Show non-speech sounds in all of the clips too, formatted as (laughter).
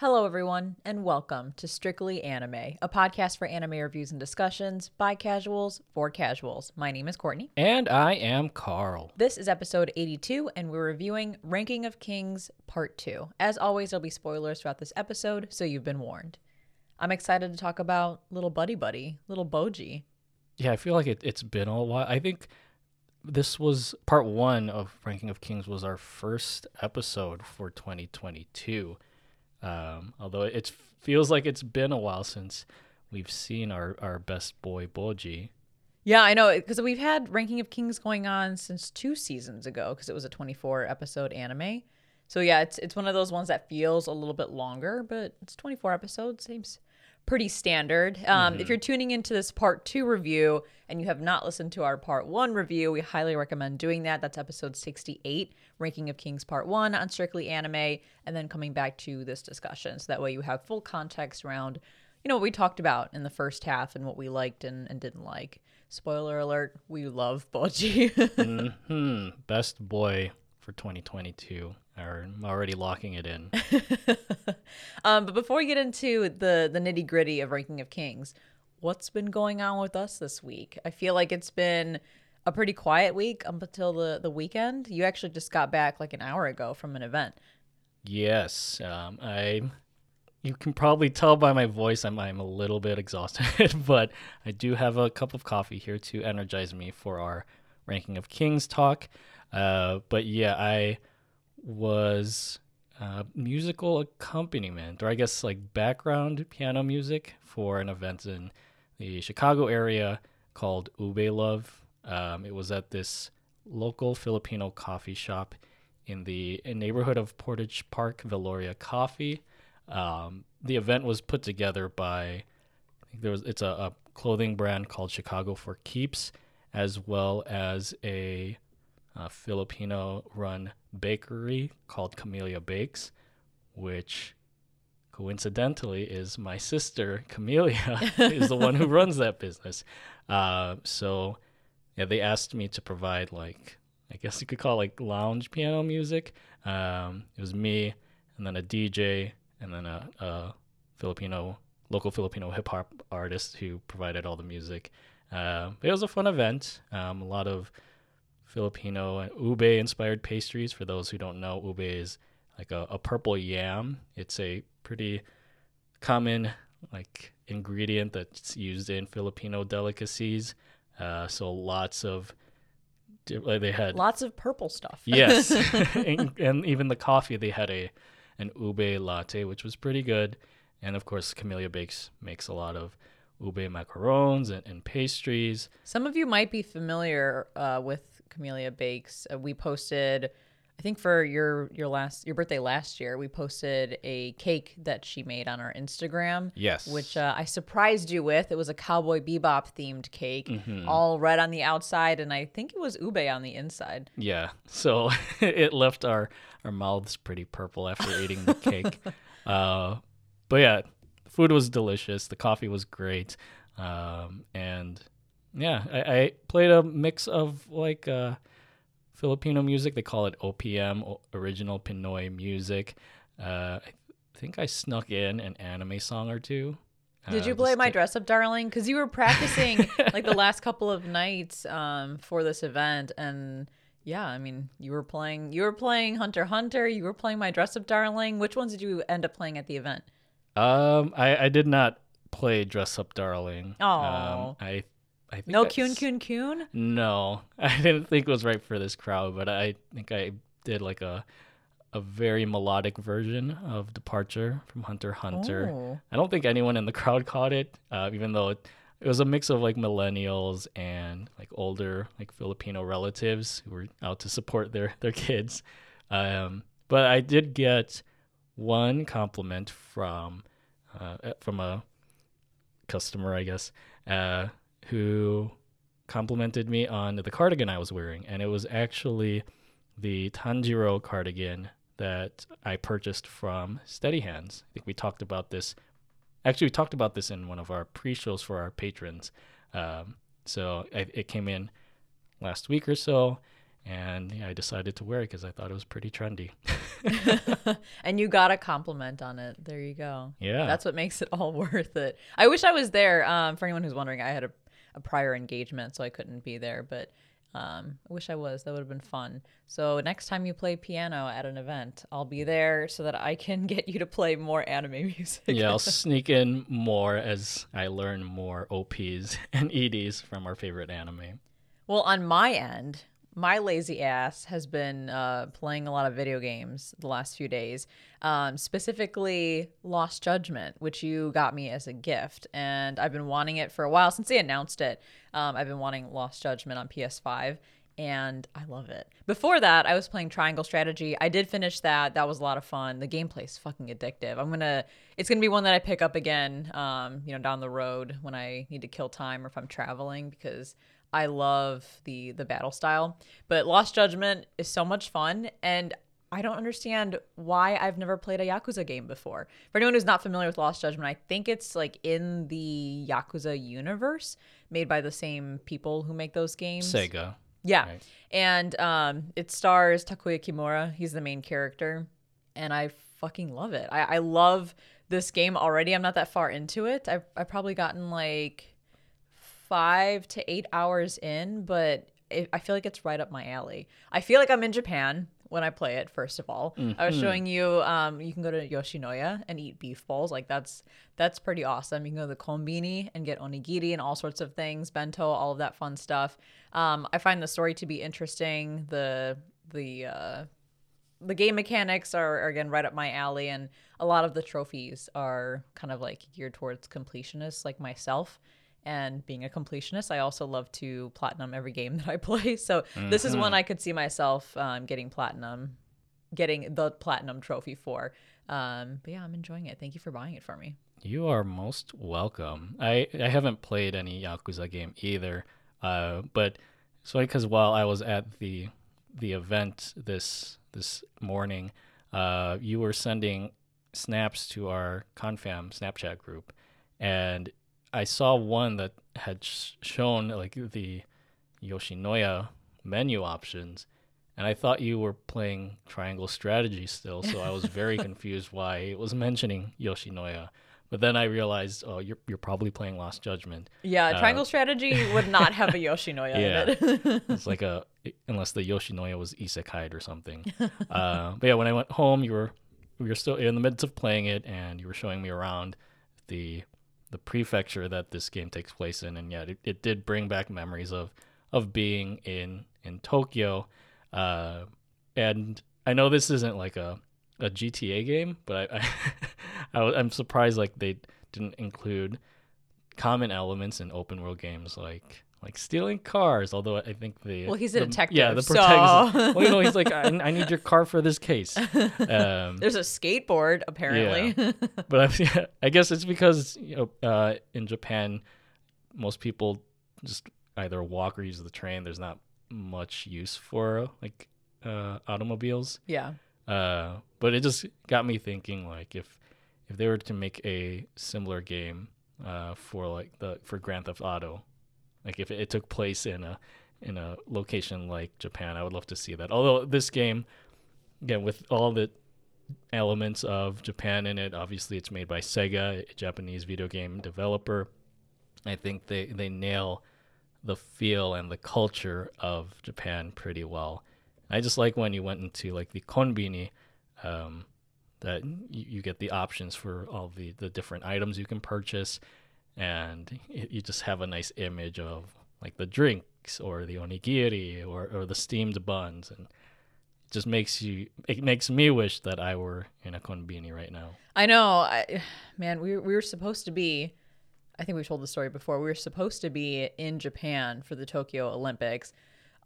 Hello, everyone, and welcome to Strictly Anime, a podcast for anime reviews and discussions by casuals for casuals. My name is Courtney. And I am Carl. This is episode 82, and we're reviewing Ranking of Kings Part 2. As always, there'll be spoilers throughout this episode, so you've been warned. I'm excited to talk about little buddy buddy, little Bojji. Yeah, I feel like it, it's been a while. I think this was part one of Ranking of Kings was our first episode for 2022. Um, although it feels like it's been a while since we've seen our, our best boy Bojji. Yeah, I know because we've had Ranking of Kings going on since two seasons ago because it was a 24 episode anime. So yeah, it's it's one of those ones that feels a little bit longer, but it's 24 episodes seems pretty standard. Um, mm-hmm. If you're tuning into this part two review and you have not listened to our part one review, we highly recommend doing that. That's episode 68, Ranking of Kings Part One on Strictly Anime, and then coming back to this discussion. So that way you have full context around, you know, what we talked about in the first half and what we liked and, and didn't like. Spoiler alert, we love Bojji. (laughs) mm-hmm. Best boy for 2022. I'm already locking it in. (laughs) um, but before we get into the the nitty gritty of ranking of kings, what's been going on with us this week? I feel like it's been a pretty quiet week up until the the weekend. You actually just got back like an hour ago from an event. Yes, um, I. You can probably tell by my voice I'm I'm a little bit exhausted, (laughs) but I do have a cup of coffee here to energize me for our ranking of kings talk. Uh, but yeah, I was uh, musical accompaniment, or I guess like background piano music for an event in the Chicago area called Ube Love. Um, it was at this local Filipino coffee shop in the in neighborhood of Portage Park, Valoria Coffee. Um, the event was put together by there was it's a, a clothing brand called Chicago for Keeps, as well as a a Filipino run bakery called Camellia Bakes, which coincidentally is my sister Camellia (laughs) is the one who runs that business. Uh, so yeah, they asked me to provide like I guess you could call it like lounge piano music. Um, it was me and then a DJ and then a, a Filipino local Filipino hip hop artist who provided all the music. Uh, it was a fun event. Um, a lot of Filipino and ube inspired pastries. For those who don't know, ube is like a, a purple yam. It's a pretty common like ingredient that's used in Filipino delicacies. Uh, so lots of they had lots of purple stuff. yes, (laughs) (laughs) and, and, even the coffee they had a an ube latte, which was pretty good. And of course, Camellia Bakes makes a lot of ube macarons and, and pastries. Some of you might be familiar uh, with Camellia Bakes. Uh, we posted, I think for your your last your birthday last year, we posted a cake that she made on our Instagram. Yes, which uh, I surprised you with. It was a Cowboy Bebop themed cake, mm-hmm. all red on the outside, and I think it was ube on the inside. Yeah, (laughs) so (laughs) it left our our mouths pretty purple after eating the cake. (laughs) uh, but yeah, the food was delicious. The coffee was great, um, and yeah, I, I played a mix of like uh, Filipino music. They call it OPM, original Pinoy music. Uh, I think I snuck in an anime song or two. Did you uh, play My Dress Up Darling? Because you were practicing (laughs) like the last couple of nights um, for this event, and yeah, I mean, you were playing. You were playing Hunter Hunter. You were playing My Dress Up Darling. Which ones did you end up playing at the event? Um, I, I did not play Dress Up Darling. Oh, um, I I think no Kyun Kyun Kyun. No, (laughs) I didn't think it was right for this crowd, but I think I did like a a very melodic version of Departure from Hunter Hunter. Oh. I don't think anyone in the crowd caught it, uh, even though it, it was a mix of like millennials and like older like Filipino relatives who were out to support their their kids. Um, but I did get one compliment from uh, from a customer, I guess, uh, who complimented me on the cardigan I was wearing, and it was actually the Tanjiro cardigan that I purchased from Steady Hands. I think we talked about this. Actually, we talked about this in one of our pre-shows for our patrons. Um, so I, it came in last week or so, and yeah, I decided to wear it because I thought it was pretty trendy. (laughs) (laughs) and you got a compliment on it. There you go. Yeah. That's what makes it all (laughs) worth it. I wish I was there. Um, for anyone who's wondering, I had a, a prior engagement, so I couldn't be there, but um, I wish I was. That would have been fun. So next time you play piano at an event, I'll be there so that I can get you to play more anime (laughs) music. yeah, I'll (laughs) sneak in more as I learn more OPs (laughs) and EDs from our favorite anime. Well, on my end, my lazy ass has been uh, playing a lot of video games the last few days, um, specifically Lost Judgment, which you got me as a gift. And I've been wanting it for a while since they announced it. Um, I've been wanting Lost Judgment on PS5. And I love it. Before that, I was playing Triangle Strategy. I did finish that. That was a lot of fun. The gameplay is fucking addictive. I'm gonna. It's gonna be one that I pick up again. Um, you know, down the road when I need to kill time or if I'm traveling because I love the the battle style, but Lost Judgment is so much fun and I don't understand why I've never played a Yakuza game before. For anyone who's not familiar with Lost Judgment, I think it's like in the Yakuza universe made by the same people who make those games. Sega. Yeah. Right. And um, it stars Takuya Kimura. He's the main character. And I fucking love it. I, I love this game already. I'm not that far into it. I've, I've probably gotten like five to eight hours in, but it, I feel like it's right up my alley. I feel like I'm in Japan when I play it. First of all, mm-hmm. I was mm-hmm. showing you. Um, you can go to Yoshinoya and eat beef balls. Like that's that's pretty awesome. You can go to the konbini and get onigiri and all sorts of things, bento, all of that fun stuff. Um, I find the story to be interesting. The the uh, the game mechanics are, are, again right up my alley, and a lot of the trophies are kind of like geared towards completionists like myself and being a completionist, I also love to platinum every game (laughs) that I play. So mm-hmm. this is one mm-hmm. I could see myself um, getting platinum, getting the platinum trophy for. Um, but yeah, I'm enjoying it. Thank you for buying it for me. You are most welcome. I, I haven't played any Yakuza game either, uh, but so because while I was at the the event this this morning, uh, you were sending snaps to our Confam Snapchat group, and I saw one that had sh- shown like the Yoshinoya menu options, and I thought you were playing Triangle Strategy still, so I was very (laughs) confused why it was mentioning Yoshinoya. But then I realized, oh, you're you're probably playing Lost Judgment. Yeah, uh, Triangle Strategy would not have a (laughs) Yoshinoya yeah, in it. (laughs) it's like a unless the Yoshinoya was isekai or something. Uh, but yeah, when I went home, you were we were still in the midst of playing it, and you were showing me around the the prefecture that this game takes place in, and yet it, it did bring back memories of of being in in Tokyo. Uh, and I know this isn't like a a GTA game, but I, (laughs) I, I am surprised like they didn't include common elements in open world games like like stealing cars. Although I think the well, he's a the, detective. Yeah, the protagonist. So. (laughs) well, you know, he's like, I, I, need your car for this case. (laughs) Um, There's a skateboard apparently. Yeah. (laughs) but I, I guess it's because you know uh, in Japan, most people just either walk or use the train. There's not much use for like uh, automobiles. Yeah. Uh, but it just got me thinking, like if if they were to make a similar game uh, for like the for Grand Theft Auto, like if it, took place in a in a location like Japan, I would love to see that. Although this game, again, with all the elements of Japan in it, obviously it's made by Sega, a Japanese video game developer. I think they they nail the feel and the culture of Japan pretty well. I just like when you went into like the konbini, um, that you, you, get the options for all the the different items you can purchase and you just have a nice image of like the drinks or the onigiri or, or the steamed buns and it just makes you it makes me wish that I were in a konbini right now. I know, I, (sighs) man. We we were supposed to be. I think we've told the story before. We were supposed to be in Japan for the Tokyo Olympics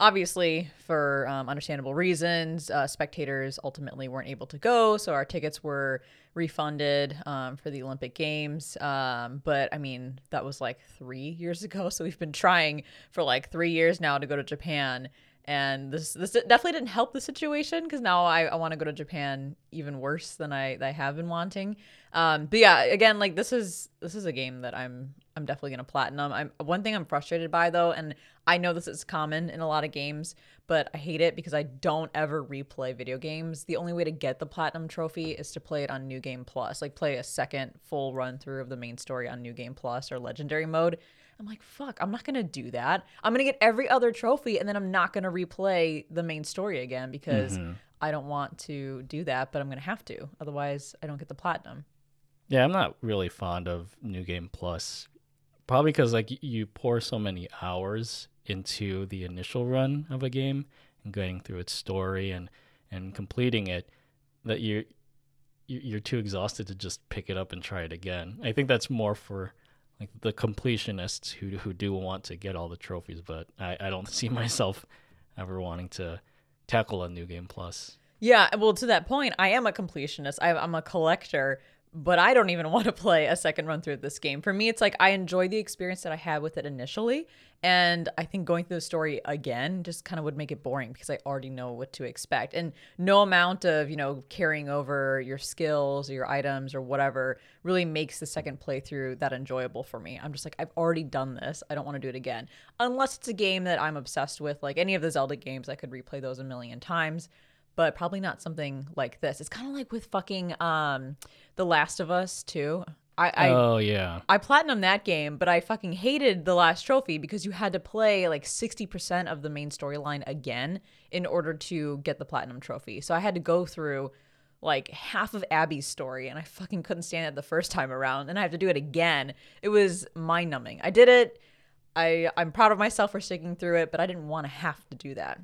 obviously, for um, understandable reasons, uh, spectators ultimately weren't able to go, so our tickets were refunded um, for the Olympic Games. Um, but I mean, that was like three years (laughs) ago, so we've been trying for like three years now to go to Japan. And this this definitely didn't help the situation because now I, I want to go to Japan even worse than I, I have been wanting. Um, but yeah, again, like this is this is a game that I'm I'm definitely gonna platinum. I'm one thing I'm frustrated by though, and I know this is common in a lot of games, but I hate it because I don't ever replay video games. The only way to get the platinum trophy is to play it on New Game Plus, like play a second full run through of the main story on New Game Plus or Legendary mode. I'm like, fuck, I'm not gonna do that. I'm gonna get every other trophy and then I'm not gonna replay the main story again because mm-hmm. I don't want to do that, but I'm gonna have to. Otherwise, I don't get the platinum. Yeah, I'm not really fond of New Game Plus. Probably because like you pour so many hours into the initial run of a game and going through its story and and completing it that you- you're too exhausted to just pick it up and try it again. I think that's more for like the completionists who who do want to get all the trophies, but I, I don't (laughs) see myself ever wanting to tackle a New Game Plus. Yeah, well, to that point, I am a completionist. I, I'm a collector, but I don't even (laughs) want to play a second run through of this game. For me, it's like I enjoy the experience that I had with it initially, and I think going through the story again just kind of would make it boring because I already know what to expect, and no amount of you know carrying over your skills or your items or whatever really makes the second playthrough that enjoyable for me. I'm just like I've already done this. I don't want to do it again, unless it's a game that I'm obsessed with, like any of the Zelda games. I could replay those a million times but probably not something like this. It's kind of like with fucking um The Last of Us too. I I, oh yeah. I platinum that game, but I fucking hated the last trophy because you had to play like 60% of the main storyline again in order to get the platinum trophy. So I had to go through like half of Abby's story and I fucking couldn't stand it the first time around and I have to do it again. It was mind-numbing. I did it. I I'm proud of myself for sticking through it, but I didn't want to have to do that.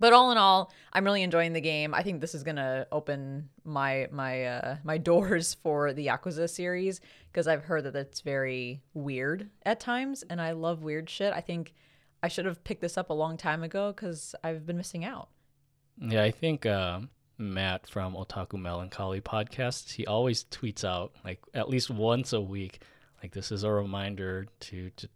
But all in all, I'm really enjoying the game. I think this is gonna open my my uh, my (laughs) doors for the Yakuza series because I've heard that it's very weird at times, and I love weird shit. I think I should have picked this up a long time ago because I've been missing out. Yeah, I think uh, Matt from Otaku Melancholy podcast, he always tweets out like at least once a week, like this is a reminder to to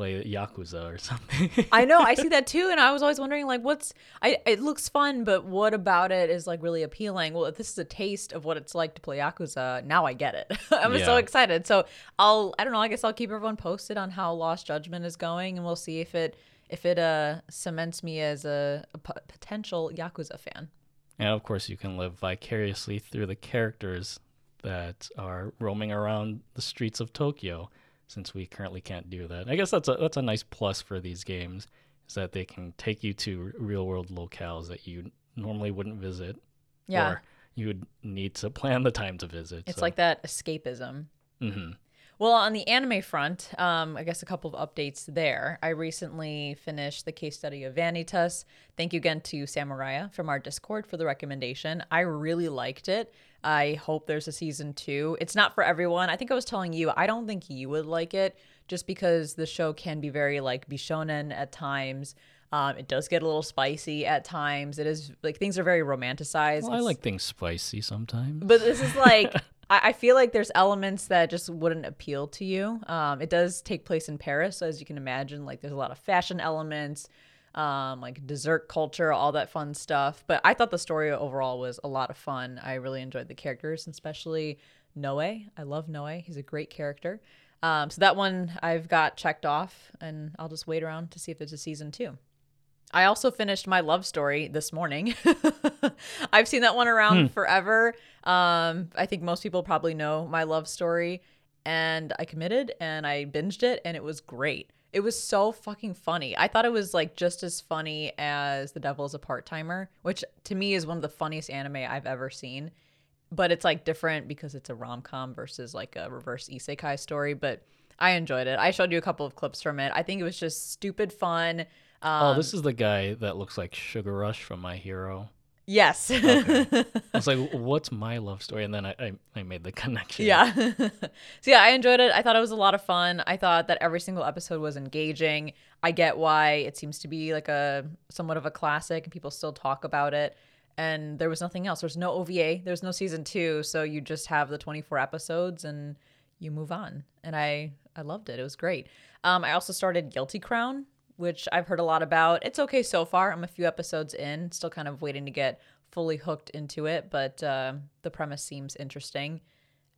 play Yakuza or (laughs) something. I know, I see that too, and I was always wondering like, what's I? It looks fun, but what about it is like really appealing? Well, if this is a taste of what it's like to play Yakuza, now I get it. (laughs) I'm so excited. So I'll, I don't know. I guess I'll keep everyone posted on how Lost Judgment is going, and we'll see if it if it uh cements me as a, a p- potential Yakuza fan. and of course, you can live vicariously through the characters that are roaming around the streets of Tokyo, since we currently can't do that. I guess that's a that's a nice plus for these games, is that they can take you to real world locales that you normally wouldn't visit. Yeah, Or you would need to (laughs) plan the time to visit. it's so- like that escapism. Mhm. Well, on the anime front, um, I guess a couple of updates there. I recently finished the case study of Vanitas. Thank you again to Samurai from our Discord for the recommendation. I really liked it. I hope there's a season two. It's not for everyone. I think I was telling you, I don't think you would like it just because the show can be very like bishonen at times. Um, it does get a little spicy at times. It is like things are very romanticized. Well, I like things spicy sometimes. but this is like (laughs) I, I feel like there's elements that just wouldn't appeal to you. Um, it does take place in Paris, so as you can imagine, like there's a lot of fashion elements, um, like dessert culture, all that fun stuff. But I thought the story overall was a lot of fun. I really enjoyed the characters, especially Noe. I love Noe. He's a great character. Um, so that one I've got checked off, and I'll just wait around to see if there's a season two. I also finished my love story this morning. (laughs) I've seen that one around forever. Um, I think most people probably know my love story. And I committed and I binged it and it was great. It was so fucking funny. I thought it was like just as funny as The Devil is a Part Timer, which to me is one of the funniest anime I've ever seen. But it's like different because it's a rom com versus like a reverse isekai story. But I enjoyed it. I showed you a couple of clips from it. I think it was just stupid fun. Um, oh, this is the guy that looks like Sugar Rush from My Hero. Yes. (laughs) I was like, what's my love story? And then I, I, I made the connection. yeah. (laughs) so yeah, I enjoyed it. I thought it was a lot of fun. I thought that every single episode was engaging. I get why it seems to be like a somewhat of a classic and people still talk about it. And there was nothing else. There's no OVA. There's no season two. So you just have the 24 episodes and you move on. And I I loved it. It was great. Um, I also started Guilty Crown, which I've heard a lot about. It's okay so far. I'm a few episodes in, still kind of waiting to get fully hooked into it, but uh, the premise seems interesting.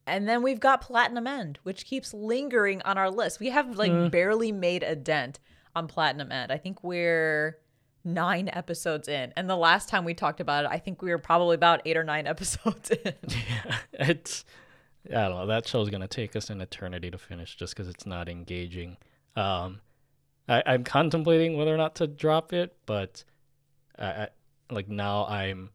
And then we've got Platinum End, which keeps lingering on our list. We have like Mm. barely made a dent on Platinum End. I think we're nine episodes in. And the last time we talked about it, I think we were probably about eight or nine (laughs) episodes in. Yeah, it's I don't know. That show's gonna take us an eternity to finish just because it's not engaging. Um, I, I'm contemplating whether or not to drop it, but I, I like now I'm.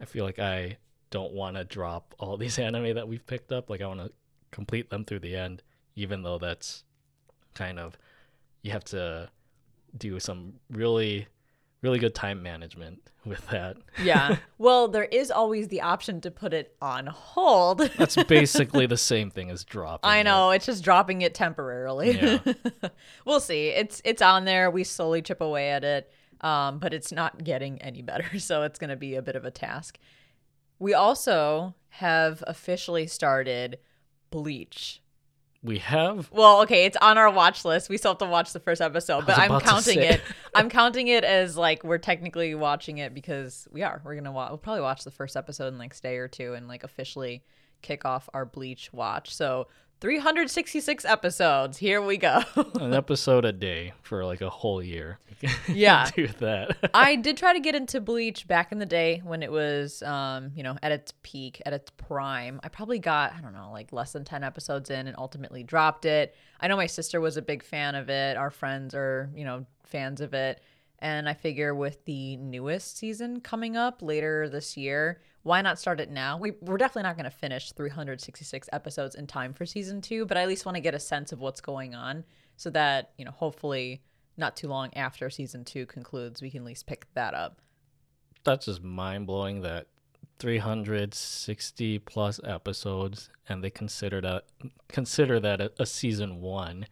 I feel like I don't want to drop all (laughs) these anime that we've picked up. Like I want to complete them through the end, even though that's kind of you have to do some really, really good time management with that. yeah. (laughs) Well, there is always the option to put it on hold. (laughs) That's basically the same thing as dropping. I it. know it's just dropping it temporarily. Yeah. (laughs) we'll see. It's it's on there. We slowly chip away at it, um, but it's not getting any better. So it's going to be a bit of a task. We also have officially started Bleach. We have Well, okay, it's on our watch list. We still have to watch the first episode, but I'm counting it. I'm counting it as like we're technically watching it because we are. We're gonna watch. We'll probably watch the first episode in like a day or two and like officially kick off our Bleach watch. So 366 episodes. Here we go. (laughs) an episode a day for like a whole year. (laughs) Yeah. do that. (laughs) I did try to get into Bleach back in the day when it was, um, you know, at its peak, at its prime. I probably got, I don't know, like less than 10 episodes in and ultimately dropped it. I know my sister was a big fan of it. Our friends are, you know, fans of it. And I figure with the newest season coming up later this year, why not start it now? We, we're definitely not going to finish 366 episodes in time for season two, but I at least want to get a sense of what's going on so that, you know, hopefully not too long after season two concludes, we can at least pick that up. That's just mind blowing that 360 plus episodes and they consider that consider that a, a season one.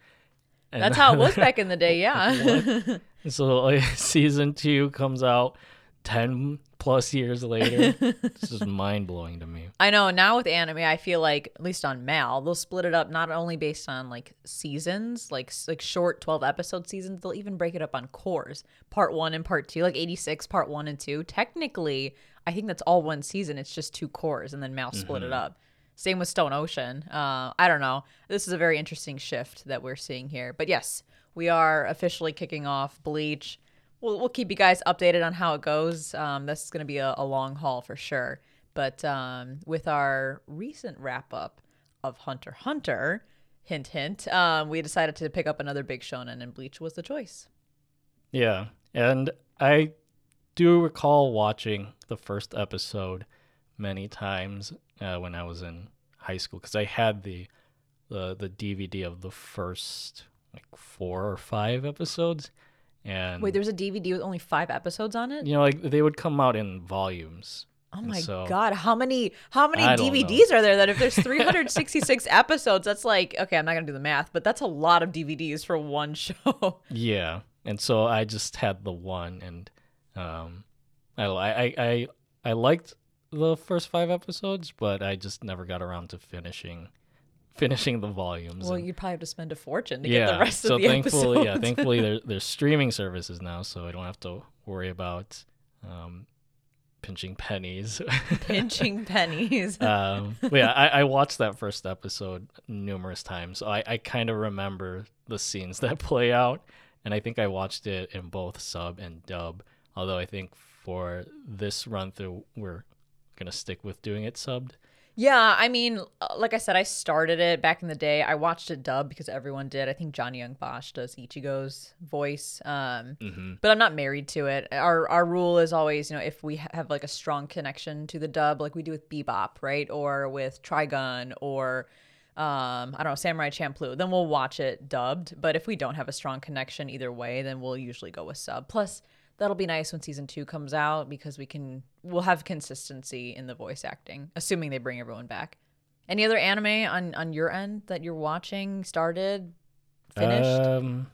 And That's how it was back in the day, (laughs) yeah. So like, (laughs) season two comes out 10 plus years later. (laughs) this is mind blowing to me. I know now with anime, I feel like at least on Mal, they'll split it up not only based on like seasons, like like short twelve episode seasons. They'll even break it up on cours, part one and part two, like eighty six, part one and two. Technically, I think that's all one season. It's just two cours, and then Mal split it up. Same with Stone Ocean. Uh, I don't know. This is a very interesting shift that we're seeing here. But yes, we are officially kicking off Bleach. We'll, we'll keep you guys updated on how it goes. Um, this is going to be a, a long haul for sure. But um, with our recent wrap up of Hunter Hunter, hint, hint, um, we decided to pick up another big shonen, and Bleach was the choice. Yeah. And I do recall watching the first episode many times uh, when I was in high school because I had the, the the DVD of the first like four or five episodes. And Wait, there's a DVD with only five episodes on it? you know, like they would come out in volumes. Oh my so- god, how many how many I don't know. DVDs are there that if there's 366 (laughs) episodes, that's like okay, I'm not going to do the math, but that's a lot of DVDs for one (laughs) show. Yeah, and so I just had the one, and um, I I I I liked the first five episodes, but I just never got around to finishing finishing the volumes. well, and- you'd probably have to spend a fortune to yeah, get the rest so of the thankfully, episodes. yeah, thankfully there, (laughs) there's streaming services now, so I don't have to worry about um, pinching pennies. (laughs) pinching pennies. (laughs) um, yeah, I, I watched that first episode numerous times. So I, I kind of remember the scenes that play out, and I think I watched it in both sub and dub. Although I think for this run through, we're gonna stick with doing it subbed. Yeah, I mean, uh, like I said, I started it back in the day. I watched it dub because everyone did. I think Johnny Young Bosch does Ichigo's voice. Um, Mm-hmm. but I'm not married to it. Our our rule is always, you know, if we ha- have like a strong connection to the dub, like we do with Bebop, right, or with Trigun, or um, I don't know, Samurai Champloo, then we'll watch it dubbed. But if we don't have a strong connection either way, then we'll usually go with sub. Plus, that'll be nice when season two comes out because we can we'll have consistency in the voice acting, assuming they bring everyone back. Any other anime on on your end that you're watching, started, finished? Um,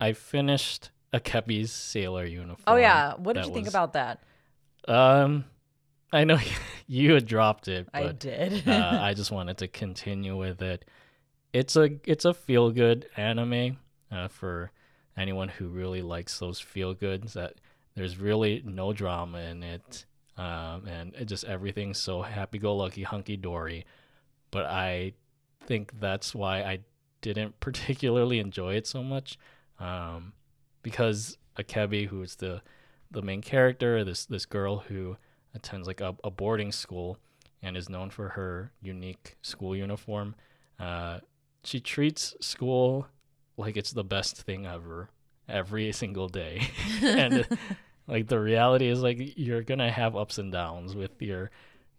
I finished Akebi's sailor uniform. oh yeah, what did That you think was- about that? Um, I know (laughs) you had dropped it, I but did. uh, I just wanted to continue with it. It's a it's a feel good anime uh, for anyone who really likes those feel goods. That there's really no drama in it, um, and it just everything's so happy go lucky, hunky dory. but I think that's why I didn't (laughs) particularly enjoy it so much, um, because Akebi, who is the the main character, this this girl who attends like a, a boarding school and is known for her unique school uniform. Uh, she treats school like it's the best thing ever every single day. (laughs) (laughs) and like the reality is like you're going to have ups and downs with your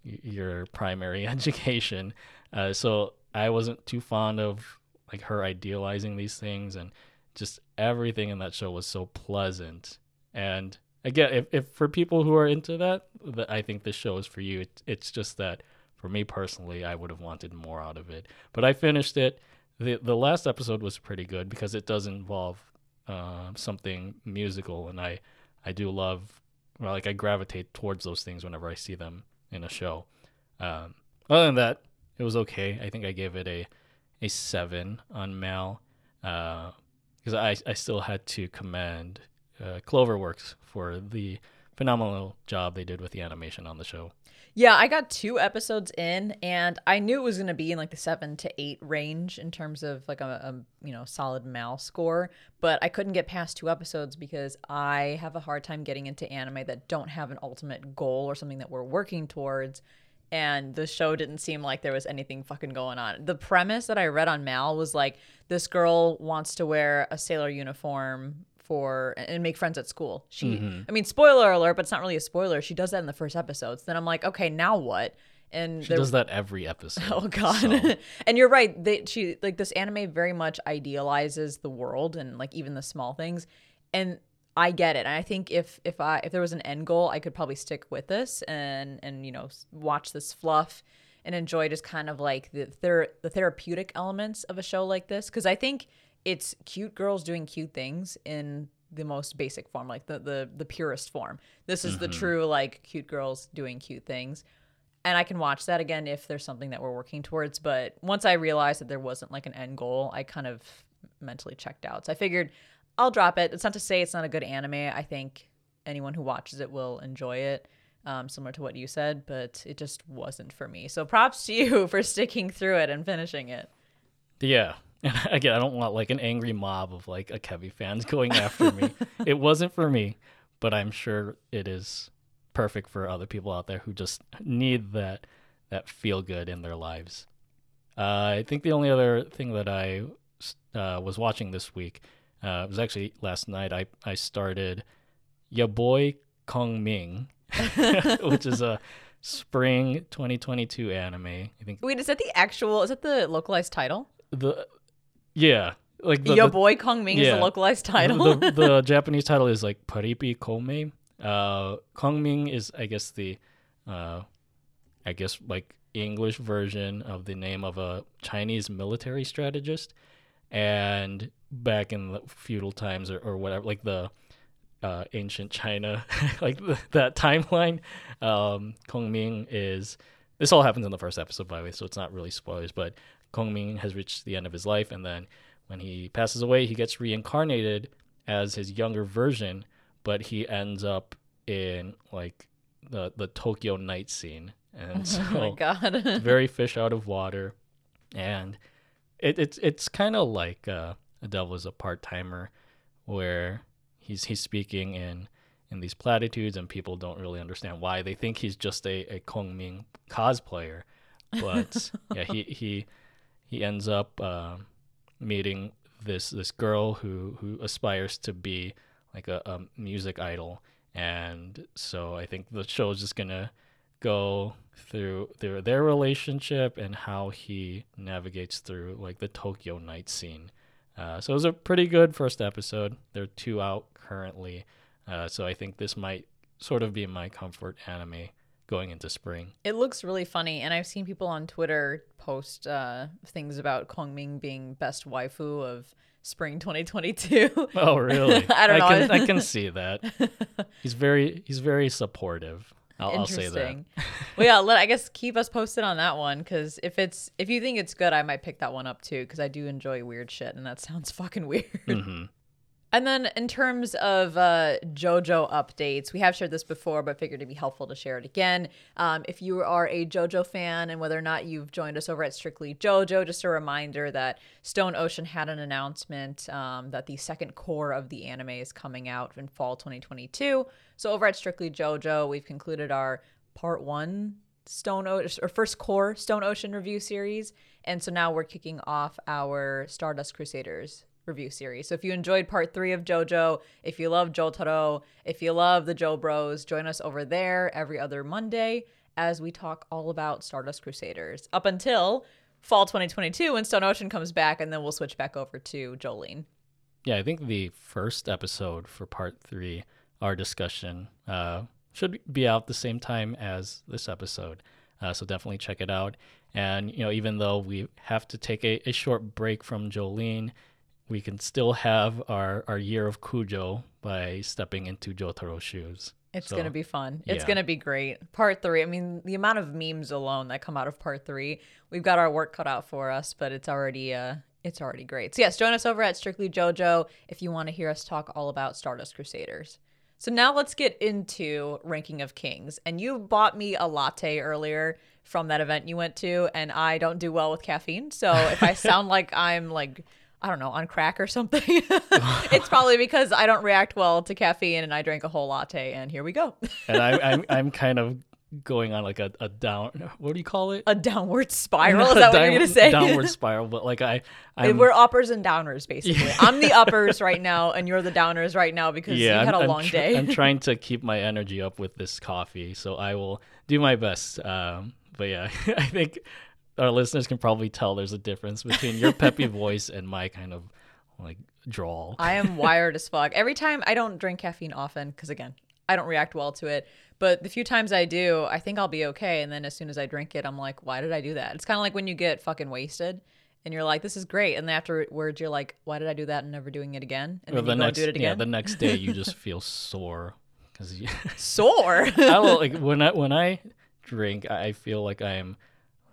your primary (laughs) education. Uh, so I wasn't too fond of like her idealizing these things and just everything in that show was so pleasant. And again, if, if for people who are into that, that I think this show is for you. It, it's just that for me personally, I would have wanted more out of it. But I finished it. The The last episode was pretty good because it does involve uh, something musical, and I I do love well, like I gravitate towards those things whenever I see them in a show. Um, other than that, it was okay. I think I gave it a a seven on Mal because uh, I I still had to commend uh, Cloverworks for the phenomenal job they did with the animation on the show. Yeah, I got two episodes in, and I knew it was going to be in like the seven to eight range in terms of like a, a, you know solid Mal score. But I couldn't get past two episodes because I have a hard time getting into anime that don't have an ultimate goal or something that we're working towards. And the show didn't seem like there was anything fucking going on. The premise that I read on Mal was like this girl wants to wear a sailor uniform for and make friends at school. She, mm-hmm. I mean, spoiler alert, but it's not really a spoiler. She does that in the first episodes. Then I'm like, okay, now what? And she does that every episode. (laughs) Oh god! So. (laughs) and you're right. They, she like this anime very much idealizes the world and like even the small things. And I get it. And I think if if I if there was an end goal, I could probably stick with this and and you know watch this fluff and enjoy just kind of like the ther- the therapeutic elements of a show like this because I think it's cute girls doing cute things in the most basic form, like the the the purest form. This is mm-hmm. the true like cute girls doing cute things. And I can watch that again if there's something that we're working towards. But once I realized that there wasn't like an end goal, I kind of mentally checked out. So I figured I'll drop it. It's not to say it's not a good anime. I think anyone who watches it will enjoy it, um, similar to what you said, but it just wasn't for me. So props to you (laughs) for sticking through it and finishing it. Yeah, and (laughs) again, I don't want like an angry mob of like Akebi fans going after me. (laughs) it wasn't for me, but I'm sure it is perfect for other people out there who just need that that feel good in their lives. Uh, I think the only other thing that I uh, was watching this week uh, was actually last night. I I started Ya Boy Kong Ming, (laughs) which is a spring 2022 anime. I think. Wait, is that the actual? Is that the localized title? The yeah. Like the, Yo the, boy Kong Ming yeah. is the localized title. the, the (laughs) Japanese title is like Paripi Koumei. Uh, Kong Ming is, I guess, the, uh, I guess like English version of the name of a Chinese military strategist. And back in the feudal times or, or whatever, like the uh, ancient China, (laughs) like the, that timeline, um, Kong Ming is. This all happens in the first episode, by the way, so it's not really spoilers. But Kong Ming has reached the end of his life, and then when he passes away, he gets reincarnated as his younger version, but he ends up in like the the Tokyo night scene, and (laughs) so oh my god, (laughs) very fish out of water, and it, it's it's kind of like uh, a devil is a part timer, where he's he's speaking in in these platitudes, and people don't really understand why. They think he's just a a Kong Ming cosplayer, but (laughs) yeah, he he he ends up uh, meeting this this girl who who aspires to be like a, a music idol, and so I think the show is just gonna go through their their relationship and how he navigates through like the Tokyo night scene. Uh, so it was a pretty good first episode. There are two out currently, uh, so I think this might sort of be my comfort anime going into spring. It looks really funny, and I've seen people on Twitter post uh, things about Kong Ming being best waifu of spring 2022. (laughs) Oh, really? (laughs) I don't know. I can, I can see that. (laughs) He's very he's very supportive. I'll, I'll say that. well, yeah. Let I guess keep us posted on that one because if it's if you think it's good, I might pick that one up too because I do enjoy weird shit, and that sounds fucking weird. Mm-hmm. And then in terms of uh, JoJo updates, we have shared this before, but figured it'd be helpful to share it again. Um, if you are a JoJo fan and whether or not you've joined us over at Strictly JoJo, just a reminder that Stone Ocean had an announcement um, that the second cour of the anime is coming out in fall 2022. So over at Strictly JoJo, we've concluded our part one Stone Ocean or first cour Stone Ocean review series, and so now we're kicking off our Stardust Crusaders review series. So if you enjoyed part three of JoJo, if you love Jotaro, if you love the Joe Bros, join us over there every other Monday as we talk all about Stardust Crusaders up until fall 2022 when Stone Ocean comes back, and then we'll switch back over to Jolyne. Yeah, I think the first episode for part three, our discussion, uh, should be out the same time as this episode. Uh, so definitely check it out. And you know, even though we have to take a, a short break from Jolyne, we can still have our, our year of Kujo by stepping into Jotaro's shoes. It's So, going to be fun. It's yeah. going to be great. Part three, I mean, the amount of memes alone that come out of part three, we've got our work cut out for us, but it's already, uh, it's already great. So, yes, join us over at Strictly JoJo if you want to hear us talk all about Stardust Crusaders. So, now let's get into Ranking of Kings. And you bought me a latte earlier from that event you went to, and I don't do well with caffeine. So, if I (laughs) sound like I'm like, I don't know, on crack or something. (laughs) it's probably because I don't react well to caffeine and I drank a whole latte and here we go. (laughs) And I, I'm, I'm kind of going on like a, a down, what do you call it? a downward spiral. (laughs) Is that what you're gonna say? Downward spiral, but like I, I'm, We're uppers and downers, basically. I'm the uppers right now, and you're the downers right now because yeah, you had I'm, a long tr- day. I'm trying to keep my energy up with this coffee, so I will do my best. Um, but yeah, I think our listeners can probably tell there's a difference between your peppy (laughs) voice and my kind of like drawl. I am (laughs) wired as fuck. Every time I don't drink caffeine often because again, I don't react well to it. But the few times I do, I think I'll be okay. And then as soon as I drink it, I'm like, why did I do that? It's kind of like when you get fucking wasted and you're like, this is great. And then afterwards, you're like, why did I do that and never doing it again? And Or then the you next, do it yeah, the next day you just (laughs) feel sore because you. Sore. I will like when I when I drink, I I feel like I'm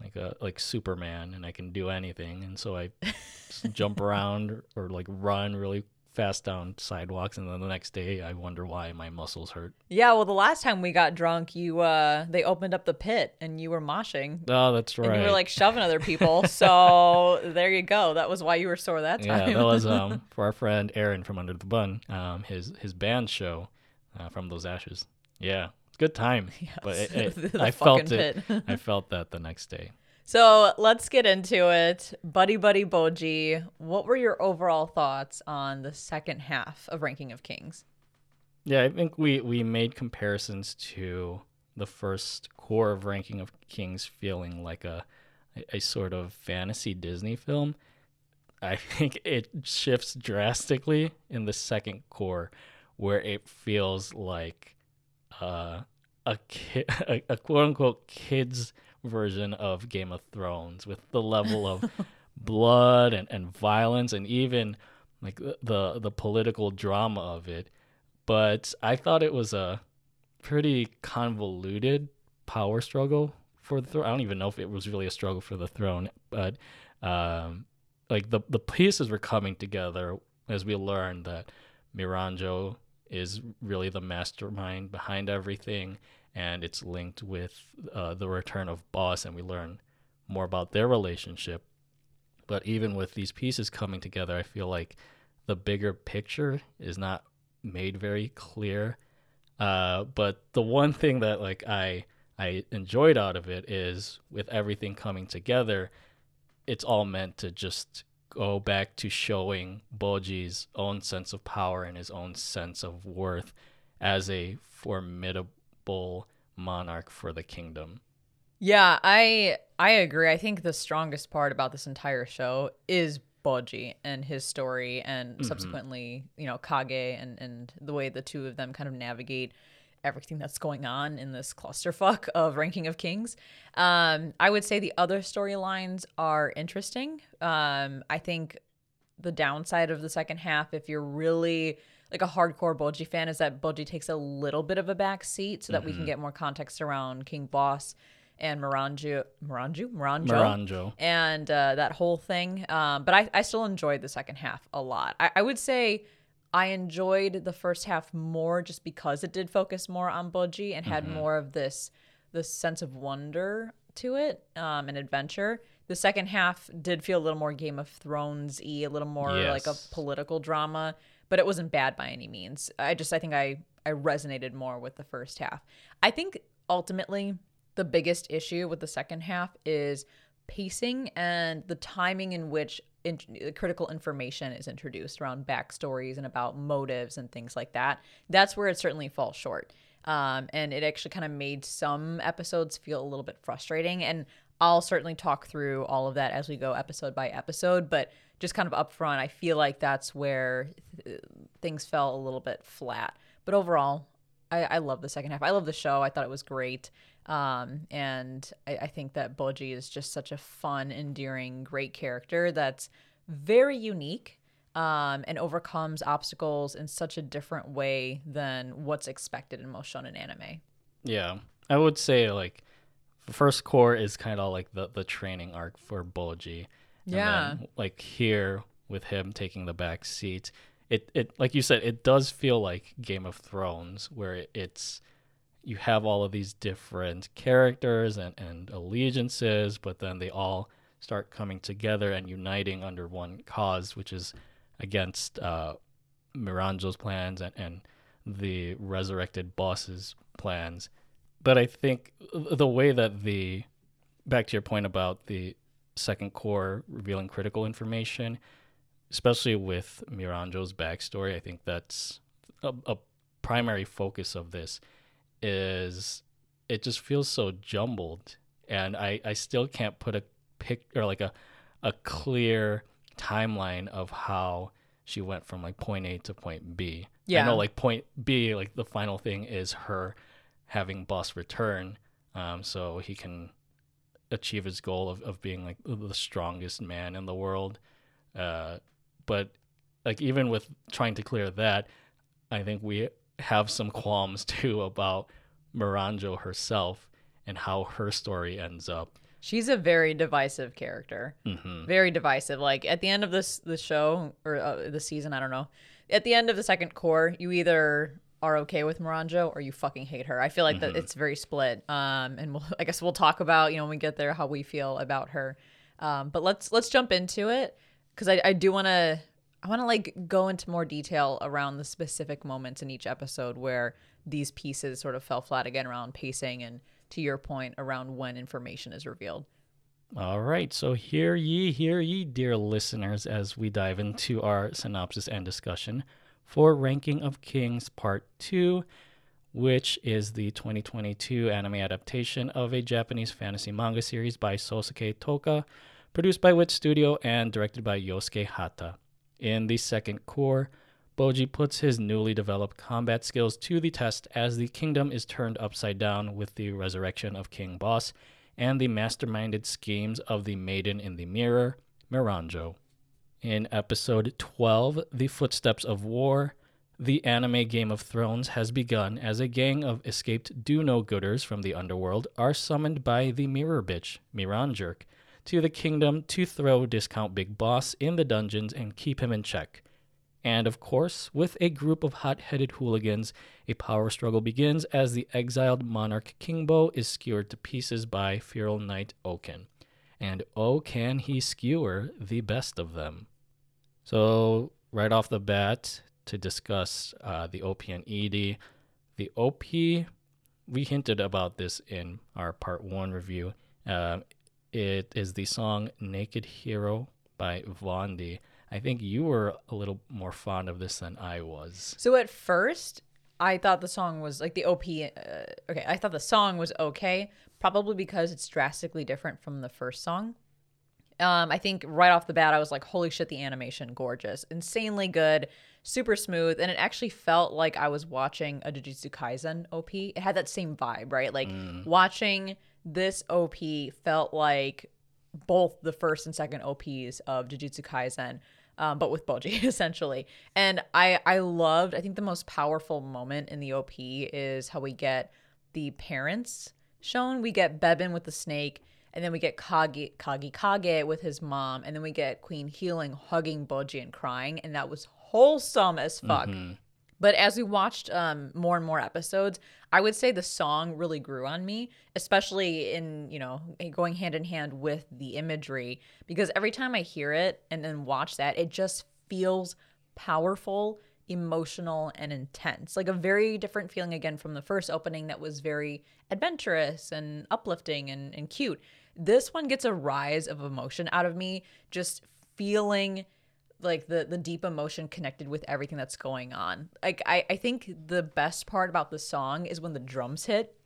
like a like Superman and I can do anything, and so I (laughs) jump around or like run really fast down sidewalks, and then the next day I wonder why my muscles hurt. yeah. Well, the last time we got drunk, you, uh, they opened up the pit and you were moshing. Oh, that's right. And you were like shoving other people. (laughs) So there you go. That was why you were sore that time. yeah, that was um (laughs) for our friend Aaron from Under the Bun, um his his band show, uh, from those ashes. Yeah, good time. (laughs) But it, (laughs) it- The I felt fucking it. I (laughs) felt that the next day. So let's get into it. Buddy Buddy Bojji, what were your overall thoughts on the second half of Ranking of Kings? Yeah, I think we we made comparisons to the first cour of Ranking of Kings feeling like a, a sort of fantasy Disney film. I think it shifts drastically in the second cour where it feels like uh, a (laughs) a, a quote unquote kids version of Game of Thrones with the level of (laughs) blood and, and violence and even like the, the the political drama of it. But I thought it was a pretty convoluted power struggle for the throne. I don't even know if it was really a struggle for the throne, but um, like the the pieces were coming together as we learned that Miranjo is really the mastermind behind everything, and it's linked with uh, the return of Bosse, and we learn more about their relationship. But even with these pieces coming together, I feel like the bigger picture is not made very clear. Uh, but the one thing that like I I enjoyed out of it is with everything coming together, it's all meant to just go back to showing Bojji's own sense of power and his own sense of worth as a formidable monarch for the kingdom. Yeah, I I agree. I think the strongest part about this entire show is Bojji and his story and mm-hmm. subsequently, you know, Kage and and the way the two of them kind of navigate everything that's going on in this clusterfuck (laughs) of Ranking of Kings. Um, I would say the other storylines are interesting. Um, I think the downside of the second half, if you're really like a hardcore Bojji fan, is that Bojji takes a little bit of a back seat so that we can get more context around King Bosse and Miranju, Miranjo, Miranjo. and uh, that whole thing. Um, but I, I still enjoyed the second half a lot. I, I would say I enjoyed the first half more just because it did focus more on Bojji and had more of this this sense of wonder to it um, and adventure. The second half did feel a little more Game of Thrones y, a little more like a political drama, but it wasn't bad by any means. I just I think I I resonated more with the first half. I think ultimately the biggest issue with the second half is pacing and the timing in which in, critical information is introduced around backstories and about motives and things like that. That's where it certainly falls short. Um, and it actually kind of made some episodes feel a little bit frustrating. And I'll certainly talk through all of that as we go episode by episode. But just kind of upfront, I feel like that's where uh, things fell a little bit flat. But overall, I, I love the second half. I love the show. I thought it was great. Um, and I, I think that Bojji is just such a fun, endearing, great character that's very unique um, and overcomes obstacles in such a different way than what's expected in most shonen anime. Yeah, I would say like the first cour is kind of like the the training arc for Bojji. And Yeah. then, like here with him taking the back seat, it it like you said, it does feel like Game of Thrones where it's you have all of these different characters and, and allegiances, but then they all start coming together and uniting under one cause, which is against uh, Miranjo's plans and, and the resurrected Bosse's plans. But I think the way that the back to your point about the second cour revealing critical information, especially with Miranjo's backstory, I think that's a, a primary focus of this is it just feels so jumbled and I, I still can't put a pic or like a a clear timeline of how she went from like point A to point B. Yeah. I know like point B, like the final thing is her having Bosse return, um, so he can achieve his goal of, of being like the strongest man in the world. Uh, but like even with trying to clear that, I think we have some qualms (laughs) too about Miranjo herself and how her story ends up. She's a very divisive character. hmm Very divisive. Like at the end of this the show or uh, the season, I don't know. At the end of the second cour, you either are okay with Miranjo or you fucking hate her. I feel like that it's very split. Um, and we'll, (laughs) I guess we'll talk about you know when we get there how we feel about her. Um, but let's let's jump into it because I, I do want to I want to like go into more detail around the specific moments in each episode where these pieces sort of fell flat again around pacing and to your point around when information is revealed. All right, so hear ye, hear ye, dear listeners, as we dive into our synopsis and discussion for Ranking of Kings Part 2, which is the 2022 anime adaptation of a Japanese fantasy manga series by Sosuke Toka, produced by Wit Studio and directed by Yosuke Hata. In the second cour, Bojji puts his newly developed combat skills to the test as the kingdom is turned upside down with the resurrection of King Bosse and the masterminded schemes of the Maiden in the Mirror, Miranjo. In episode 12, The Footsteps of War, the anime Game of Thrones has begun as a gang of escaped do no gooders from the underworld are summoned by the Mirror Bitch, Miranjerk, to the kingdom to throw Discount Big Boss in the dungeons and keep him in check. And of course, with a group of hot headed hooligans, a power struggle begins as the exiled monarch Kingbo is skewered to pieces by feral knight Ouken. And oh, can he skewer the best of them? So, right off the bat, to discuss uh, the OP and ED, the OP, we hinted about this in our part one review. Uh, it is the song Naked Hero by Vaundy. I think you were a little more fond of this than I was. So at first, I thought the song was like the OP. Uh, okay, I thought the song was okay, probably because it's drastically different from the first song. Um, I think right off the bat, I was like, "Holy shit, the animation, gorgeous, insanely good, super smooth," and it actually felt like I was watching a Jujutsu Kaisen OP. It had that same vibe, right? Like watching this OP felt like both the first and second OPs of Jujutsu Kaisen, um, but with Bojji (laughs) essentially. And I I loved. I think the most powerful moment in the OP is how we get the parents shown. We get Bebin with the snake, and then we get Kagi Kagi Kage with his mom, and then we get Queen Hiling, hugging Bojji and crying, and that was wholesome as fuck. But as we watched um, more and more episodes, I would say the song really grew on me, especially in, you know, going hand in hand with the imagery. Because every time I hear it and then watch that, it just feels powerful, emotional, and intense. Like a very different feeling again from the first opening that was very adventurous and uplifting and, and cute. This one gets a rise of emotion out of me, just feeling like the the deep emotion connected with everything that's going on. Like I I think the best part about the song is when the drums hit.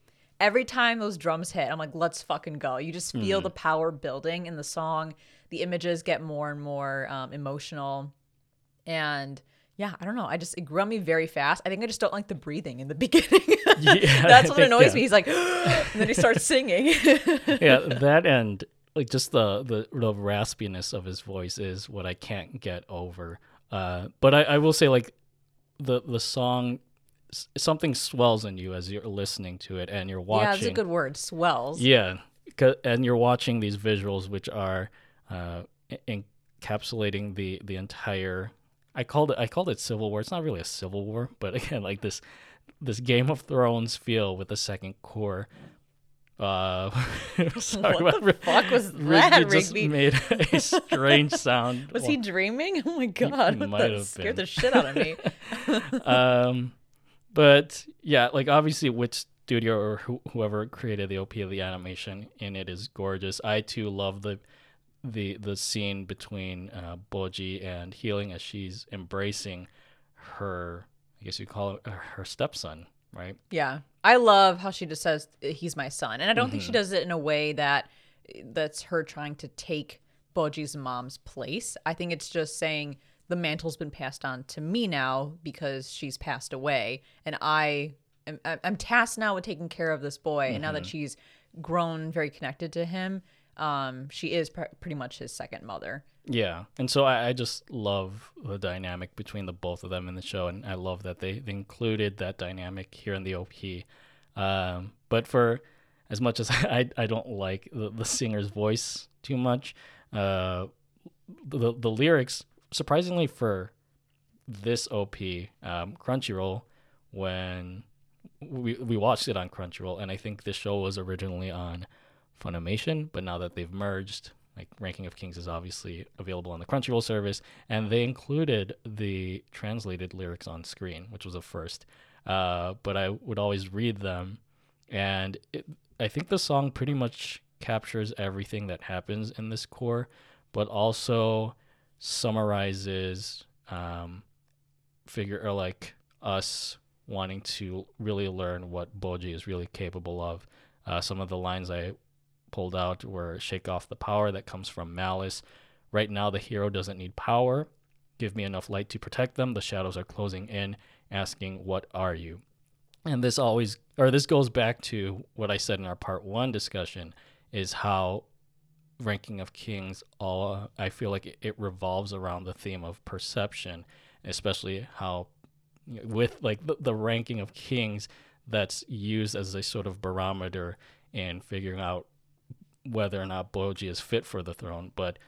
Every time those drums hit, I'm like, let's fucking go. You just feel the power building in the song. The images get more and more um, emotional, and yeah, I don't know. I just it grew on me very fast. I think I just don't like the breathing in the (laughs) beginning. Yeah, That's (laughs) what think, annoys yeah. me. He's like, (gasps) and then he starts singing. (laughs) yeah, that and like just the, the the raspiness of his voice is what I can't get over. Uh, but I, I will say like the the song something swells in you as you're listening to it and you're watching. yeah, that's a good word. Swells. Yeah, and you're watching these visuals, which are uh, encapsulating the the entire. I called it I called it civil war. It's not really a civil war, but (laughs) again, like this this Game of Thrones feel with the second cour. Uh, (laughs) (laughs) sorry, What the fuck was that, it just Rigby? made a (laughs) strange sound. Was he dreaming? Oh my god! That scared the shit out of me. um, but yeah, like obviously, which studio or who, whoever created the OP of the animation in it is gorgeous. I too love the the the scene between uh, Bojji and Hiling as she's embracing her. I guess you call it her stepson, right? Yeah. I love how she just says he's my son. And I don't think Mm-hmm. she does it in a way that that's her trying to take Bojji's mom's place. I think it's just saying the mantle's been passed on to me now because she's passed away and I am I'm tasked now with taking care of this boy and now Mm-hmm. that she's grown very connected to him, um she is pr- pretty much his second mother. Yeah, and so I, I just love the dynamic between the both of them in the show, and I love that they, they included that dynamic here in the OP. Um, but for as much as (laughs) I, I don't like the, the singer's voice too much, uh, the the lyrics surprisingly for this OP, um, Crunchyroll, when we we watched it on Crunchyroll, and I think this show was originally on Funimation, but now that they've merged, like Ranking of Kings is obviously available on the Crunchyroll service, and they included the translated lyrics on screen, which was a first. Uh, but I would always read them, and it, I think the song pretty much captures everything that happens in this cour, but also summarizes um, figure or like us wanting to really learn what Bojji is really capable of. Uh, some of the lines I pulled out were shake off the power that comes from malice. Right now, the hero doesn't need power. Give me enough light to protect them. The shadows are closing in, asking, What are you? And this always, or this goes back to what I said in our part one discussion is how ranking of kings all i feel like it, it revolves around the theme of perception especially how with like the, the ranking of kings that's used as a sort of barometer in figuring out whether or not Bojji is fit for the throne but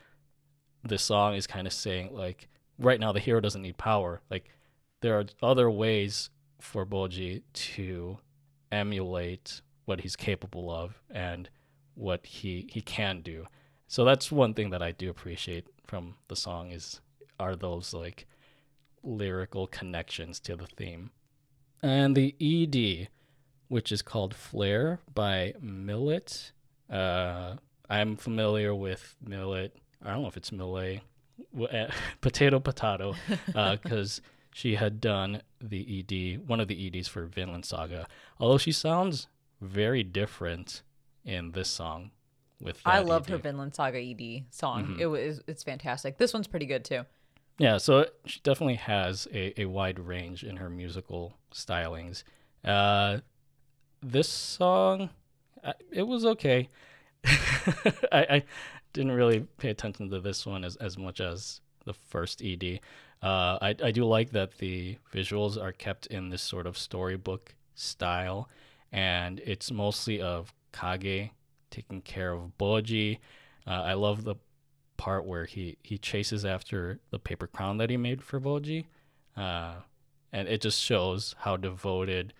this song is kind of saying like right now the hero doesn't need power like there are other ways for Bojji to emulate what he's capable of and what he he can do so that's one thing that I do appreciate from the song is are those like lyrical connections to the theme. And the ED, which is called Flare by milet. Uh, I'm familiar with milet. I don't know if it's milet, eh, (laughs) potato potato, (laughs) because she had done the ED, one of the EDs for Vinland Saga. Although she sounds very different in this song. With I that loved her Vinland Saga ED song. Mm-hmm. It was it's fantastic. This one's pretty good too. Yeah, so she definitely has a, a wide range in her musical stylings. Uh, this song, it was okay. (laughs) I, I didn't really pay attention to this one as, as much as the first ED. Uh, I, I do like that the visuals are kept in this sort of storybook style, and it's mostly of Kage taking care of Bojji. Uh, I love the part where he he chases after the paper crown that he made for Bojji, uh, and it just shows how devoted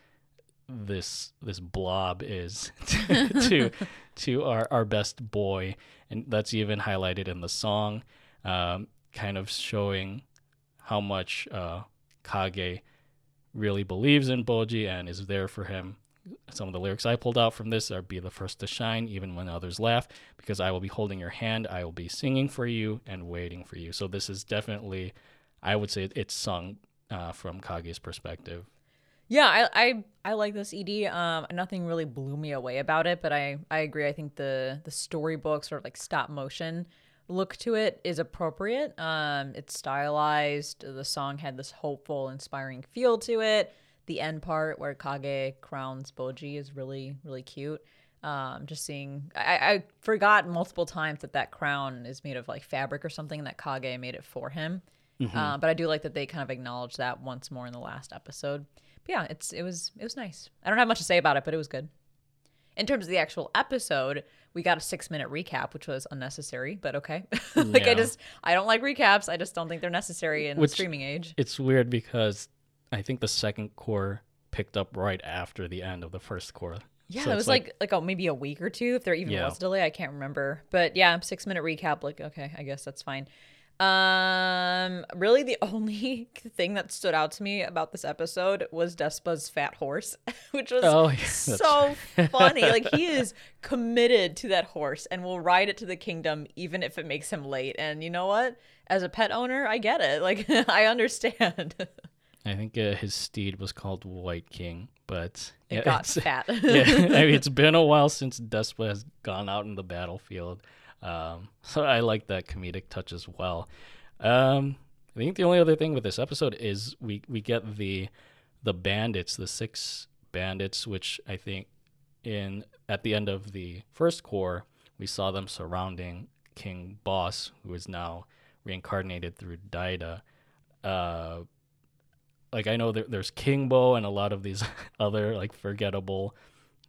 this this blob is (laughs) to to our our best boy, and that's even highlighted in the song, um, kind of showing how much uh, Kage really believes in Bojji and is there for him. Some of the lyrics I pulled out from this are Be the first to shine, even when others laugh, because I will be holding your hand, I will be singing for you and waiting for you. So, this is definitely, I would say, it's sung uh, from Kage's perspective. Yeah, I, I I like this ED. Um, nothing really blew me away about it, but I I agree. I think the the storybook sort of like stop motion look to it is appropriate. Um, it's stylized. The song had this hopeful, inspiring feel to it. The end part where Kage crowns Bojji is really really cute. Um, just seeing, I, I forgot multiple times that that crown is made of like fabric or something, and that Kage made it for him. Mm-hmm. Uh, but I do like that they kind of acknowledged that once more in the last episode. But yeah, it's it was it was nice. I don't have much to say about it, but it was good. In terms of the actual episode, we got a six minute recap, which was unnecessary, but okay. (laughs) like I just I don't like recaps. I just don't think they're necessary in Which- the streaming age. It's weird because I think the second cour picked up right after the end of the first cour. Yeah, So it was like like, oh maybe a week or two if there even Yeah. was a delay. I can't remember, but yeah, six minute recap. Like okay, I guess that's fine. Um, really, the (laughs) only thing that stood out to me about this episode was Despa's fat horse, (laughs) which was Oh, (laughs) yeah, so funny. Like he is committed to that horse and will ride it to the kingdom even if it makes him late. And you know what? As a pet owner, I get it. Like I understand. I think uh, his steed was called White King, but it yeah, got fat. yeah, I mean, it's been a while since Despa has gone out in the battlefield, um, so (laughs) I like that comedic touch as well. Um, I think the only other thing with this episode is we we get the the bandits, the six bandits, which I think in at the end of the first cour we saw them surrounding King Bosse, who is now reincarnated through Daida. Uh, like I know there, there's King Bo and a lot of these (laughs) other like forgettable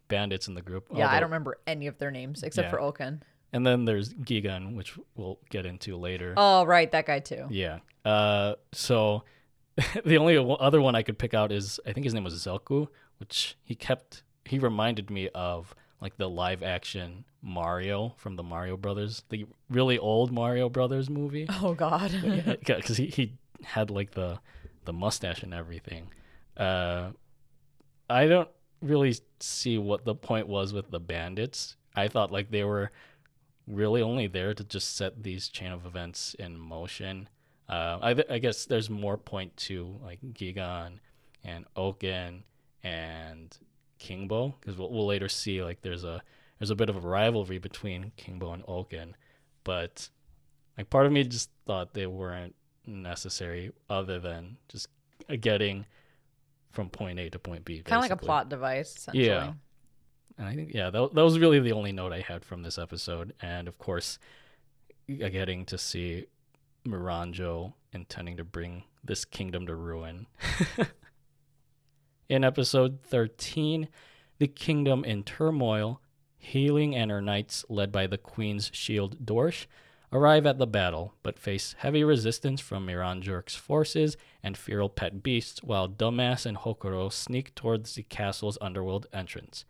bandits in the group. yeah, I don't remember any of their names except Yeah. for Ouken. And then there's Gigan, which we'll get into later. Oh, right, that guy too. Yeah. Uh, so (laughs) the only other one I could pick out is I think his name was Zelku, which he kept. He reminded me of like the live action Mario from the Mario Brothers, the really old Mario Brothers movie. (laughs) Oh God. because (laughs) he, he had like the the mustache and everything. Uh, I don't really see what the point was with the bandits. I thought like they were really only there to just set these chain of events in motion. Uh, I, th- I guess there's more point to like Gigan and Ouken and Kingbo because we'll, we'll later see like there's a there's a bit of a rivalry between Kingbo and Ouken, but like part of me just thought they weren't necessary other than just getting from point A to point B. kind of like a plot device, essentially. Yeah. And I think yeah, that, that was really the only note I had from this episode, and of course, uh, getting to see Miranjo intending to bring this kingdom to ruin. (laughs) in episode 13, the kingdom in turmoil, Hiling and her knights, led by the queen's shield Dorsh, arrive at the battle, but face heavy resistance from Miranjork's forces and feral pet beasts, while Dumbass and Hokuro sneak towards the castle's underworld entrance.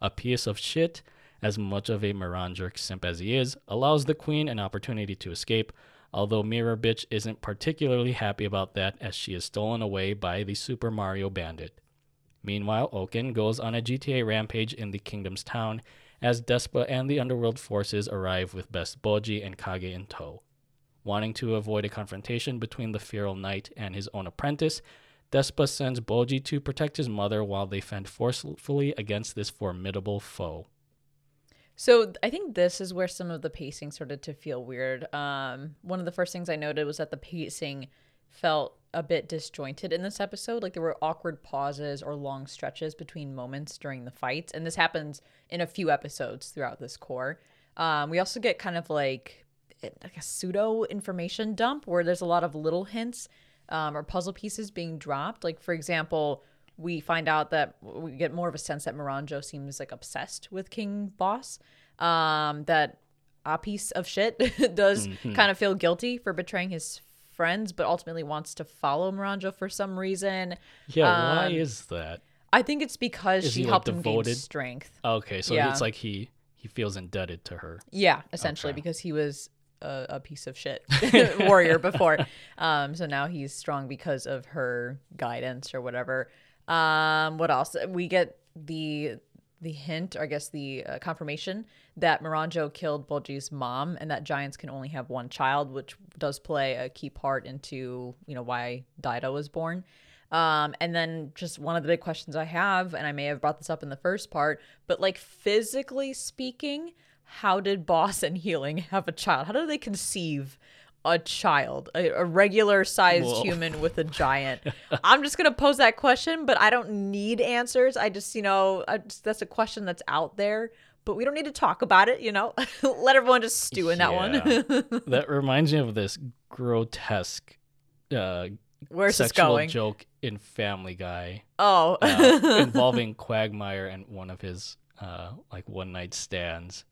A piece of shit, as much of a Miranjork simp as he is, allows the queen an opportunity to escape, although Mirror Bitch isn't particularly happy about that as she is stolen away by the Super Mario Bandit. Meanwhile, Ouken goes on a GTA rampage in the kingdom's town as Despa and the underworld forces arrive with Best Bojji and Kage in tow. Wanting to avoid a confrontation between the feral knight and his own apprentice, Despa sends Bojji to protect his mother while they fend forcefully against this formidable foe. So I think this is where some of the pacing started to feel weird. Um, one of the first things I noted was that the pacing felt a bit disjointed in this episode. Like there were awkward pauses or long stretches between moments during the fights, and this happens in a few episodes throughout this cour. Um, we also get kind of like like a pseudo information dump where there's a lot of little hints um, or puzzle pieces being dropped. Like for example, we find out that we get more of a sense that Miranjo seems like obsessed with King Bosse. um, that a piece of shit (laughs) does Mm-hmm. kind of feel guilty for betraying his friends, but ultimately wants to follow Miranjo for some reason. Yeah, why Um, is that? I think it's because Is she he, like, helped him gain strength. Okay, so yeah. it's like he he feels indebted to her. Yeah, essentially, Okay. because he was a, a piece of shit (laughs) (laughs) warrior before. Um, so now he's strong because of her guidance or whatever. Um, what else? We get the the hint, or I guess the uh, confirmation that Miranjo killed Bojji's mom, and that giants can only have one child, which does play a key part into you know why Daida was born. Um, and then just one of the big questions I have, and I may have brought this up in the first part, but like physically speaking, how did Bosse and Hiling have a child? How do they conceive a child, a, a regular sized Whoa. human with a (laughs) giant? I'm just gonna pose that question, but I don't need answers. I just, you know, just, that's a question that's out there. But we don't need to talk about it, you know. (laughs) Let everyone just stew in that one. (laughs) that reminds me of this grotesque uh, Where's sexual going? joke in Family Guy Oh, uh, involving Quagmire and one of his uh, like one night stands.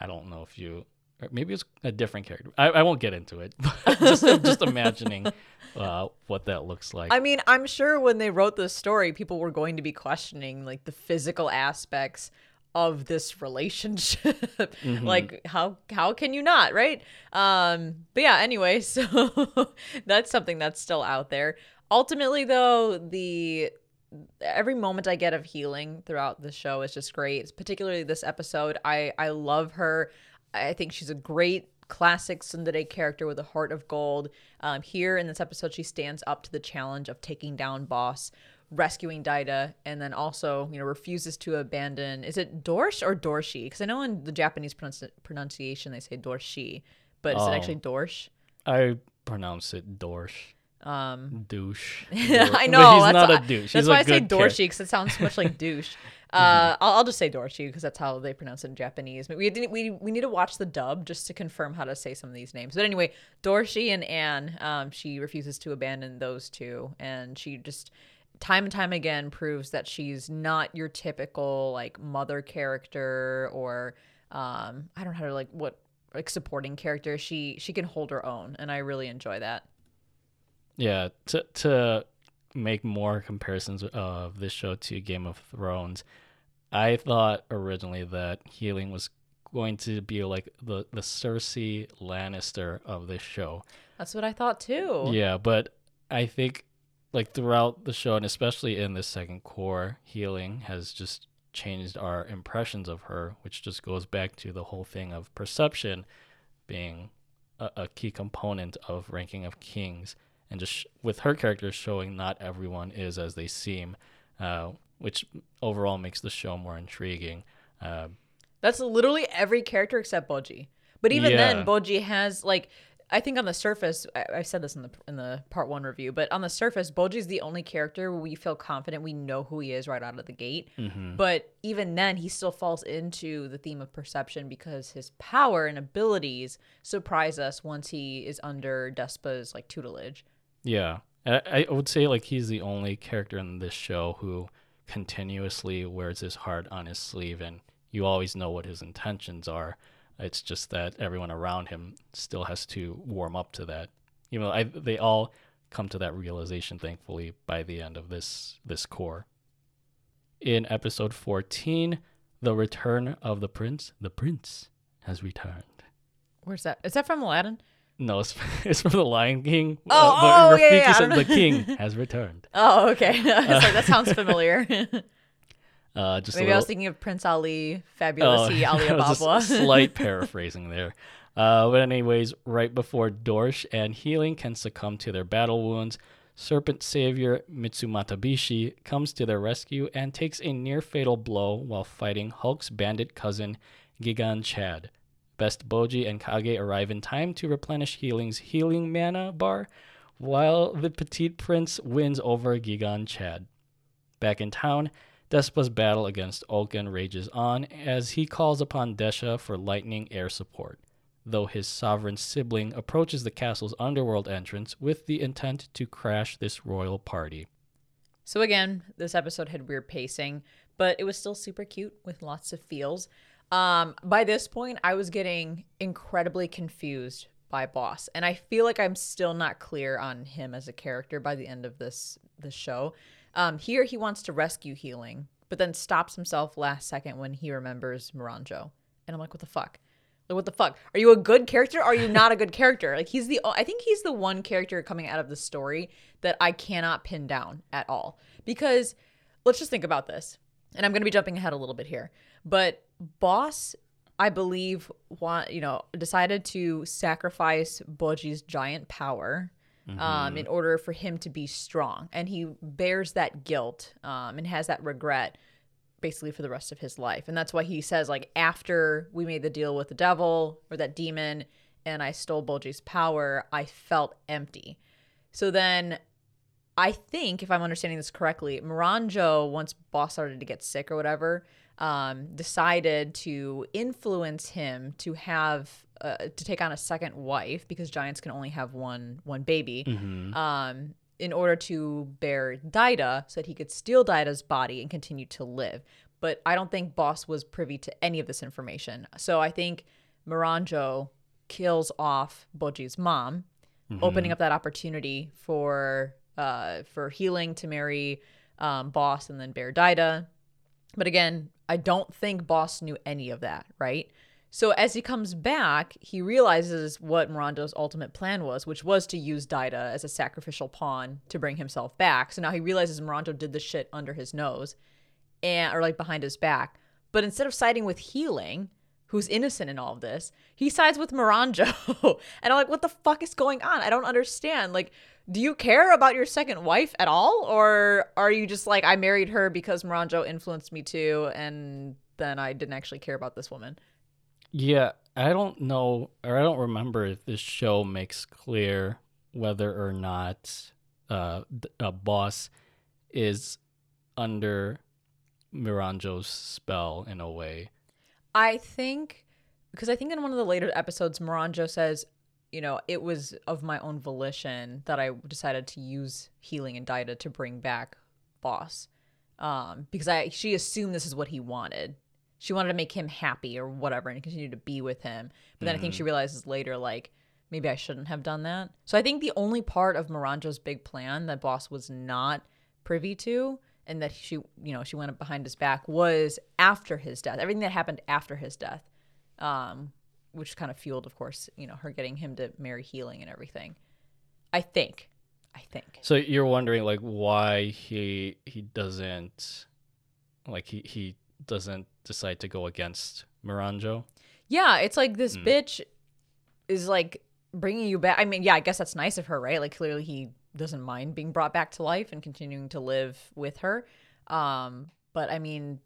I don't know if you, maybe it's a different character. I, I won't get into it. (laughs) Just just imagining (laughs) uh, what that looks like. I mean, I'm sure when they wrote this story, people were going to be questioning like the physical aspects of this relationship. (laughs) like how how can you not, right? Um but yeah, anyway, so that's something that's still out there. Ultimately though, the every moment I get of Hiling throughout the show is just great. Particularly this episode. I I love her. I think she's a great classic tsundere character with a heart of gold. Um, here in this episode, she stands up to the challenge of taking down Bosse, rescuing Daida, and then also, you know, refuses to abandon. Is it Dorsh or Dorshi? Because I know in the Japanese pronunci- pronunciation they say Dorshi, but is it Oh. actually Dorsh? I pronounce it Dorsh. Um, Douche. (laughs) I know. he's that's not a douche. That's He's why I say Dorshi because it sounds so much like (laughs) douche. Uh, I'll, I'll just say Dorshi because that's how they pronounce it in Japanese. But we didn't. We we need to watch the dub just to confirm how to say some of these names. But anyway, Dorshi and Anne. Um, she refuses to abandon those two, and she just time and time again proves that she's not your typical like mother character or um I don't know how to like what like supporting character. She she can hold her own, and I really enjoy that. Yeah, to to make more comparisons of this show to Game of Thrones, I thought originally that Hiling was going to be like the the Cersei Lannister of this show. That's what I thought too. Yeah, but I think like throughout the show and especially in the second cour, Hiling has just changed our impressions of her, which just goes back to the whole thing of perception being a, a key component of ranking of kings and just sh- with her character showing not everyone is as they seem uh, which overall makes the show more intriguing uh, That's literally every character except Bojji. But even Yeah. then, Bojji has like I think on the surface, I, I said this in the in the part one review, but on the surface, Bojji's the only character where we feel confident we know who he is right out of the gate. But even then, he still falls into the theme of perception because his power and abilities surprise us once he is under Despa's like tutelage. Yeah, I, I would say like he's the only character in this show who continuously wears his heart on his sleeve, and you always know what his intentions are. It's just that everyone around him still has to warm up to that. You know, I, they all come to that realization, thankfully, by the end of this this cour. In episode fourteen, the return of the prince. The prince has returned. Where's that? Is that from Aladdin? No, it's, (laughs) it's from the Lion King. Oh, but oh, yeah, yeah, said the king has returned. (laughs) Oh, okay. (laughs) Like, that sounds familiar. Uh, just Maybe I was thinking of Prince Ali, Fabulous E, Ali Ababa. slight paraphrasing there. Uh, but anyways, right before Dorsh and Hiling can succumb to their battle wounds, Serpent Savior Mitsumatabishi comes to their rescue and takes a near fatal blow while fighting Hulk's bandit cousin Gigan Chad. Best Bojji and Kage arrive in time to replenish Hiling's healing mana bar, while the Petite Prince wins over Gigan Chad. Back in town, Despa's battle against Ouken rages on as he calls upon Desha for lightning air support, though his sovereign sibling approaches the castle's underworld entrance with the intent to crash this royal party. So again, this episode had weird pacing, but it was still super cute with lots of feels. Um, by this point, I was getting incredibly confused by Bosse, and I feel like I'm still not clear on him as a character by the end of this this show. Um, here, he wants to rescue Hiling, but then stops himself last second when he remembers Miranjo, and I'm like, what the fuck? Like, what the fuck? Are you a good character? Are you not a good character? Like, he's the, I think he's the one character coming out of the story that I cannot pin down at all. Because let's just think about this. And I'm going to be jumping ahead a little bit here. But Bosse, I believe, want, you know, decided to sacrifice Bojji's giant power um, in order for him to be strong. And he bears that guilt um, and has that regret basically for the rest of his life. And that's why he says, like, after we made the deal with the devil or that demon and I stole Bojji's power, I felt empty. So then I think, if I'm understanding this correctly, Miranjo, once Bosse started to get sick or whatever, um, decided to influence him to have uh, to take on a second wife because giants can only have one one baby. Um, in order to bear Daida so that he could steal Daida's body and continue to live. But I don't think Bosse was privy to any of this information. So I think Miranjo kills off Bojji's mom, opening up that opportunity for uh, for Hiling to marry um, Bosse and then bear Daida. But again, I don't think Bosse knew any of that, right? So as he comes back, he realizes what Miranjo's ultimate plan was, which was to use Daida as a sacrificial pawn to bring himself back. So now he realizes Miranjo did the shit under his nose and or like behind his back. But instead of siding with Hiling, who's innocent in all of this, he sides with Miranjo. (laughs) and I'm like, what the fuck is going on? I don't understand. Like, do you care about your second wife at all? Or are you just like, I married her because Miranjo influenced me too, and then I didn't actually care about this woman? Yeah, I don't know, or I don't remember if this show makes clear whether or not uh, a Bosse is under Miranjo's spell in a way. I think because I think in one of the later episodes, Miranjo says, you know, it was of my own volition that I decided to use Hiling and Daida to bring back Bosse, um, because I she assumed this is what he wanted. She wanted to make him happy or whatever and continue to be with him. But then I think she realizes later, like, maybe I shouldn't have done that. So I think the only part of Miranjo's big plan that Bosse was not privy to and that she, you know, she went behind his back was after his death. Everything that happened after his death, um, which kind of fueled, of course, you know, her getting him to marry Hiling and everything. I think. I think. So you're wondering like why he he doesn't like he he doesn't decide to go against Miranjo? Yeah, it's like this bitch is like bringing you back. I mean, yeah, I guess that's nice of her, right? Like clearly he doesn't mind being brought back to life and continuing to live with her. Um, but I mean,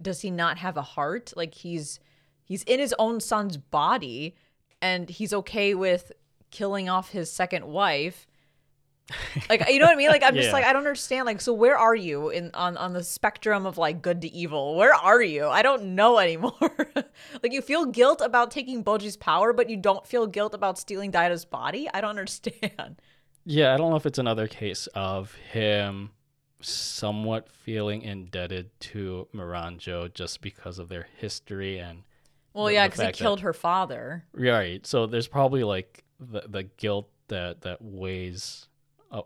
does he not have a heart? Like he's he's in his own son's body and he's okay with killing off his second wife. Like you know what I mean? Like I'm just like I don't understand. Like so where are you in on on the spectrum of like good to evil? Where are you? I don't know anymore. (laughs) like you feel guilt about taking Bojji's power, but you don't feel guilt about stealing Daida's body? I don't understand. Yeah, I don't know if it's another case of him somewhat feeling indebted to Miranjo just because of their history and Well, The- yeah, because he that- killed her father. right. So there's probably like the the guilt that that weighs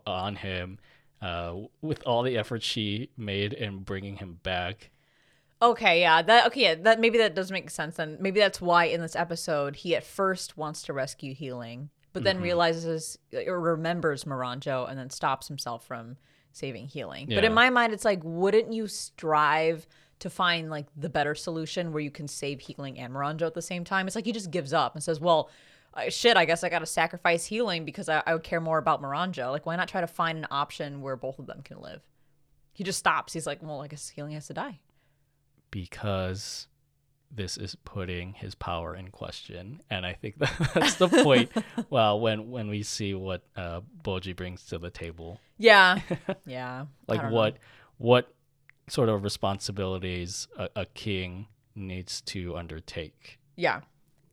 on him uh, with all the effort she made in bringing him back. Okay, yeah, that okay, yeah, that maybe that does make sense. Then maybe that's why in this episode he at first wants to rescue Hiling, but then realizes or remembers Miranjo and then stops himself from saving Hiling. But in my mind, it's like, wouldn't you strive to find like the better solution where you can save Hiling and Miranjo at the same time? It's like he just gives up and says, "Well." uh, Shit, I guess I gotta sacrifice Hiling because I, I would care more about Miranjo. Like, why not try to find an option where both of them can live? He just stops. He's like, well, I guess Hiling has to die. because this is putting his power in question and i think that (laughs) that's the point (laughs) well when when we see what uh Bojji brings to the table Yeah. (laughs) Yeah. Like don't know. what what sort of responsibilities a, a king needs to undertake Yeah.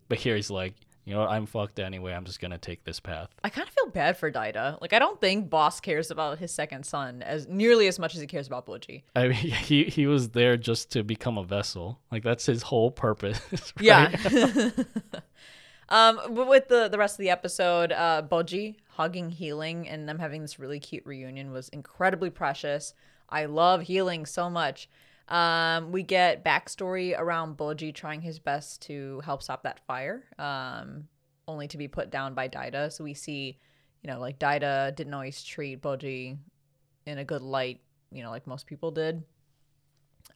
but here he's like you know what, I'm fucked anyway. I'm just gonna take this path. I kind of feel bad for Daida. Like I don't think Bosse cares about his second son as nearly as much as he cares about Bojji. I mean, (laughs) he he was there just to become a vessel. Like that's his whole purpose. (laughs) right? Yeah. (laughs) um, but with the the rest of the episode, uh, Bojji hugging Hiling and them having this really cute reunion was incredibly precious. I love Hiling so much. Um, we get backstory around Bojji trying his best to help stop that fire, um, only to be put down by Daida. So we see, you know, like Daida didn't always treat Bojji in a good light, you know, like most people did.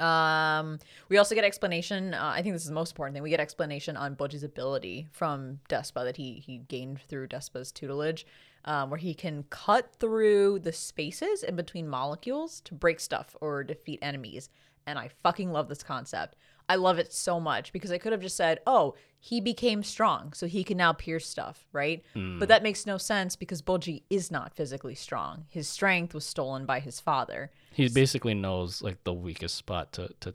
Um, we also get explanation. Uh, I think this is the most important thing. We get explanation on Bojji's ability from Despa that he he gained through Despa's tutelage, um, where he can cut through the spaces in between molecules to break stuff or defeat enemies. And I fucking love this concept. I love it so much because I could have just said, "Oh, he became strong, so he can now pierce stuff," right? Hmm. But that makes no sense because Bojji is not physically strong. His strength was stolen by his father. He basically knows like the weakest spot to to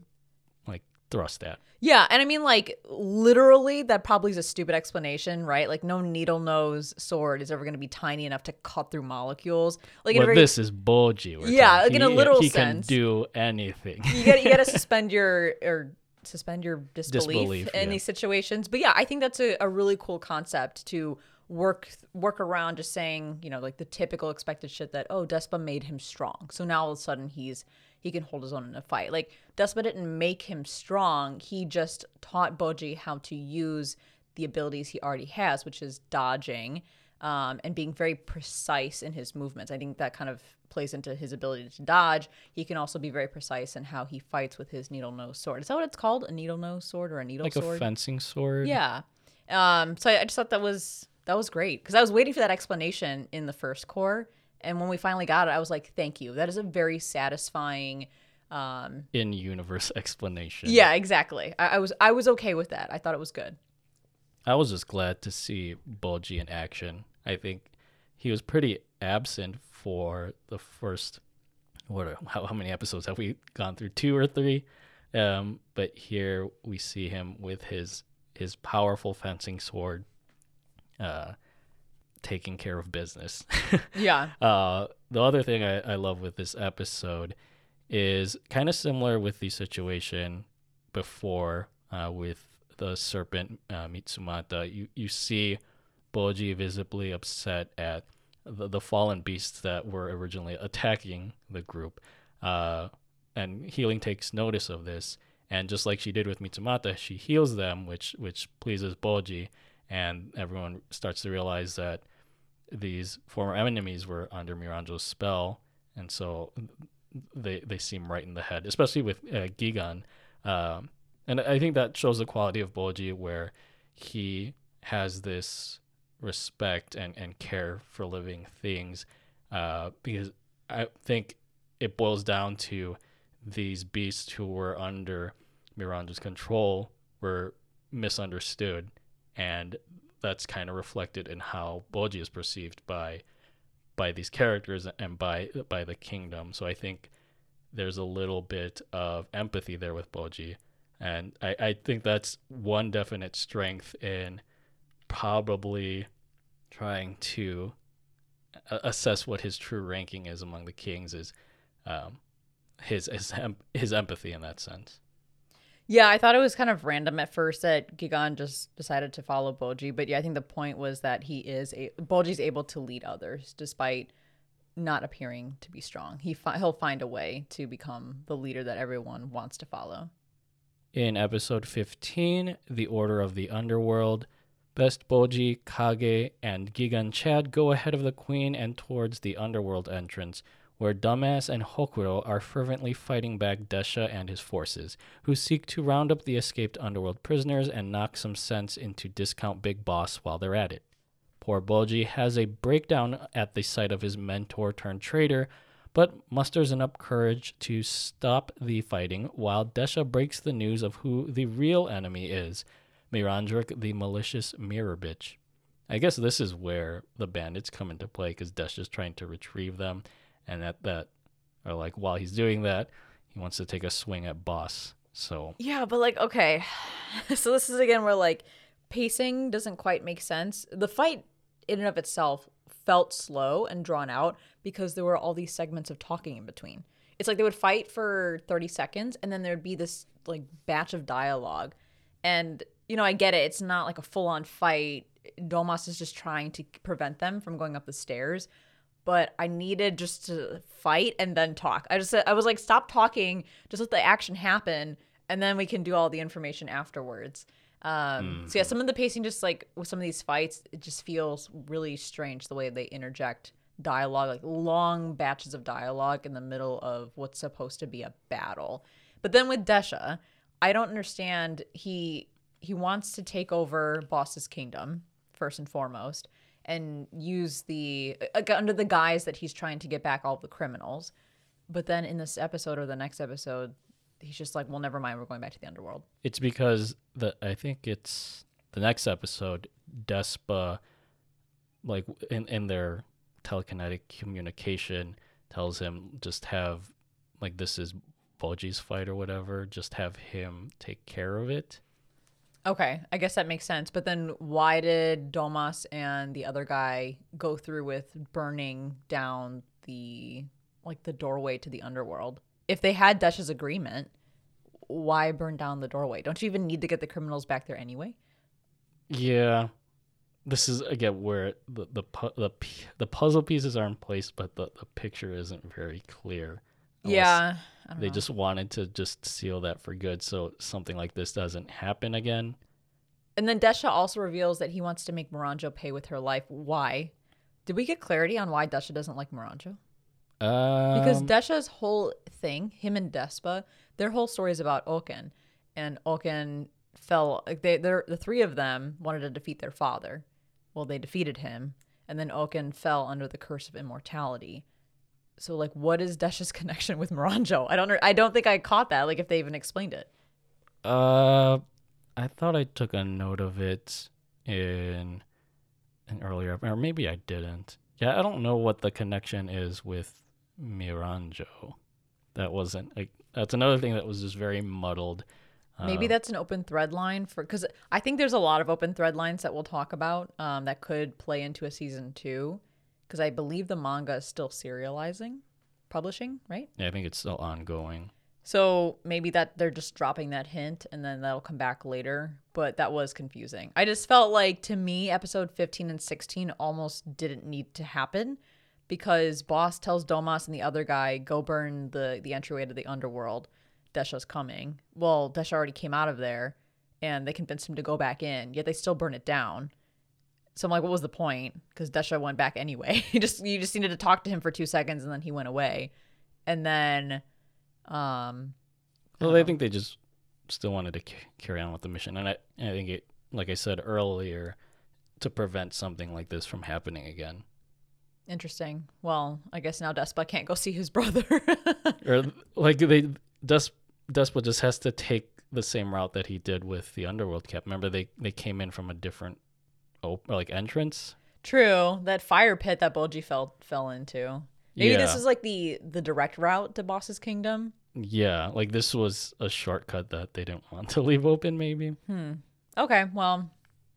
thrust at. Yeah, and I mean, like, literally, that probably is a stupid explanation, right? Like, no needle nose sword is ever going to be tiny enough to cut through molecules. Like, in a Well, very, this is Bojji. Yeah, talking. like, in a He- literal he sense. can do anything. you got you got to (laughs) suspend your or suspend your disbelief, Disbelief, in yeah. these situations. But yeah, I think that's a, a really cool concept to work work around. Just saying, you know, like the typical expected shit that oh, Despa made him strong, so now all of a sudden he's he can hold his own in a fight. Like Despa didn't make him strong; he just taught Bojji how to use the abilities he already has, which is dodging. Um, and being very precise in his movements. I think that kind of plays into his ability to dodge. He can also be very precise in how he fights with his needle nose sword. Is that what it's called? A needle nose sword or a needle like sword? a fencing sword. Yeah. Um, so I, I just thought that was that was great because I was waiting for that explanation in the first cour, and when we finally got it, I was like, "Thank you." That is a very satisfying. Um, In universe (laughs) explanation. yeah, exactly. I, I was I was okay with that. I thought it was good. I was just glad to see Bojji in action. I think he was pretty absent for the first what are, (laughs) how, how many episodes have we gone through two or three um, but here we see him with his his powerful fencing sword uh, taking care of business (laughs) Yeah. uh, the other thing I, I love with this episode is kind of similar with the situation before uh, with the serpent uh, Mitsumata. You you see Bojji visibly upset at the, the fallen beasts that were originally attacking the group, uh, and Hiling takes notice of this. And just like she did with Mitsumata, she heals them, which which pleases Bojji, and everyone starts to realize that these former enemies were under Miranjo's spell, and so they they seem right in the head, especially with uh, Gigan. Um, and I think that shows the quality of Bojji, where he has this respect and, and care for living things, uh, because I think it boils down to these beasts who were under Miranjo's control were misunderstood, and that's kind of reflected in how Bojji is perceived by by these characters and by by the kingdom. So I think there's a little bit of empathy there with Bojji, and I, I think that's one definite strength in probably trying to assess what his true ranking is among the kings is um, his his his empathy in that sense. Yeah, I thought it was kind of random at first that Gigan just decided to follow Bojji, but yeah, I think the point was that he is a Bojji's able to lead others despite not appearing to be strong. He fi- he'll find a way to become the leader that everyone wants to follow. In episode 15, The Order of the Underworld, Best Bojji, Kage, and Gigan Chad go ahead of the queen and towards the underworld entrance, where Dumbass and Hokuro are fervently fighting back Desha and his forces, who seek to round up the escaped underworld prisoners and knock some sense into Discount Big Boss while they're at it. Poor Bojji has a breakdown at the sight of his mentor turned traitor, but musters enough courage to stop the fighting while Desha breaks the news of who the real enemy is Mirandrik, the malicious mirror bitch. I guess this is where the bandits come into play because Desha's trying to retrieve them, and at that, or like while he's doing that, he wants to take a swing at Boss. So Yeah, but like okay. (laughs) so this is again where like pacing doesn't quite make sense. The fight in and of itself felt slow and drawn out because there were all these segments of talking in between. It's like they would fight for 30 seconds and then there'd be this like batch of dialogue. And you know, I get it. It's not like a full-on fight. Domas is just trying to prevent them from going up the stairs, but I needed just to fight and then talk. I just I was like stop talking, just let the action happen and then we can do all the information afterwards. Um, mm-hmm. So yeah, some of the pacing, just like with some of these fights, it just feels really strange the way they interject dialogue, like long batches of dialogue in the middle of what's supposed to be a battle. But then with Desha, I don't understand. He he wants to take over Bosse's kingdom first and foremost, and use the under the guise that he's trying to get back all the criminals. But then in this episode or the next episode, he's just like, well, never mind, we're going back to the underworld. It's because the I think it's the next episode, Despa, like in in their telekinetic communication, tells him just have like this is Bojji's fight or whatever, just have him take care of it. Okay, I guess that makes sense. But then why did Domas and the other guy go through with burning down the like the doorway to the underworld? if they had Desha's agreement, why burn down the doorway? Don't you even need to get the criminals back there anyway? Yeah, this is again where the the the the puzzle pieces are in place, but the, the picture isn't very clear. Yeah, they know. just wanted to just seal that for good, so something like this doesn't happen again. And then Desha also reveals that he wants to make Miranjo pay with her life. Why? Did we get clarity on why Desha doesn't like Miranjo? Um, because Desha's whole thing, him and Despa, their whole story is about Ouken, and Ouken fell. Like they, the three of them wanted to defeat their father. Well, they defeated him, and then Ouken fell under the curse of immortality. So, like, what is Desha's (laughs) connection with Miranjo? I don't. I don't think I caught that. Like, if they even explained it. Uh, I thought I took a note of it in an earlier, or maybe I didn't. Yeah, I don't know what the connection is with Miranjo. That wasn't like that's another thing that was just very muddled. Maybe uh, that's an open thread line for because I think there's a lot of open thread lines that we'll talk about um, that could play into a season two because I believe the manga is still serializing, publishing, right? Yeah, I think it's still ongoing. So maybe that they're just dropping that hint and then that'll come back later. But that was confusing. I just felt like to me, episode 15 and 16 almost didn't need to happen because Bosse tells Domas and the other guy go burn the the entryway to the underworld. Desha's coming. Well, Desha already came out of there, and they convinced him to go back in. Yet they still burn it down. So I'm like, what was the point? Because Desha went back anyway. (laughs) you just you just needed to talk to him for two seconds, and then he went away. And then, um, well, I, I think they just still wanted to c- carry on with the mission, and I I think it, like I said earlier, to prevent something like this from happening again. Interesting. Well, I guess now Despa can't go (laughs) see his brother. (laughs) or like they Des, Despa just has to take the same route that he did with the Underworld Cap. Remember they they came in from a different op- like entrance. True. That fire pit that Bojji fell fell into. Maybe yeah. this is like the the direct route to Bosse's Kingdom. Yeah, like this was a shortcut that they didn't want to (laughs) leave open. Maybe. Hmm. Okay. Well,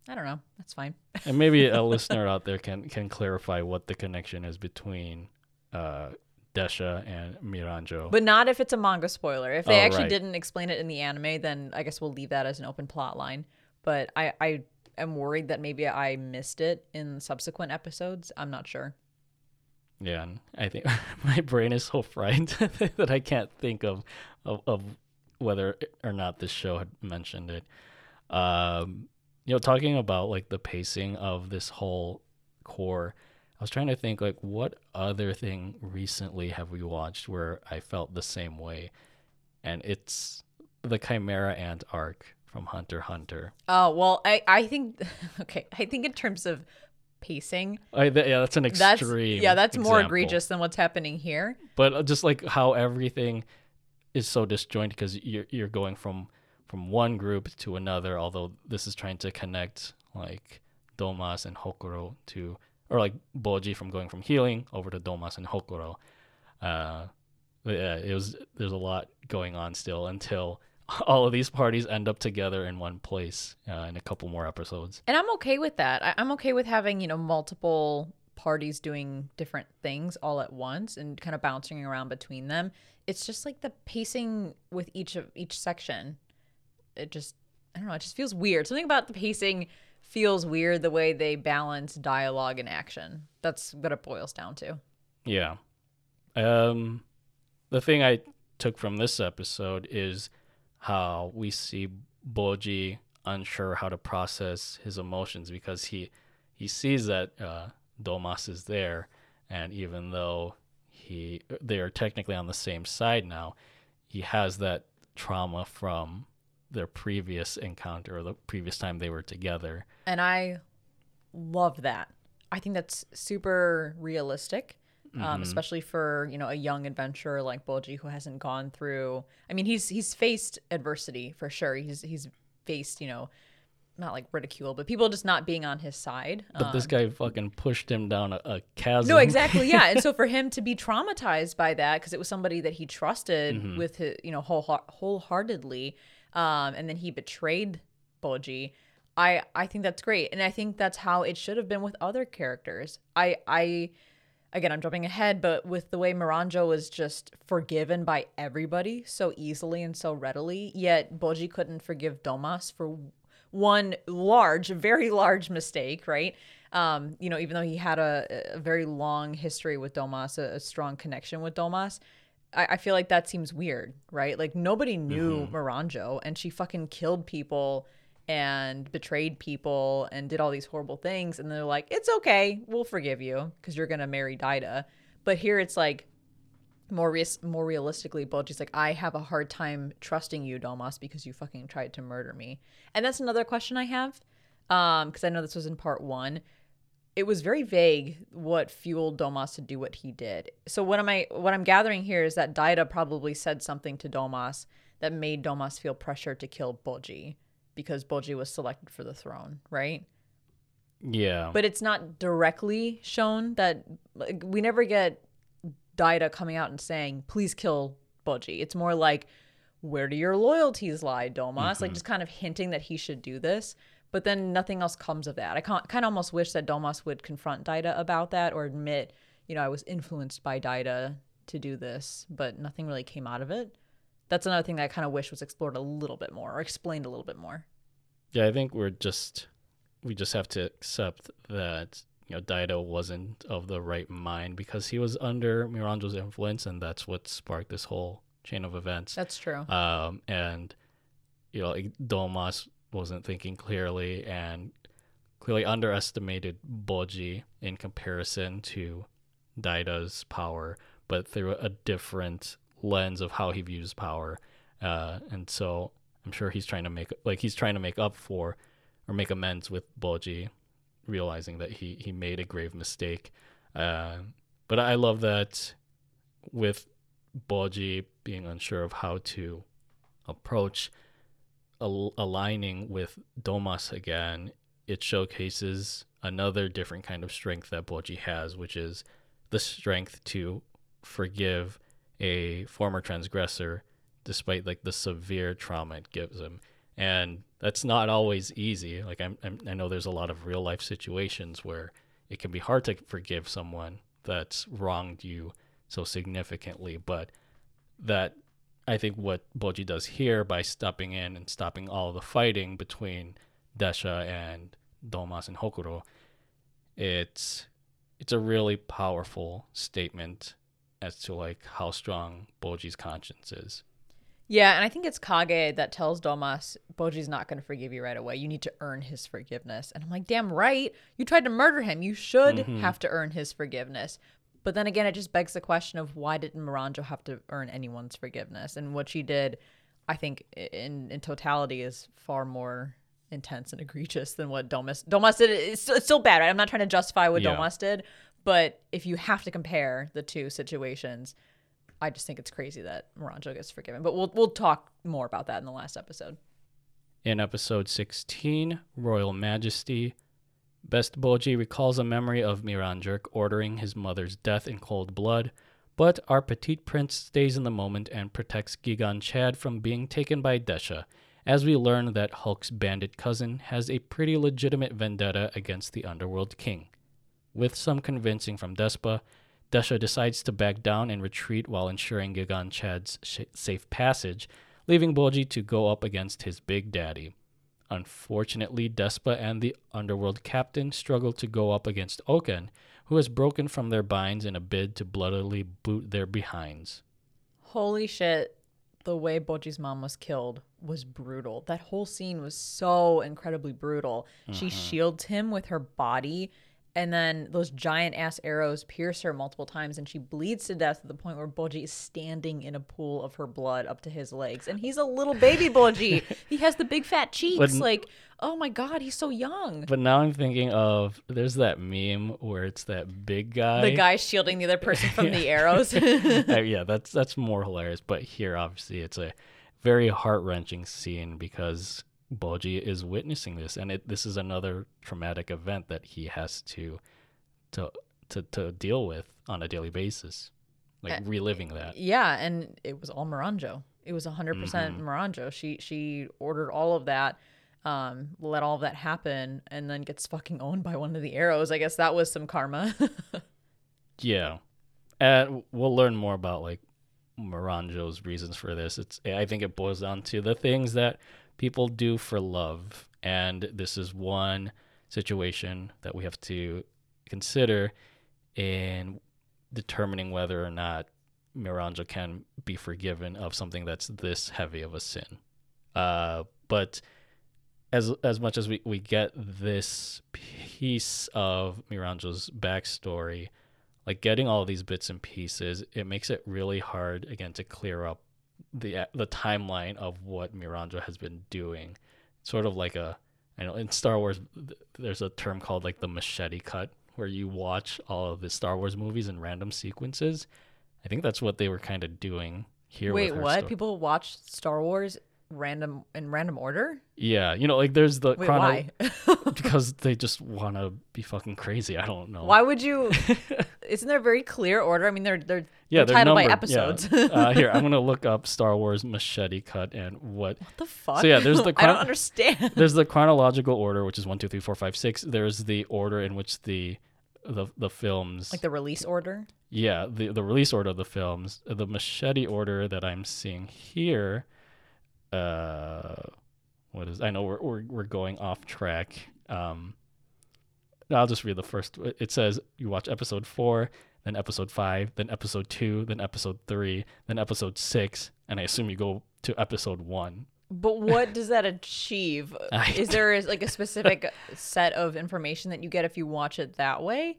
I don't know. That's fine. (laughs) and maybe a listener out there can can clarify what the connection is between uh, Desha and Miranjo. But not if it's a manga spoiler. If they oh, actually right. didn't explain it in the anime, then I guess we'll leave that as an open plot line. But I, I am worried that maybe I missed it in subsequent episodes. I'm not sure. Yeah, I think (laughs) my brain is so fried (laughs) that I can't think of, of, of whether or not this show had mentioned it. Um, you know, talking about like the pacing of this whole cour, I was trying to think like what other thing recently have we watched where I felt the same way, and it's the Chimera Ant arc from Hunter Hunter. Oh well, I I think (laughs) okay, I think in terms of pacing, I, th- yeah, that's an extreme. That's, yeah, that's example. more egregious than what's happening here. But just like how everything is so disjointed because you're you're going from from one group to another, although this is trying to connect like Domas and Hokuro to, or like Bojji from going from Hiling over to Domas and Hokuro. Uh, yeah, it was there's a lot going on still until (laughs) all of these parties end up together in one place uh, in a couple more episodes. And I'm okay with that. I- I'm okay with having, you know, multiple parties doing different things all at once and kind of bouncing around between them. It's just like the pacing with each of each section. It just I don't know, it just feels weird. Something about the pacing feels weird the way they balance dialogue and action. That's what it boils down to. Yeah. Um, the thing I took from this episode is how we see Bojji unsure how to process his emotions because he he sees that uh, Domas is there, and even though he they are technically on the same side now, he has that trauma from their previous encounter or the previous time they were together. And I love that. I think that's super realistic, um, especially for you know a young adventurer like Bojji who hasn't gone through. I mean, he's he's faced adversity for sure. He's he's faced you know not like ridicule, but people just not being on his side. But this guy fucking pushed him down a, a chasm. No, exactly. Yeah. and so (laughs) for him to be traumatized by that, because it was somebody that he trusted with his, you know, whole, wholeheartedly, um, and then he betrayed Bojji. I, I think that's great. And I think that's how it should have been with other characters. I, I, again, I'm jumping ahead, but with the way Miranjo was just forgiven by everybody so easily and so readily, yet Bojji couldn't forgive Domas for one large, very large mistake, right? Um, you know, even though he had a, a very long history with Domas, a, a strong connection with Domas, I, I feel like that seems weird, right? Like nobody knew Miranjo, and she fucking killed people and betrayed people and did all these horrible things, and they're like, "It's okay, we'll forgive you because you're gonna marry Daida." But here it's like more res- more realistically, Bojji's like, I have a hard time trusting you, Domas, because you fucking tried to murder me. And that's another question I have, um, because I know this was in part one. It was very vague what fueled Domas to do what he did. So what am I? What I'm gathering here is that Daida probably said something to Domas that made Domas feel pressure to kill Bojji because Bojji was selected for the throne, right? Yeah. but it's not directly shown that like, we never get Daida coming out and saying, "Please kill Bojji." It's more like, "Where do your loyalties lie, Domas?" Like mm-hmm. just kind of hinting that he should do this, but then nothing else comes of that. I kind of almost wish that Domas would confront Daida about that or admit, you know, I was influenced by Daida to do this, but nothing really came out of it. That's another thing that I kind of wish was explored a little bit more or explained a little bit more. Yeah, I think we're just we just have to accept that you know Daida wasn't of the right mind because he was under Miranjo's influence, and that's what sparked this whole chain of events. That's true. Um, and you know, Domas wasn't thinking clearly and clearly underestimated Bojji in comparison to Daida's power, but through a different lens of how he views power. Uh, and so I'm sure he's trying to make like he's trying to make up for or make amends with Bojji, realizing that he he made a grave mistake. Uh, but I love that with Bojji being unsure of how to approach al- aligning with Domas again, it showcases another different kind of strength that Bojji has, which is the strength to forgive a former transgressor despite like the severe trauma it gives him. And that's not always easy. Like I'm, I'm I know there's a lot of real life situations where it can be hard to forgive someone that's wronged you so significantly, but that I think what Bojji does here by stepping in and stopping all the fighting between Desha and Domas and Hokuro, it's it's a really powerful statement as to like how strong Bojji's conscience is. Yeah, and I think it's Kage that tells Domas, Bojji's not going to forgive you right away. You need to earn his forgiveness. And I'm like, damn right. You tried to murder him. You should mm-hmm. have to earn his forgiveness. But then again, it just begs the question of why didn't Miranjo have to earn anyone's forgiveness? And what she did, I think, in, in totality, is far more intense and egregious than what Domas Domas did. It's, it's still bad, right? I'm not trying to justify what Yeah. Domas did, but if you have to compare the two situations, I just think it's crazy that Miranjo gets forgiven. But we'll we'll talk more about that in the last episode. In episode 16, Royal Majesty, Best Bojji recalls a memory of Miranjuk ordering his mother's death in cold blood, But our petite prince stays in the moment and protects Gigan Chad from being taken by Desha, as we learn that Hulk's bandit cousin has a pretty legitimate vendetta against the Underworld King. With some convincing from Despa, Desha decides to back down and retreat while ensuring Gigan Chad's sh- safe passage, leaving Bojji to go up against his big daddy. Unfortunately, Despa and the Underworld captain struggle to go up against Ouken, who has broken from their binds in a bid to bloodily boot their behinds. Holy shit, the way Bojji's mom was killed was brutal. That whole scene was so incredibly brutal. She mm-hmm. shields him with her body, and then those giant ass arrows pierce her multiple times, and she bleeds to death to the point where Bojji is standing in a pool of her blood up to his legs. And he's a little baby Bojji. (laughs) he has the big fat cheeks. But- like, oh my god, he's so young. But now I'm thinking of there's that meme where it's that big guy. The guy shielding the other person from the (laughs) arrows. (laughs) Uh, yeah, that's that's more hilarious. But here, obviously, it's a very heart wrenching scene because Boji is witnessing this, and it this is another traumatic event that he has to to to, to deal with on a daily basis, like eh, reliving that. Yeah, and it was all Miranjo. It was 100% mm-hmm. Miranjo. She she ordered all of that, um, let all of that happen, and then gets fucking owned by one of the arrows. I guess that was some karma. (laughs) Yeah, and we'll learn more about like Moranjo's reasons for this. It's I think it boils down to the things that people do for love, and this is one situation that we have to consider in determining whether or not Miranjo can be forgiven of something that's this heavy of a sin. Uh, but as as much as we, we get this piece of Miranjo's backstory, like getting all these bits and pieces, it makes it really hard again to clear up the uh, the timeline of what Miranjo has been doing. Sort of like a, I know in Star Wars, there's a term called like the machete cut, where you watch all of the Star Wars movies in random sequences. I think that's what they were kind of doing here. Wait, what? People watch Star Wars random in random order? Yeah, you know, like there's the Wait, chrono- why? (laughs) because they just want to be fucking crazy. I don't know. why would you? (laughs) Isn't there a very clear order? I mean, they're they're, Yeah, they're titled by numbered, yeah. episodes. uh, here, I'm (laughs) gonna look up Star Wars machete cut and what. what the fuck? So yeah, there's the (laughs) I don't understand. There's the chronological order, which is one, two, three, four, five, six. There's the order in which the the the films. like the release order. yeah, the the release order of the films. The machete order that I'm seeing here. Uh, what is? I know we're we're, we're going off track. Um, I'll just read the first. It says you watch episode four, then episode five, then episode two, then episode three, then episode six, and I assume you go to episode one. But what does that achieve? (laughs) Is there like a specific set of information that you get if you watch it that way?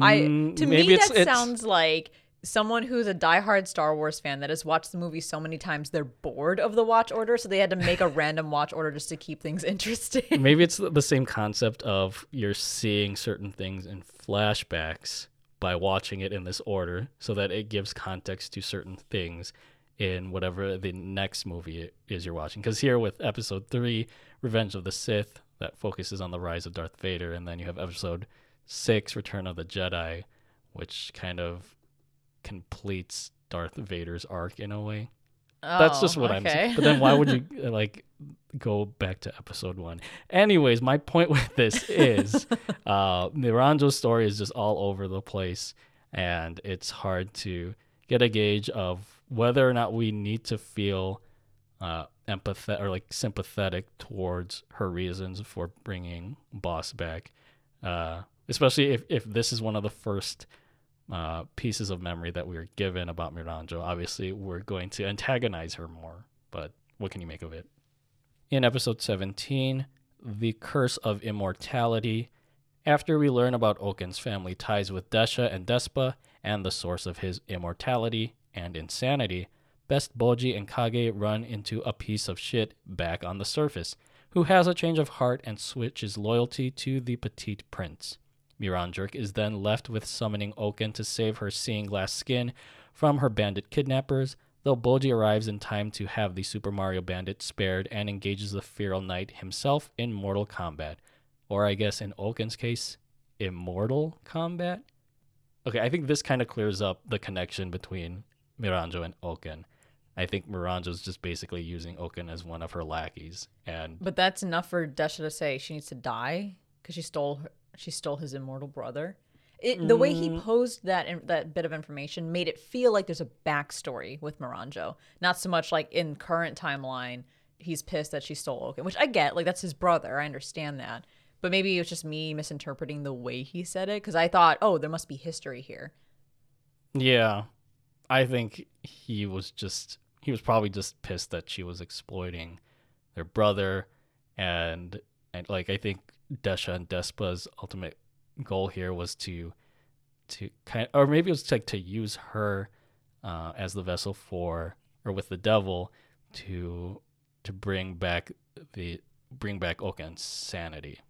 I Mm, to maybe me that it's- sounds like someone who's a diehard Star Wars fan that has watched the movie so many times they're bored of the watch order, so they had to make a (laughs) random watch order just to keep things (laughs) interesting. maybe it's the same concept of you're seeing certain things in flashbacks by watching it in this order so that it gives context to certain things in whatever the next movie is you're watching because here with episode 3 revenge of the sith that focuses on the rise of darth vader and then you have episode 6 return of the jedi which kind of completes darth vader's arc in a way that's just Oh, what I'm saying. But then why would you (laughs) uh, like go back to episode one? Anyways, my point with this is (laughs) uh Miranjo's story is just all over the place and it's hard to get a gauge of whether or not we need to feel uh empathetic or like sympathetic towards her reasons for bringing Bosse back uh especially if if this is one of the first uh, pieces of memory that we were given about Miranjo. Obviously, we're going to antagonize her more, but what can you make of it? In episode 17, The Curse of Immortality, after we learn about Ouken's family ties with Desha and Despa and the source of his immortality and insanity, Best Bojji and Kage run into a piece of shit back on the surface, who has a change of heart and switches loyalty to the petite prince. Miranjurk is then left with summoning Ouken to save her seeing glass skin from her bandit kidnappers, though Bojji arrives in time to have the Super Mario Bandit spared and engages the Feral Knight himself in mortal combat. Or I guess in Ouken's case, immortal combat? okay, I think this kind of clears up the connection between Miranjo and Ouken. I think Miranjo's just basically using Ouken as one of her lackeys, and But that's enough for Desha to say she needs to die because she stole her, she stole his immortal brother. It, the way he mm. posed that in, that bit of information made it feel like there's a backstory with Miranjo, not so much like in current timeline he's pissed that she stole Ouken, which I get, like that's his brother, I understand that, but maybe it was just me misinterpreting the way he said it because I thought, oh, there must be history here. yeah, I think he was just he was probably just pissed that she was exploiting their brother, and and like I think Desha and Despa's ultimate goal here was to to kind or maybe it was like to use her uh, as the vessel for or with the devil to to bring back the bring back Ouken's sanity.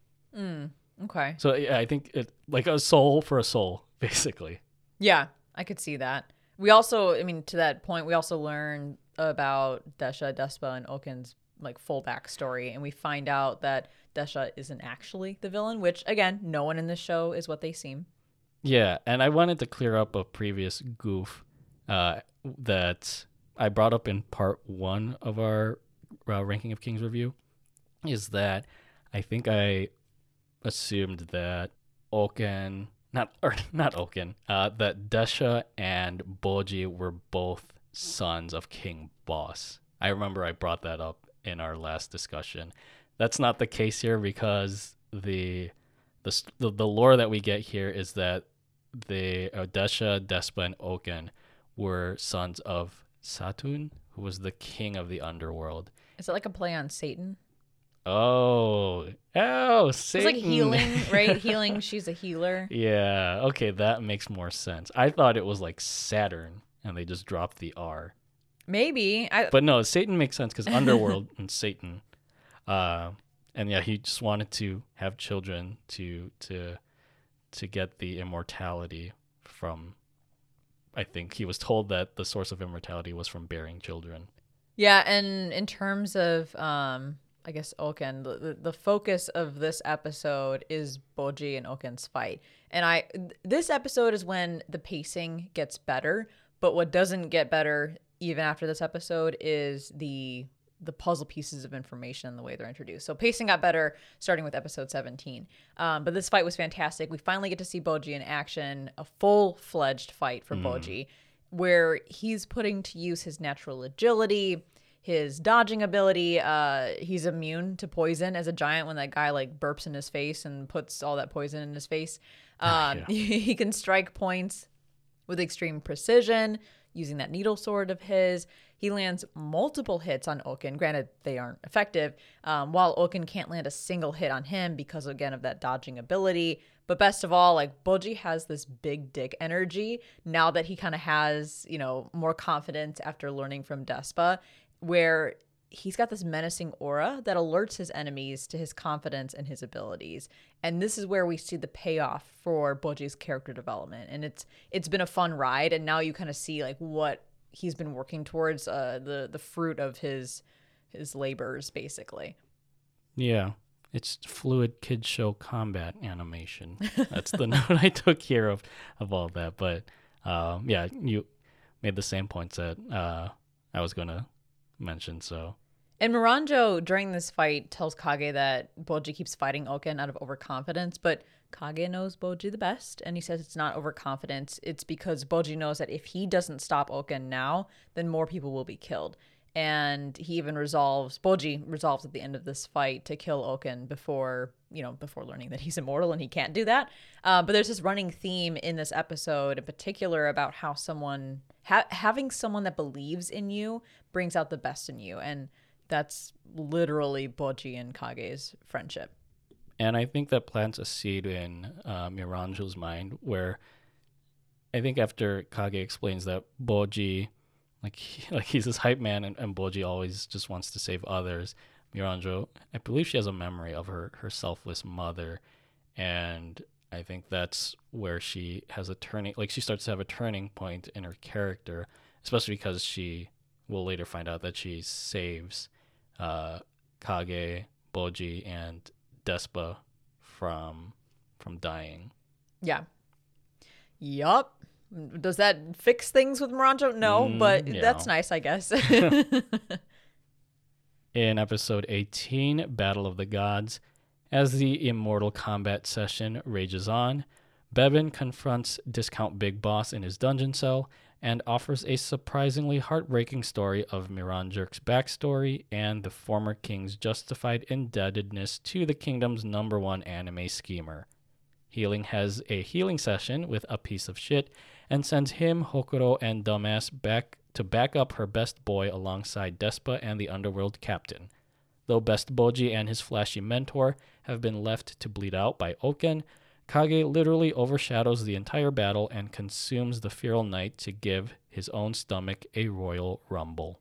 Okay. So yeah, I think it like a soul for a soul, (laughs) basically. Yeah, I could see that. We also, I mean, to that point, we also learn about Desha, Despa, and Ouken's like full backstory, and we find out that Desha isn't actually the villain. Which, again, no one in this show is what they seem. Yeah, and I wanted to clear up a previous goof uh, that I brought up in part one of our uh, ranking of kings review. Is that I think I assumed that Ouken, not or (laughs) not Ouken, uh, that Desha and Bojji were both sons of King Bosse. I remember I brought that up in our last discussion. That's not the case here because the the the, the lore that we get here is that the uh, Desha, Despa, and Ouken were sons of Satun, who was the king of the underworld. Is it like a play on Satan? Oh, oh, Satan. It's like healing, right? (laughs) healing. She's a healer. yeah, okay, that makes more sense. I thought it was like Saturn, and they just dropped the R. Maybe. I, But no, Satan makes sense because (laughs) underworld and Satan. Uh, and yeah, he just wanted to have children to to to get the immortality from. I think he was told that the source of immortality was from bearing children. Yeah, and in terms of um I guess Ouken, the, the, focus of this episode is Bojji and Ouken's fight. And I th- this episode is when the pacing gets better, but what doesn't get better even after this episode is the the puzzle pieces of information and the way they're introduced. So pacing got better starting with episode 17. Um, but this fight was fantastic. We finally get to see Bojji in action, a full-fledged fight for Bojji where he's putting to use his natural agility, his dodging ability. Uh, he's immune to poison as a giant when that guy like burps in his face and puts all that poison in his face. (laughs) Um, (laughs) he can strike points with extreme precision using that needle sword of his. He lands multiple hits on Ouken. Granted, they aren't effective, um, while Ouken can't land a single hit on him because, again, of that dodging ability. But best of all, like Bojji has this big dick energy now that he kind of has, you know, more confidence after learning from Despa, where he's got this menacing aura that alerts his enemies to his confidence and his abilities. And this is where we see the payoff for Bojji's character development. And it's it's been a fun ride and now you kind of see like what he's been working towards uh the the fruit of his his labors basically. Yeah, it's fluid kid show combat animation. That's the (laughs) note I took here of of all that. But um, yeah, you made the same points that uh, I was gonna mention. So And Miranjo during this fight tells Kage that Bojji keeps fighting Ouken out of overconfidence, but Kage knows Bojji the best, and he says it's not overconfidence. It's because Bojji knows that if he doesn't stop Ouken now, then more people will be killed. And he even resolves Bojji resolves at the end of this fight to kill Ouken before you know before learning that he's immortal and he can't do that. Uh, but there's this running theme in this episode in particular about how someone ha- having someone that believes in you brings out the best in you, and that's literally Bojji and Kage's friendship. And I think that plants a seed in uh, Miranjo's mind where I think after Kage explains that Bojji, like, he, (laughs) like he's this hype man and, and Bojji always just wants to save others. Miranjo, I believe she has a memory of her, her selfless mother. And I think that's where she has a turning, like she starts to have a turning point in her character, especially because she will later find out that she saves uh, Kage, Bojji, and Despa from from dying. Yeah. Yup. Does that fix things with Miranjo? No, Mm, but yeah. that's nice, I guess. (laughs) (laughs) In episode 18, Battle of the Gods, as the immortal combat session rages on, Bevin confronts Discount Big Boss in his dungeon cell and offers a surprisingly heartbreaking story of Miranjerk's backstory and the former king's justified indebtedness to the kingdom's number one anime schemer. Hiling has a healing session with a piece of shit and sends him, Hokuro, and Dumbass back to back up her best boy alongside Despa and the underworld captain. Though Best Bojji and his flashy mentor have been left to bleed out by Ouken, Kage literally overshadows the entire battle and consumes the feral knight to give his own stomach a royal rumble.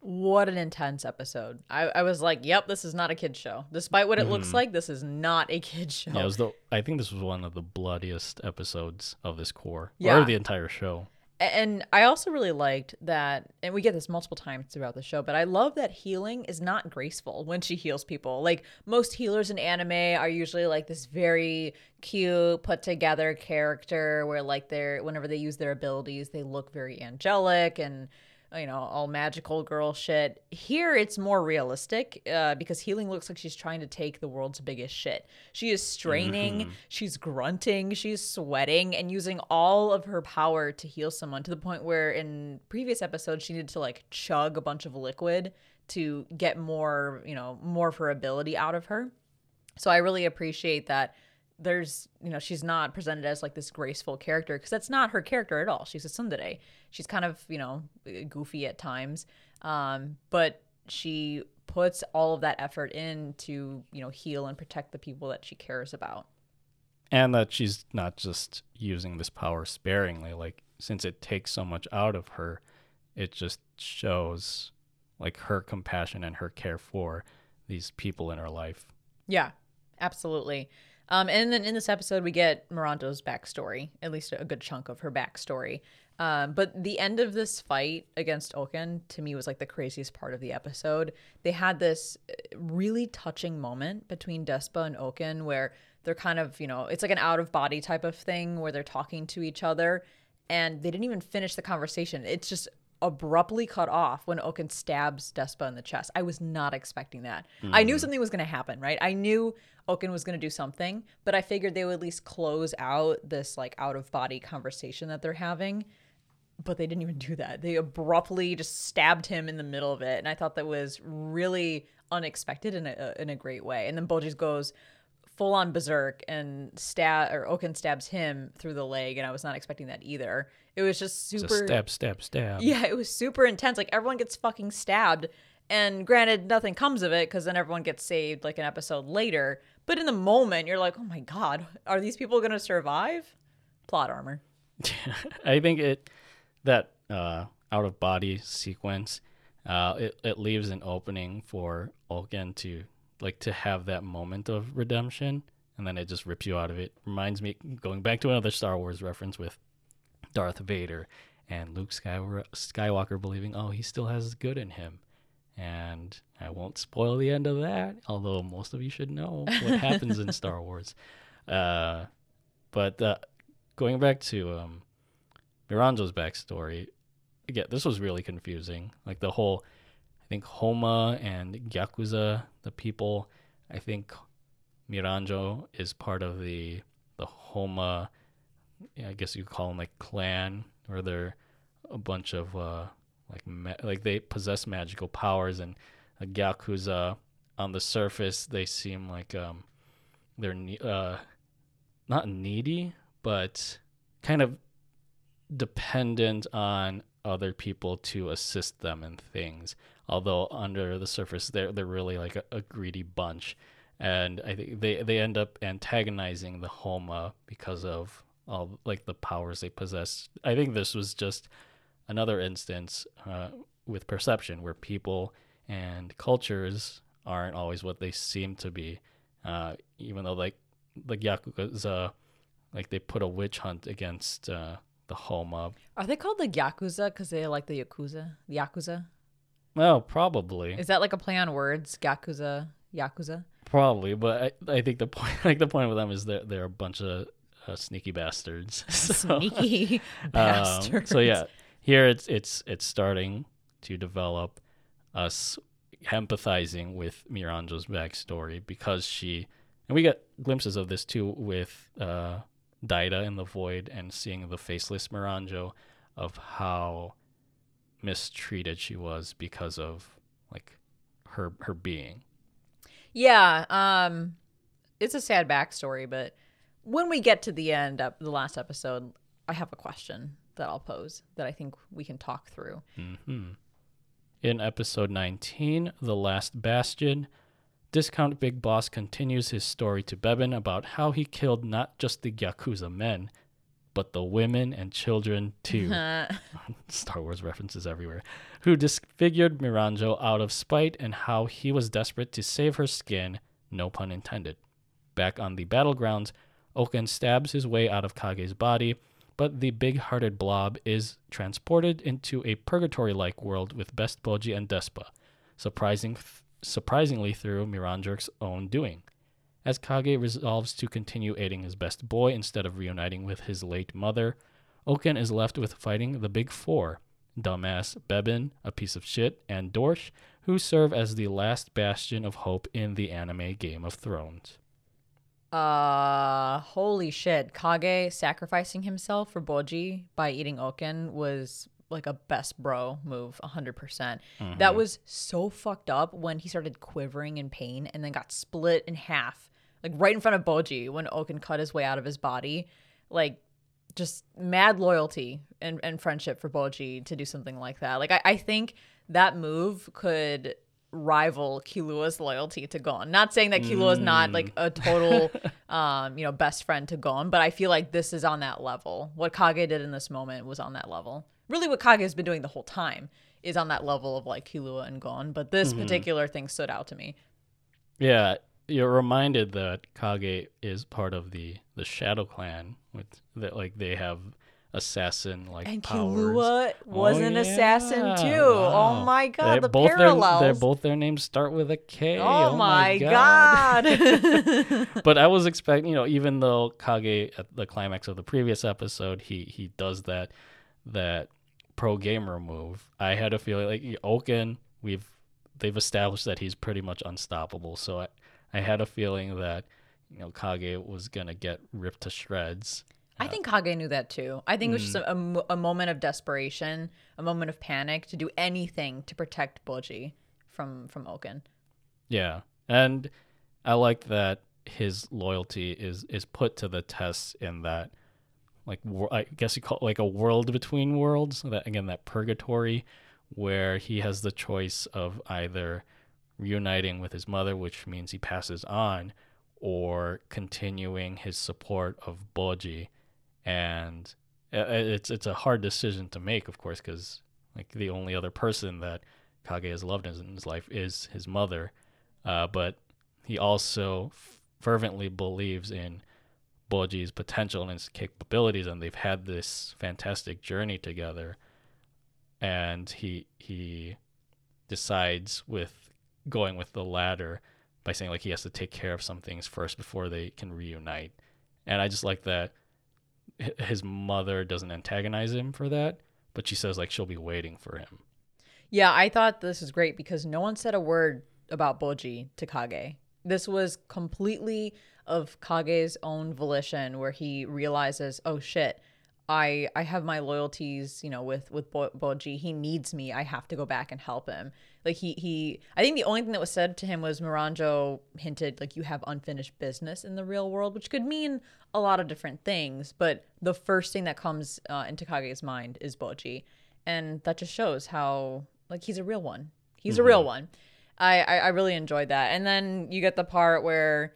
what an intense episode. I, I was like, yep, this is not a kid's show. Despite what it looks mm-hmm. like, this is not a kid's show. Yeah, it was the, I think this was one of the bloodiest episodes of this cour, Yeah. or the entire show. And I also really liked that, and we get this multiple times throughout the show, but I love that Hiling is not graceful when she heals people. Like most healers in anime are usually like this very cute, put together character where like they're whenever they use their abilities, they look very angelic and you know all magical girl shit. Here it's more realistic uh, because Hiling looks like she's trying to take the world's biggest shit. She is straining, she's grunting, she's sweating, and using all of her power to heal someone to the point where in previous episodes she needed to like chug a bunch of liquid to get more, you know, more of her ability out of her. So I really appreciate that there's, you know, she's not presented as like this graceful character because that's not her character at all. She's a tsundere. She's kind of, you know, goofy at times. Um, but she puts all of that effort in to, you know, heal and protect the people that she cares about. and that she's not just using this power sparingly like since it takes so much out of her it just shows like her compassion and her care for these people in her life Yeah, absolutely. Um, and then in this episode, we get Miranjo's backstory, at least a good chunk of her backstory. Um, but the end of this fight against Ouken to me was like the craziest part of the episode. They had this uh, really touching moment between Despa and Ouken where they're kind of, you know, it's like an out of body type of thing where they're talking to each other and they didn't even finish the conversation. It's just abruptly cut off when Ouken stabs Despa in the chest. I was not expecting that. I knew hmm. something was going to happen, right? I knew Ouken was going to do something, but I figured they would at least close out this like out of body conversation that they're having. But they didn't even do that. They abruptly just stabbed him in the middle of it, and I thought that was really unexpected in a in a great way. And then Bojji's goes full on berserk and stab or Ouken stabs him through the leg, and I was not expecting that either. It was just It's super a stab stab stab yeah, it was super intense. Like everyone gets fucking stabbed. And granted, nothing comes of it because then everyone gets saved like an episode later. But in the moment, you're like, oh my God, are these people going to survive? Plot armor. (laughs) i think it that uh out of body sequence uh it, it leaves an opening for Ouken to like to have that moment of redemption and then it just rips you out of it reminds me going back to another star wars reference with Darth Vader and Luke Skywalker, Skywalker believing, oh, he still has good in him. And I won't spoil the end of that, although most of you should know what (laughs) happens in Star Wars. Uh, but uh, going back to um, Miranjo's backstory, again, this was really confusing. Like the whole, I think Homa and Yakuza, the people, I think Miranjo is part of the the Homa I guess you call them like clan, where they're a bunch of uh, like ma- like they possess magical powers, and a Yakuza on the surface they seem like um they're ne- uh not needy, but kind of dependent on other people to assist them in things. Although under the surface they're they're really like a, a greedy bunch. And I think they, they end up antagonizing the Homa because of all like the powers they possess. I think this was just another instance uh, with perception where people and cultures aren't always what they seem to be. Uh, even though like the Yakuza, like they put a witch hunt against uh, the Homa. Are they called the Yakuza because they like the Yakuza? The Yakuza? Well, probably, Is that like a play on words? Yakuza? Yakuza? probably, but I, I think the point (laughs) like the point with them is that they're a bunch of uh, sneaky bastards. (laughs) Sneaky (laughs) Um, bastards. so yeah, here it's it's it's starting to develop us empathizing with Miranjo's backstory because she and we get glimpses of this too with uh Daida in the void and seeing the faceless Miranjo of how mistreated she was because of like her her being. Yeah, um, it's a sad backstory, but when we get to the end of the last episode, I have a question that I'll pose that I think we can talk through. hmm In episode 19, The Last Bastion, Discount Big Boss continues his story to Bebin about how he killed not just the Yakuza men, but the women and children too. (laughs) Star Wars references everywhere. Who disfigured Miranjo out of spite and how he was desperate to save her skin, no pun intended. Back on the battlegrounds, Ouken stabs his way out of Kage's body, but the big hearted blob is transported into a purgatory like world with Best Bojji and Despa, surprising, surprisingly through Miranjok's own doing. As Kage resolves to continue aiding his best boy instead of reuniting with his late mother, Ouken is left with fighting the big four dumbass Bebin, a piece of shit, and Dorshe, who serve as the last bastion of hope in the anime Game of Thrones. Uh, holy shit! Kage sacrificing himself for Bojji by eating Ouken was like a best bro move, hundred percent. That was so fucked up when he started quivering in pain and then got split in half, like right in front of Bojji when Ouken cut his way out of his body. Like, just mad loyalty and, and friendship for Bojji to do something like that. Like, I, I think that move could rival Killua's loyalty to Gon. Not saying that Killua is not like a total, (laughs) um, you know, best friend to Gon, but I feel like this is on that level. What Kage did in this moment was on that level. Really, what Kage has been doing the whole time is on that level of like Killua and Gon, but this mm-hmm. particular thing stood out to me. Yeah, you're reminded that Kage is part of the the Shadow Clan, with that like they have assassin like And powers. Killua oh, was Oh, an assassin yeah. too. Oh my god, They- the both parallels. Their, they're both their names start with a K. oh, oh my god. god. (laughs) (laughs) but I was expecting, you know, even though Kage at the climax of the previous episode, he he does that that pro gamer move. I had a feeling like Ouken, we've they've established that he's pretty much unstoppable. So I I had a feeling that you know Kage was gonna get ripped to shreds. I think Kage knew that too. I think it was just Mm. a, a a moment of desperation, a moment of panic to do anything to protect Bojji from from Ouken. Yeah, and I like that his loyalty is is put to the test in that, like I guess you call it like a world between worlds. That again, that purgatory, where he has the choice of either reuniting with his mother, which means he passes on, or continuing his support of Bojji, and i- i- it's it's a hard decision to make, of course, because like the only other person that Kage has loved in his life is his mother, uh, but he also fervently believes in Bojji's potential and his capabilities, and they've had this fantastic journey together. And he he decides with going with the latter by saying like he has to take care of some things first before they can reunite. And I just like that his mother doesn't antagonize him for that, but she says like she'll be waiting for him. Yeah, I thought this is great because no one said a word about Bojji to Kage. This was completely of Kage's own volition where he realizes, "Oh shit, I I have my loyalties, you know, with with Bo- Bojji. He needs me. I have to go back and help him." Like he he I think the only thing that was said to him was Miranjo hinted like you have unfinished business in the real world, which could mean a lot of different things, but the first thing that comes uh, into Kage's mind is Bojji. And that just shows how like he's a real one. He's a real one. I, I I really enjoyed that. And then you get the part where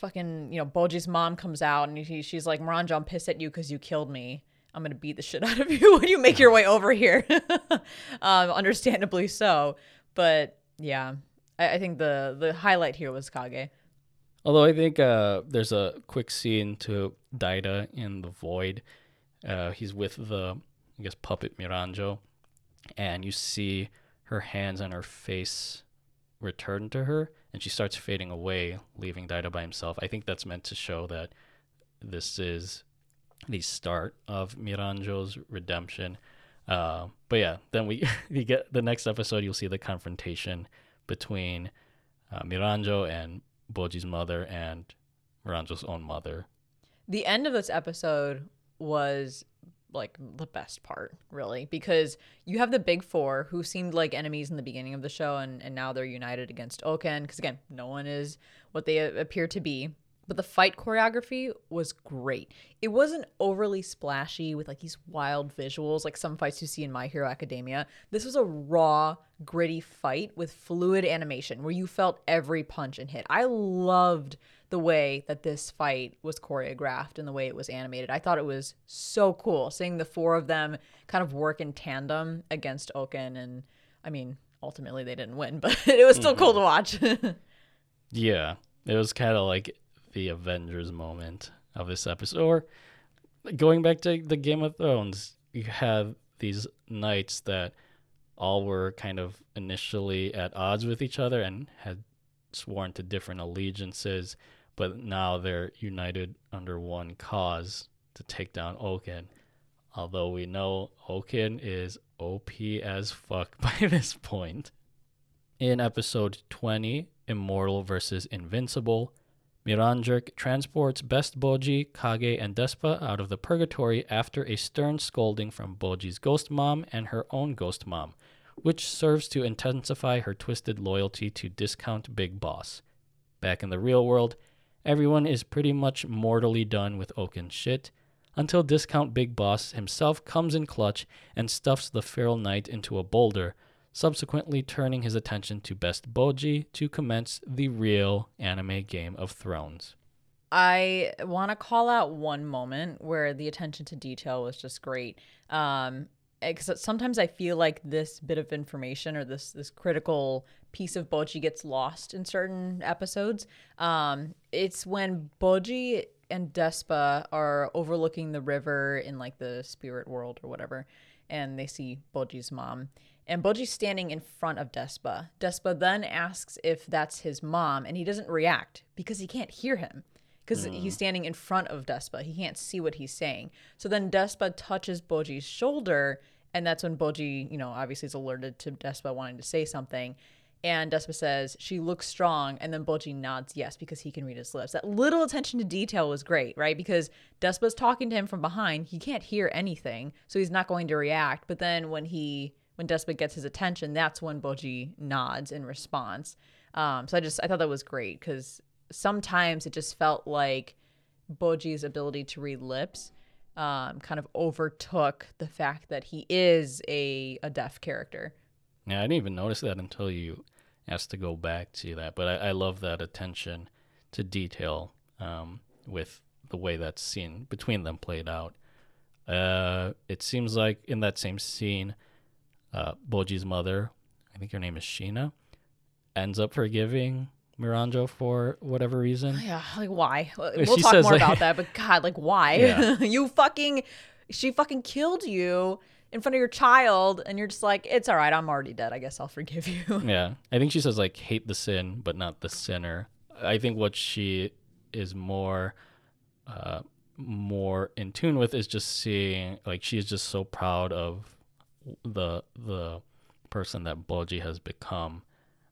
fucking you know Bojji's mom comes out and he, she's like, Miranjo, I'm pissed at you because you killed me. I'm gonna beat the shit out of you (laughs) when you make your way over here. (laughs) um, understandably so. But yeah, I, I think the the highlight here was Kage. Although I think uh, there's a quick scene to Daida in the void. Uh, he's with the, I guess, puppet Miranjo, and you see her hands and her face return to her, and she starts fading away, leaving Daida by himself. I think that's meant to show that this is the start of Miranjo's redemption. Uh, but yeah, then (laughs) we get the next episode. You'll see the confrontation between uh, Miranjo and Bojji's mother and Miranjo's own mother. The end of this episode was like the best part, really, because you have the big four who seemed like enemies in the beginning of the show, and, and now they're united against Ouken. Because again, no one is what they uh, appear to be. But the fight choreography was great. It wasn't overly splashy with like these wild visuals like some fights you see in My Hero Academia. This was a raw, gritty fight with fluid animation where you felt every punch and hit. I loved the way that this fight was choreographed and the way it was animated. I thought it was so cool seeing the four of them kind of work in tandem against Ouken. And I mean, ultimately they didn't win, (laughs) but it was still mm-hmm. cool to watch. (laughs) yeah, it was kind of like the Avengers moment of this episode. Or going back to the Game of Thrones, you have these knights that all were kind of initially at odds with each other and had sworn to different allegiances but now they're united under one cause to take down Ouken. Although we know Ouken is OP as fuck (laughs) by this point. In episode 20, Immortal versus Invincible, Miranjuk transports Best Bojji, Kage, and Despa out of the purgatory after a stern scolding from Bojji's ghost mom and her own ghost mom, which serves to intensify her twisted loyalty to Discount Big Boss. Back in the real world, Everyone is pretty much mortally done with Ouken's shit until Discount Big Boss himself comes in clutch and stuffs the feral knight into a boulder, subsequently turning his attention to Best Bojji to commence the real anime Game of Thrones. I want to call out one moment where the attention to detail was just great. Um, because sometimes I feel like this bit of information or this this critical piece of Bojji gets lost in certain episodes. Um, it's when Bojji and Despa are overlooking the river in like the spirit world or whatever, and they see Bojji's mom. And Bojji's standing in front of Despa. Despa then asks if that's his mom, and he doesn't react because he can't hear him because mm. he's standing in front of Despa. He can't see what he's saying. So then Despa touches Bojji's shoulder, and that's when Bojji, you know, obviously is alerted to Despa wanting to say something. And Despa says, she looks strong. And then Bojji nods yes because he can read his lips. That little attention to detail was great, right? Because Despa's talking to him from behind. He can't hear anything, so he's not going to react. But then when he when Despa gets his attention, that's when Bojji nods in response. Um, so I just I thought that was great because sometimes it just felt like Bojji's ability to read lips um, kind of overtook the fact that he is a, a deaf character. Yeah, I didn't even notice that until you asked to go back to that. But I, I love that attention to detail um, with the way that scene between them played out. Uh, it seems like in that same scene, uh, Bojji's mother, I think her name is Sheena, ends up forgiving Miranjo for whatever reason. Yeah, like why? We'll she talk more like, about that, but God, like why? (laughs) Yeah. (laughs) you fucking, she fucking killed you in front of your child and you're just like it's all right i'm already dead. I guess i'll forgive you. (laughs) Yeah. I think she says like hate the sin but not the sinner. I think what she is more uh more in tune with is just seeing like she's just so proud of the the person that bojji has become.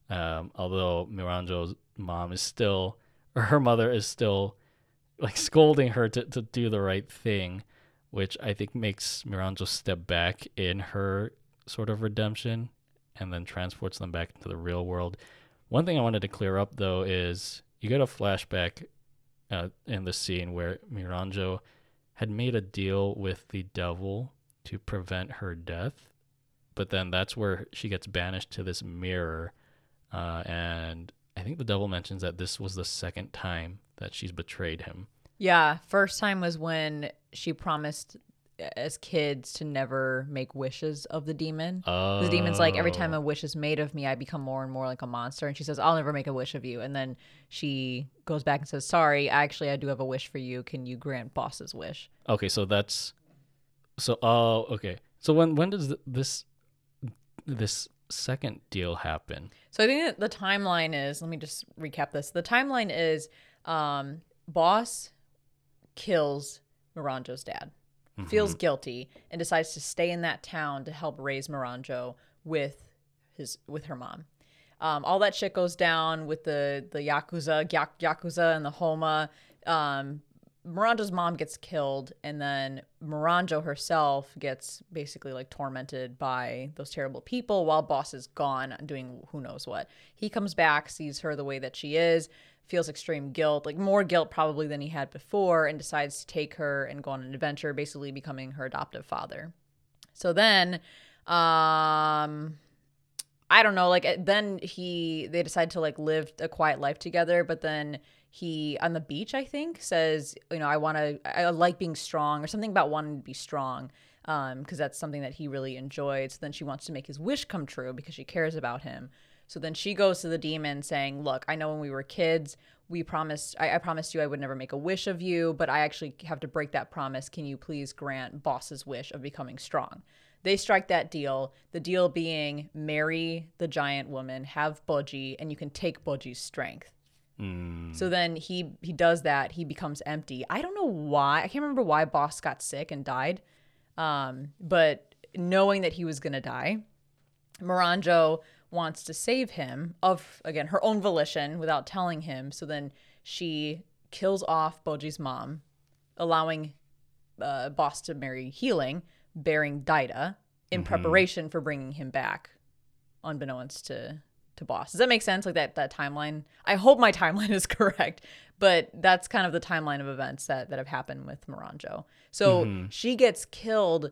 Um although miranjo's mom is still or (laughs) her mother is still like scolding her to, to do the right thing which I think makes Miranjo step back in her sort of redemption and then transports them back into the real world. One thing I wanted to clear up though is you get a flashback uh, in the scene where Miranjo had made a deal with the devil to prevent her death, but then that's where she gets banished to this mirror, uh, and I think the devil mentions that this was the second time that she's betrayed him. Yeah, first time was when she promised as kids to never make wishes of the demon. Oh. The demon's like every time a wish is made of me, I become more and more like a monster. And she says, "I'll never make a wish of you." And then she goes back and says, "Sorry, actually, I do have a wish for you. Can you grant bosse's wish?" Okay, so that's so. Oh, uh, okay. So when when does this this second deal happen? So I think the timeline is. Let me just recap this. The timeline is, um, bosse kills Moranjo's dad. Feels guilty and decides to stay in that town to help raise Moranjo with his with her mom. Um, all that shit goes down with the the yakuza, yakuza, and the Homa. Um, Moranjo's mom gets killed, and then Moranjo herself gets basically like tormented by those terrible people while Bosse is gone doing who knows what. He comes back, sees her the way that she is, feels extreme guilt, like more guilt probably than he had before, and decides to take her and go on an adventure, basically becoming her adoptive father. So then, um, I don't know, like uh, then he they decide to like live a quiet life together, but then he on the beach, I think, says, you know, I want to I like being strong or something about wanting to be strong. Um, because that's something that he really enjoyed. So then she wants to make his wish come true because she cares about him. So then she goes to the demon saying, Look, I know when we were kids, we promised, I, I promised you I would never make a wish of you, but I actually have to break that promise. Can you please grant Bosse's wish of becoming strong? They strike that deal. The deal being marry the giant woman, have Bojji, and you can take Bojji's strength. So then he he does that. He becomes empty. I don't know why. I can't remember why Bosse got sick and died. Um, but knowing that he was gonna die, Moranjo wants to save him of again her own volition without telling him. So then she kills off Bojji's mom, allowing uh, Bosse to marry Hiling, bearing Daida in preparation for bringing him back, unbeknownst to to Bosse. Does that make sense? Like that that timeline. I hope my (laughs) timeline is correct, but that's kind of the timeline of events that that have happened with Moranjo. So she gets killed.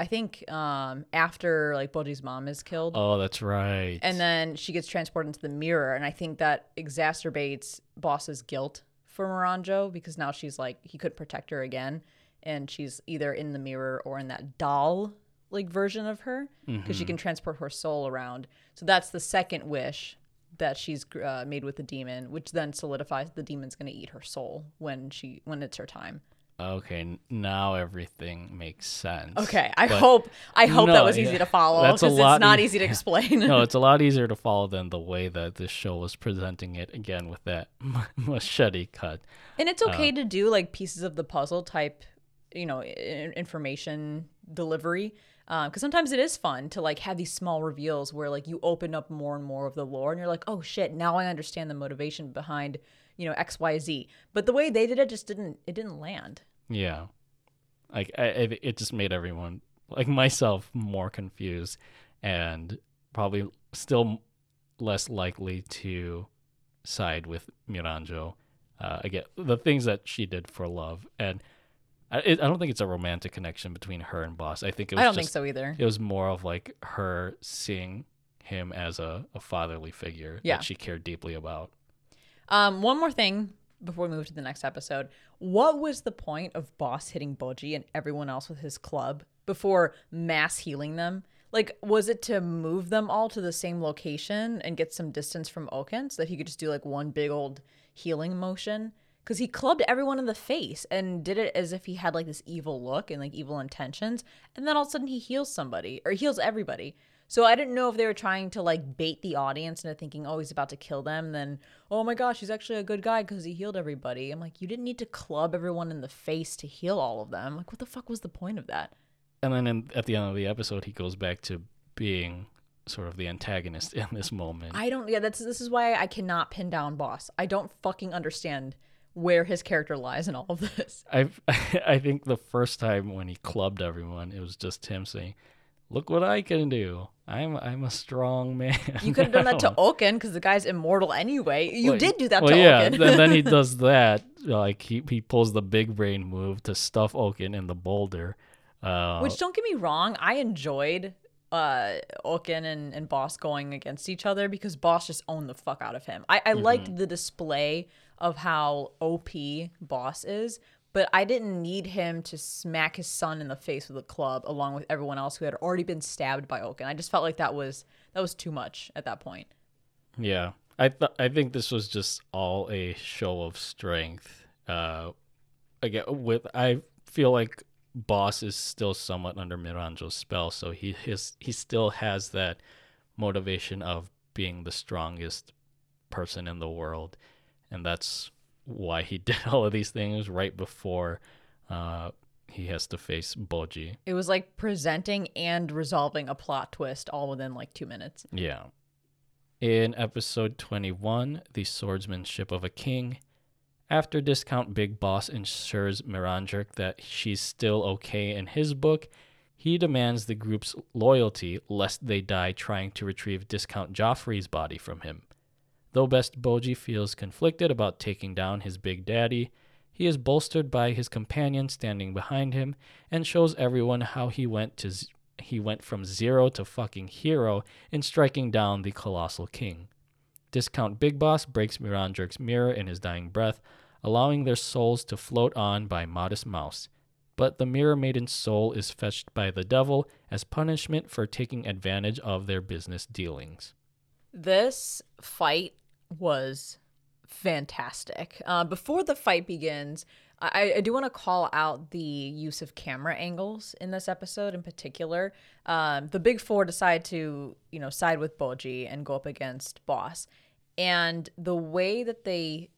I think um, after like Bojji's mom is killed, Oh, that's right. and then she gets transported into the mirror, and I think that exacerbates Bosse's guilt for Moranjo because now she's like he couldn't protect her again, and she's either in the mirror or in that doll like version of her because she can transport her soul around. So that's the second wish that she's uh, made with the demon, which then solidifies the demon's going to eat her soul when she when it's her time. Okay, now everything makes sense. Okay, I But- hope I hope No, that was yeah. easy to follow because it's not e- easy to (laughs) explain. no, (laughs) it's a lot easier to follow than the way that this show was presenting it again with that (laughs) machete cut. And it's Uh, okay to do like pieces of the puzzle type, you know, information delivery. Because sometimes it is fun to like have these small reveals where like you open up more and more of the lore, and you're like, oh shit, now I understand the motivation behind, you know, X, Y, Z. But the way they did it just didn't it didn't land. Yeah, like I, it just made everyone, like myself, more confused, and probably still less likely to side with Miranjo. Uh, again, the things that she did for love, and I, it, I don't think it's a romantic connection between her and Bosse. I think it was I don't just, think so either. It was more of like her seeing him as a, a fatherly figure Yeah. that she cared deeply about. Um, one more thing before we move to the next episode. What was the point of Bosse hitting Bojji and everyone else with his club before mass healing them? Like, was it to move them all to the same location and get some distance from Ouken so that he could just do like one big old healing motion? Because he clubbed everyone in the face and did it as if he had like this evil look and like evil intentions. And then all of a sudden he heals somebody or heals everybody. So I didn't know if they were trying to like bait the audience into thinking, oh, he's about to kill them. Then, oh my gosh, he's actually a good guy because he healed everybody. I'm like, you didn't need to club everyone in the face to heal all of them. Like, what the fuck was the point of that? And then in, at the end of the episode, he goes back to being sort of the antagonist (laughs) in this moment. I don't. Yeah, that's this is why I cannot pin down Bosse. I don't fucking understand where his character lies in all of this. (laughs) I (laughs) I think the first time when he clubbed everyone, it was just him saying, "Look what I can do. I'm I'm a strong (laughs) man." You could have done that to now." Ouken because the guy's immortal anyway. You Well, did do that well, to yeah. Ouken. and then he (laughs) does that. Like he he pulls the big brain move to stuff Ouken in the boulder. Uh, Which don't get me wrong, I enjoyed uh Ouken and, and Bosse going against each other because Bosse just owned the fuck out of him. I, I liked the display of how OP Bosse is, but I didn't need him to smack his son in the face with a club along with everyone else who had already been stabbed by Ouken. I just felt like that was that was too much at that point. Yeah, I th- I think this was just all a show of strength. Uh, again, with I feel like Bosse is still somewhat under Miranjo's spell, so he his he still has that motivation of being the strongest person in the world, and that's why he (laughs) did all of these things right before uh, he has to face Bojji. It was like presenting and resolving a plot twist all within like two minutes. Yeah. In episode 21, The Swordsmanship of a King, after Discount Big Boss ensures Miranjuk that she's still okay in his book, he demands the group's loyalty lest they die trying to retrieve Discount Joffrey's body from him. Though Best Bojji feels conflicted about taking down his big daddy, he is bolstered by his companion standing behind him and shows everyone how he went to z- he went from zero to fucking hero in striking down the colossal king. Discount Big Boss breaks Miranjuk's mirror in his dying breath, allowing their souls to float on by Modest Mouse. But the Mirror Maiden's soul is fetched by the devil as punishment for taking advantage of their business dealings. This fight was fantastic. Uh, before the fight begins, I, I do want to call out the use of camera angles in this episode in particular. Um, the Big Four decide to, you know, side with Bojji and go up against Bosse, and the way that they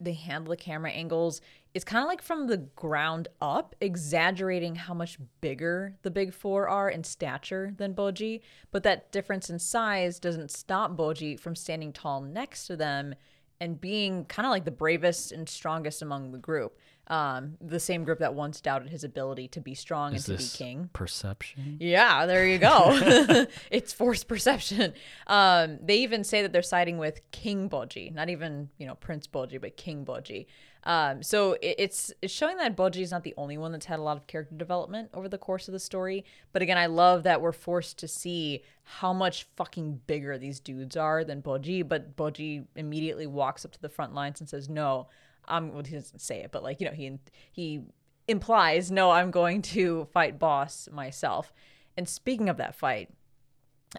they handle the camera angles is kind of like from the ground up, exaggerating how much bigger the big four are in stature than Bojji. But that difference in size doesn't stop Bojji from standing tall next to them and being kind of like the bravest and strongest among the group. Um, the same group that once doubted his ability to be strong Is and to be king. perception? Yeah, there you go. (laughs) (laughs) it's forced perception. Um, they even say that they're siding with King Bojji, not even you know Prince Bojji, but King Bojji. Um, so it, it's it's showing that Bojji is not the only one that's had a lot of character development over the course of the story. But again, I love that we're forced to see how much fucking bigger these dudes are than Bojji. But Bojji immediately walks up to the front lines and says, "No." Um, well, he doesn't say it, but like you know, he he implies, no, I'm going to fight bosse myself. And speaking of that fight,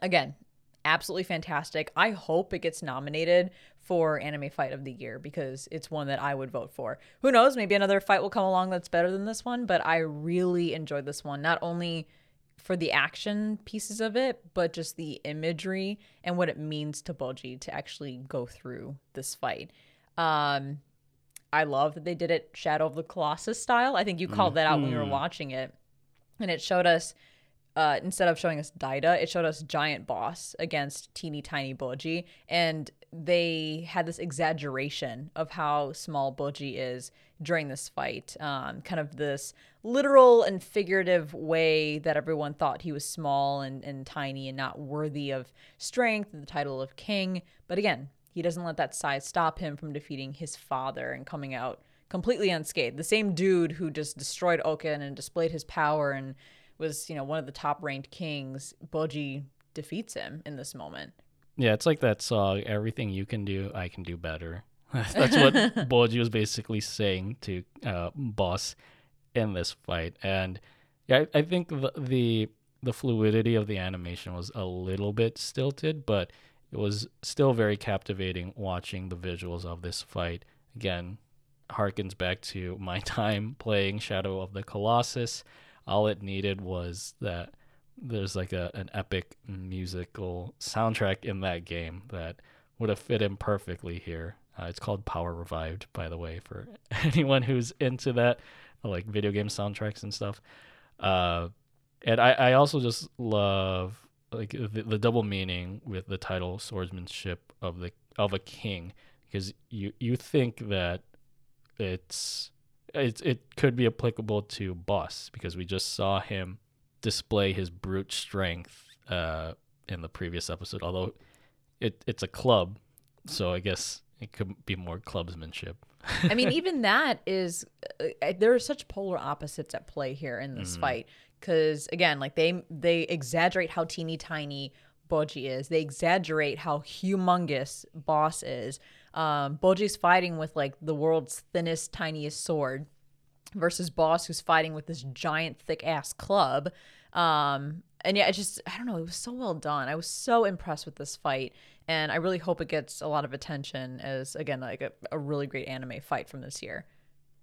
again, absolutely fantastic. I hope it gets nominated for anime fight of the year because it's one that I would vote for. Who knows, maybe another fight will come along that's better than this one, but I really enjoyed this one. Not only for the action pieces of it, but just the imagery and what it means to Bojji to actually go through this fight. Um, I love that they did it Shadow of the Colossus style. I think you called that out when we were watching it. And it showed us, uh, instead of showing us Daida, it showed us Giant Bosse against teeny tiny Bojji. And they had this exaggeration of how small Bojji is during this fight. Um, kind of this literal and figurative way that everyone thought he was small and, and tiny and not worthy of strength, and the title of king. But again, he doesn't let that size stop him from defeating his father and coming out completely unscathed. The same dude who just destroyed Ouken and displayed his power and was, you know, one of the top ranked kings, Bojji defeats him in this moment. Yeah, it's like that song, Everything You Can Do, I Can Do Better. (laughs) That's what (laughs) Bojji was basically saying to uh, Bosse in this fight. And yeah, I, I think the, the the fluidity of the animation was a little bit stilted, but it was still very captivating watching the visuals of this fight. Again, harkens back to my (laughs) time playing Shadow of the Colossus. All it needed was that there's like a an epic musical soundtrack in that game that would have fit in perfectly here. Uh, it's called Power Revived, by the way, for (laughs) anyone who's into that, like video game soundtracks and stuff. Uh, and I, I also just love like the, the double meaning with the title swordsmanship of the of a king because you you think that it's it, it could be applicable to bosse because we just saw him display his brute strength uh, in the previous episode although it it's a club so i guess it could be more clubsmanship I mean, even (laughs) that is uh, there are such polar opposites at play here in this fight. Because again, like they they exaggerate how teeny tiny Bojji is. They exaggerate how humongous Bosse is. Um, Bojji's fighting with like the world's thinnest, tiniest sword versus Bosse, who's fighting with this giant, thick ass club. Um, and yeah, it just I don't know. It was so well done. I was so impressed with this fight, and I really hope it gets a lot of attention as again like a, a really great anime fight from this year.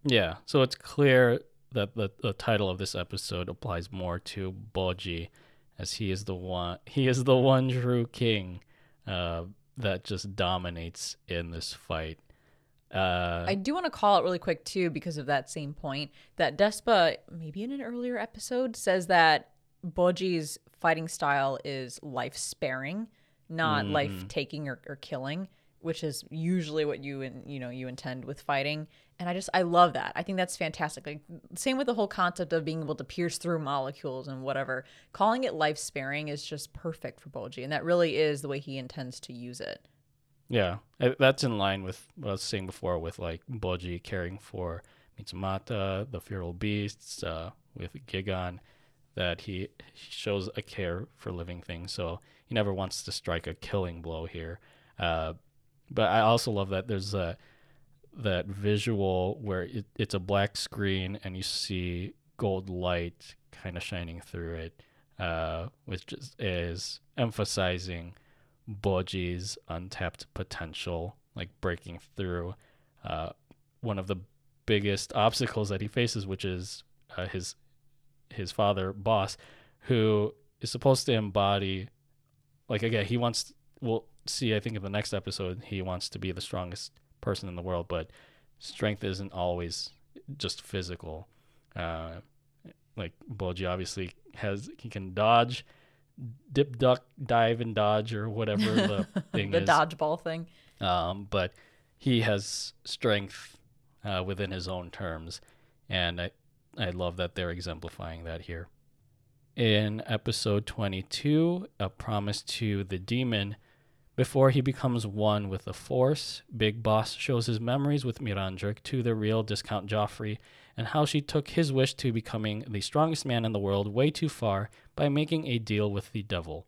Yeah, so it's clear that the, the title of this episode applies more to Bojji, as he is the one he is the one true king uh, that just dominates in this fight. Uh, I do want to call it really quick too, because of that same point that Despa, maybe in an earlier episode, says that Bojji's fighting style is life sparing, not life taking or, or killing, which is usually what you and you know you intend with fighting. And I just I love that. I think that's fantastic. Like same with the whole concept of being able to pierce through molecules and whatever. Calling it life sparing is just perfect for Bojji, and that really is the way he intends to use it. Yeah, that's in line with what I was saying before with like Bojji caring for Mitsumata, the feral beasts, uh, with Gigan, that he, shows a care for living things. So he never wants to strike a killing blow here. Uh, but I also love that there's a that visual where it, it's a black screen and you see gold light kind of shining through it, uh, which is, is emphasizing Bojji's untapped potential, like breaking through uh, one of the biggest obstacles that he faces, which is uh, his his father, bosse, who is supposed to embody, like again, he wants. We'll see. I think in the next episode, he wants to be the strongest person in the world, but strength isn't always just physical. Uh, like Bojji obviously has, he can dodge, dip, duck, dive, and dodge, or whatever the (laughs) thing is. the is. dodgeball thing. Um, but he has strength uh, within his own terms, and I, I love that they're exemplifying that here. In episode 22, A Promise to the Demon, before he becomes one with the Force, Big Boss shows his memories with Miranjuk to the real Discount Joffrey and how she took his wish to becoming the strongest man in the world way too far by making a deal with the devil.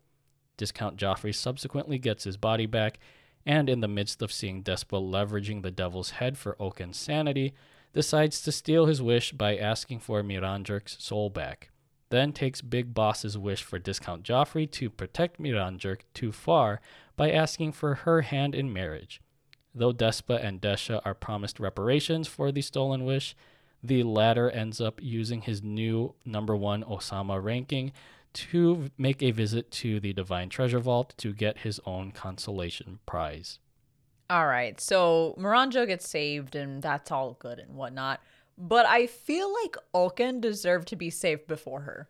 Discount Joffrey subsequently gets his body back, and in the midst of seeing Despa leveraging the devil's head for Ouken's sanity, decides to steal his wish by asking for Miranjurk's soul back. Then takes Big Boss's wish for Discount Joffrey to protect Miranjurk too far by asking for her hand in marriage. Though Despa and Desha are promised reparations for the stolen wish, the latter ends up using his new number one Ousama ranking to make a visit to the Divine Treasure Vault to get his own consolation prize. All right, so Miranjo gets saved, and that's all good and whatnot. But I feel like Ouken deserved to be saved before her.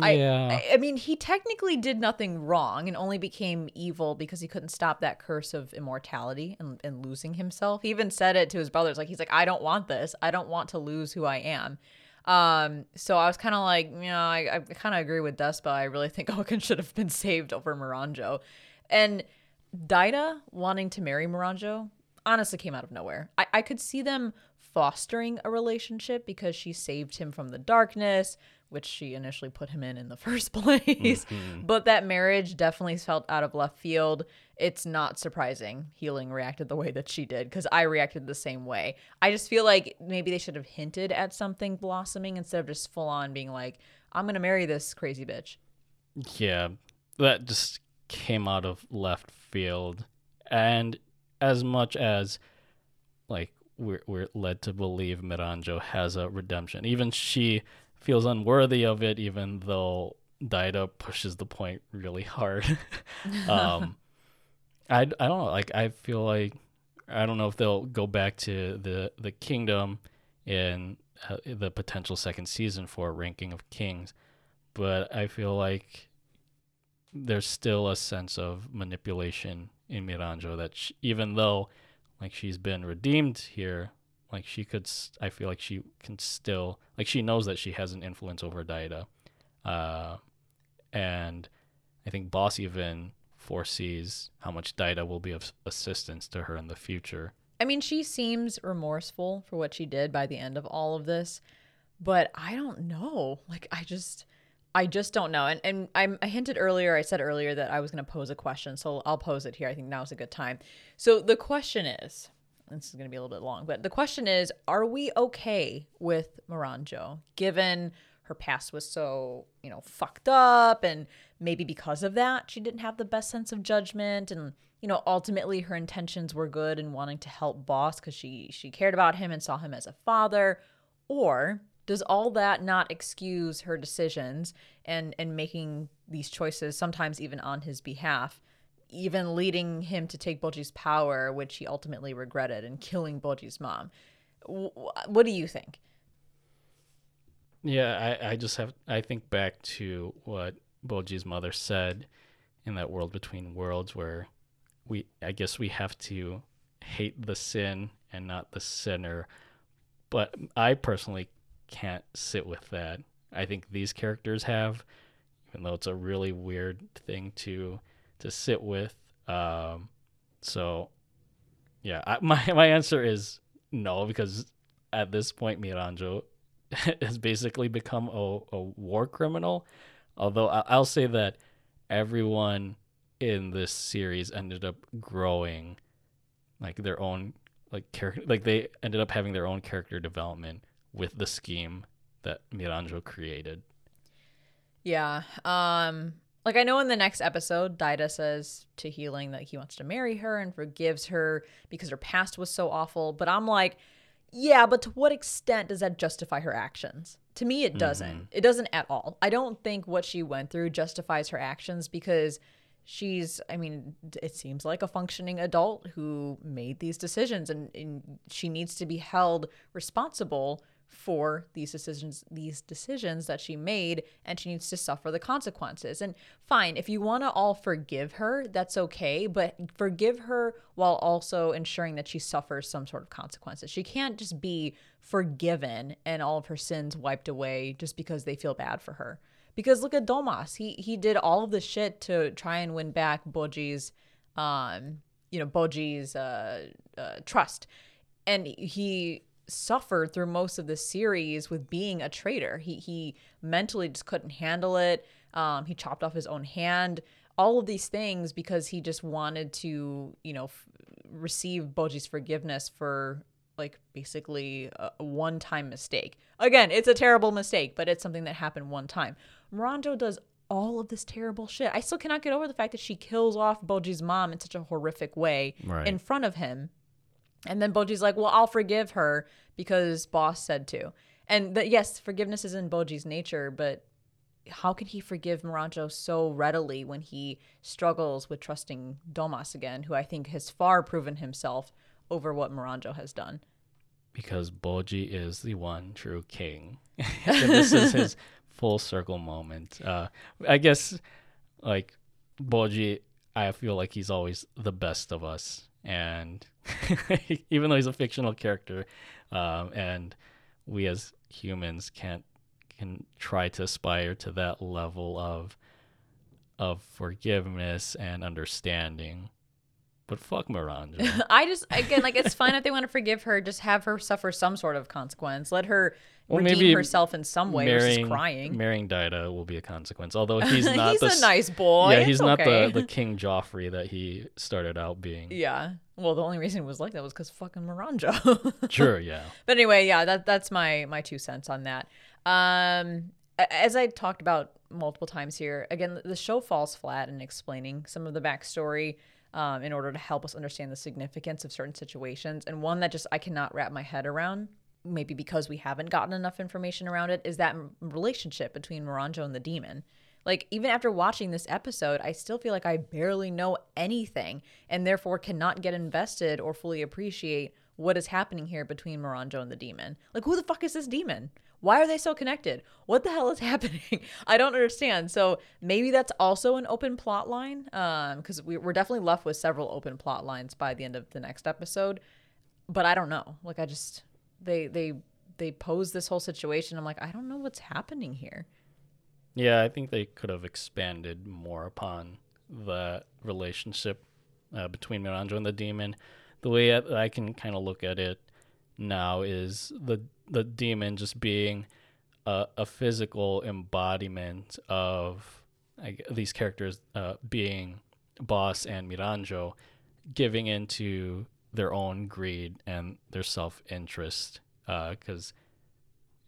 I- Yeah. I, I mean, he technically did nothing wrong and only became evil because he couldn't stop that curse of immortality and, and losing himself. He even said it to his brothers. Like, he's like, I don't want this. I don't want to lose who I am. Um, so I was kind of like, you know, I, I kind of agree with Despa. I really think (laughs) Ouken should have been saved over Miranjo. And Daida wanting to marry Miranjo honestly came out of nowhere. I, I could see them fostering a relationship because she saved him from the darkness, which she initially put him in in the (laughs) first place. Mm-hmm. But that marriage definitely felt out of left field. It's not surprising Hiling reacted the way that she did because I reacted the same way. I just feel like maybe they should have hinted at something blossoming instead of just full on being like, I'm going to marry this crazy bitch. Yeah, that just came out of left field. And as much as like we're we're led to believe Miranjo has a redemption, even she feels unworthy of it, even though Daida pushes the point really hard. (laughs) um, (laughs) I I don't know. Like I feel like I don't know if they'll go back to the the kingdom in uh, the potential second season for Ranking of Kings, but I feel like there's still a sense of manipulation in Miranjo that sh even though like she's been redeemed here like she could i feel like she can still like she knows that she has an influence over daida uh and i think bosse even foresees how much daida will be of assistance to her in the future I mean, she seems remorseful for what she did by the end of all of this, but I don't know. Like, I just, I just don't know. And and I'm, I hinted earlier, I said earlier that I was going to pose a question, so I'll pose it here. I think now's a good time. So the question is, this is going to be a little bit long, but the question is, are we okay with Moranjo given her past was so you know fucked up and maybe because of that she didn't have the best sense of judgment and you know ultimately her intentions were good and wanting to help bosse because she she cared about him and saw him as a father or does all that not excuse her decisions and and making these choices sometimes even on his behalf even leading him to take Bojji's power, which he ultimately regretted, and killing Bojji's mom. What do you think? Yeah, I, I just have I think back to what Bojji's mother said in that world between worlds where we I guess we have to hate the sin and not the sinner. But I personally can't sit with that. I think these characters have, even though it's a really weird thing to to sit with. Um, so, yeah, I, (laughs) my my answer is no because at this point Miranjo (laughs) has basically become a, a war criminal. Although I, I'll say that everyone in this series ended up growing like their own like character like they ended up having their own character development with the scheme that Miranjo created. Yeah. Um like I know in the next episode Daida says to Hiling that he wants to marry her and forgives her because her past was so awful, but I'm like yeah, but to what extent does that justify her actions? To me it doesn't. Mm-hmm. It doesn't at all. I don't think what she went through justifies her actions because she's i mean it seems like a functioning adult who made these decisions and, and, she needs to be held responsible for these decisions these decisions that she made and she needs to suffer the consequences and fine if you want to all forgive her that's okay but forgive her while also ensuring that she suffers some sort of consequences she can't just be forgiven and all of her sins wiped away just because they feel bad for her because look at Domas. He he did all of the shit to try and win back Bojji's um you know Bojji's uh, uh, trust. And he suffered through most of the series with being a traitor. He he mentally just couldn't handle it. Um, he chopped off his own hand. All of these things because he just wanted to, you know, f- receive Bojji's forgiveness for like basically a, a one-time mistake. Again, it's a terrible mistake, but it's something that happened one time. Miranjo does all of this terrible shit. I still cannot get over the fact that she kills off Bojji's mom in such a horrific way right. in front of him. And then Bojji's like, "Well, I'll forgive her because bosse said to." And that yes, forgiveness is in Bojji's nature, but how can he forgive Miranjo so readily when he struggles with trusting Domas again, who I think has far proven himself over what Miranjo has done? Because Bojji is the one true king. (laughs) this is his full circle moment. Uh, I guess like Bojji, I feel like he's always the best of us, and (laughs) even though he's a fictional character, um, and we as humans can't can try to aspire to that level of of forgiveness and understanding. But fuck Miranjo. (laughs) I just again like it's fine if they want to forgive her, just have her suffer some sort of consequence. Let her well, redeem maybe herself in some way marrying, versus crying. Marrying Daida will be a consequence. Although (laughs) he's not he's the, a nice boy. Yeah, he's not the, the (laughs) King Joffrey that he started out being. Yeah. Well, the only reason it was like that was because fucking Miranjo. (laughs) sure, yeah. But anyway, yeah, that that's my my two cents on that. Um as I talked about multiple times here, again, the show falls flat in explaining some of the backstory um, in order to help us understand the significance of certain situations. And one that just I cannot wrap my head around, maybe because we haven't gotten enough information around it, is that relationship between Miranjo and the demon. Like, even after watching this episode, I still feel like I barely know anything and therefore cannot get invested or fully appreciate what is happening here between Miranjo and the demon. Like, who the fuck is this demon? Why are they so connected? What the hell is (laughs) happening? I don't understand. So maybe that's also an open plot line, because um, we, we're definitely left with several open plot lines by the end of the next episode. But I don't know. Like I just they they they pose this whole situation. I'm like I don't know what's happening here. Yeah, I think they could have expanded more upon the relationship uh, between Miranjo and the demon. The way I, I can kind of look at it now is the the demon just being a, a physical embodiment of like, these characters uh, being Bosse and Miranjo giving into their own greed and their self interest. Because, uh,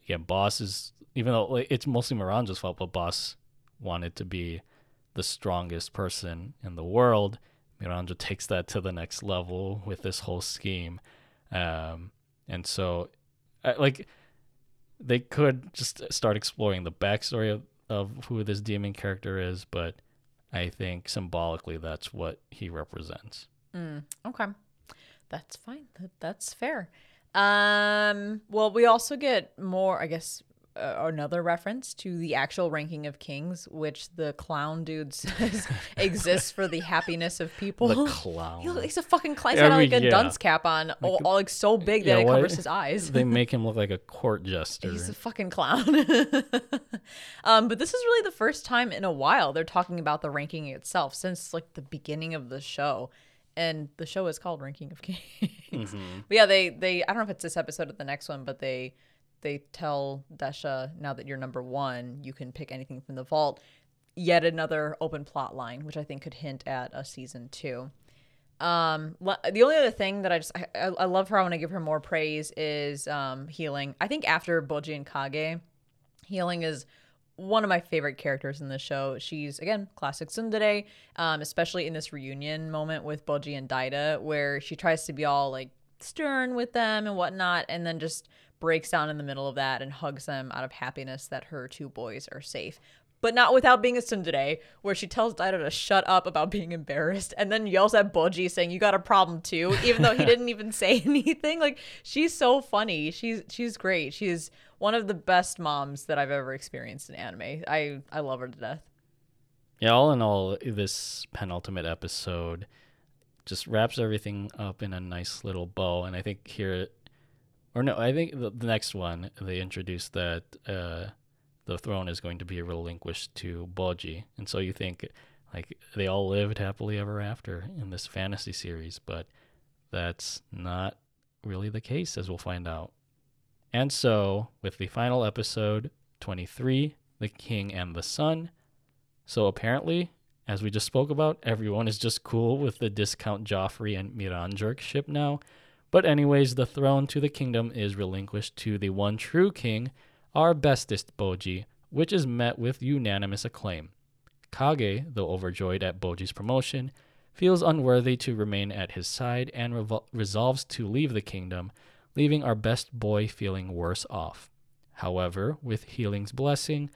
yeah, Bosse is, even though it's mostly Miranjo's fault, but Bosse wanted to be the strongest person in the world. Miranjo takes that to the next level with this whole scheme. Um, and so like they could just start exploring the backstory of, of who this demon character is, but I think symbolically that's what he represents. Okay. That's fine. That, that's fair. Um, well, we also get more, I guess, uh, another reference to the actual ranking of kings, which the clown dude (laughs) says exists for the happiness of people. The (laughs) clown. He- He's a fucking clown. He's got like a yeah. dunce cap on, all, all like so big that Yeah, it why- covers his eyes. they (laughs) make him look like a court jester. He's a fucking clown. um, but this is really the first time in a while they're talking about the ranking itself since like the beginning of the show. And the show is called Ranking of (laughs) Kings. Mm-hmm. But yeah, they they I don't know if it's this episode or the next one, but they they tell Desha now that you're number one, you can pick anything from the vault. Yet another open plot line, which I think could hint at a season two. Um, the only other thing that I just I, I I love her. I want to give her more praise is um hiling. I think after Bojji and Kage, hiling is one of my favorite characters in the show. She's again classic tsundere, um, especially in this reunion moment with Bojji and Daida, where she tries to be all like stern with them and whatnot, and then just breaks down in the middle of that and hugs them out of happiness that her two boys are safe. But not without being a tsundere, where she tells Daida to shut up about (laughs) being embarrassed and then yells at Bojji saying, You got a problem too, even though he didn't even (laughs) say anything. Like she's so funny. She's she's great. She's one of the best moms that I've ever experienced in anime. I, I love her to death. Yeah, all in all, this penultimate episode just wraps everything up in a nice little bow. And I think here, or no, I think the, the next one, they introduced that uh, the throne is going to be relinquished to Bojji. And so you think, like, they all lived happily ever after in this fantasy series, but that's not really the case, as we'll find out. And so, with the final episode, 23, The King and the Sun, so apparently, as we just spoke about, everyone is just cool with the discount Joffrey and Miranjerk ship now. But anyways, the throne to the kingdom is relinquished to the one true king, our bestest Bojji, which is met with unanimous acclaim. Kage, though overjoyed at Bojji's promotion, feels unworthy to remain at his side and revol- resolves to leave the kingdom, leaving our best boy feeling worse off. However, with Hiling's blessing,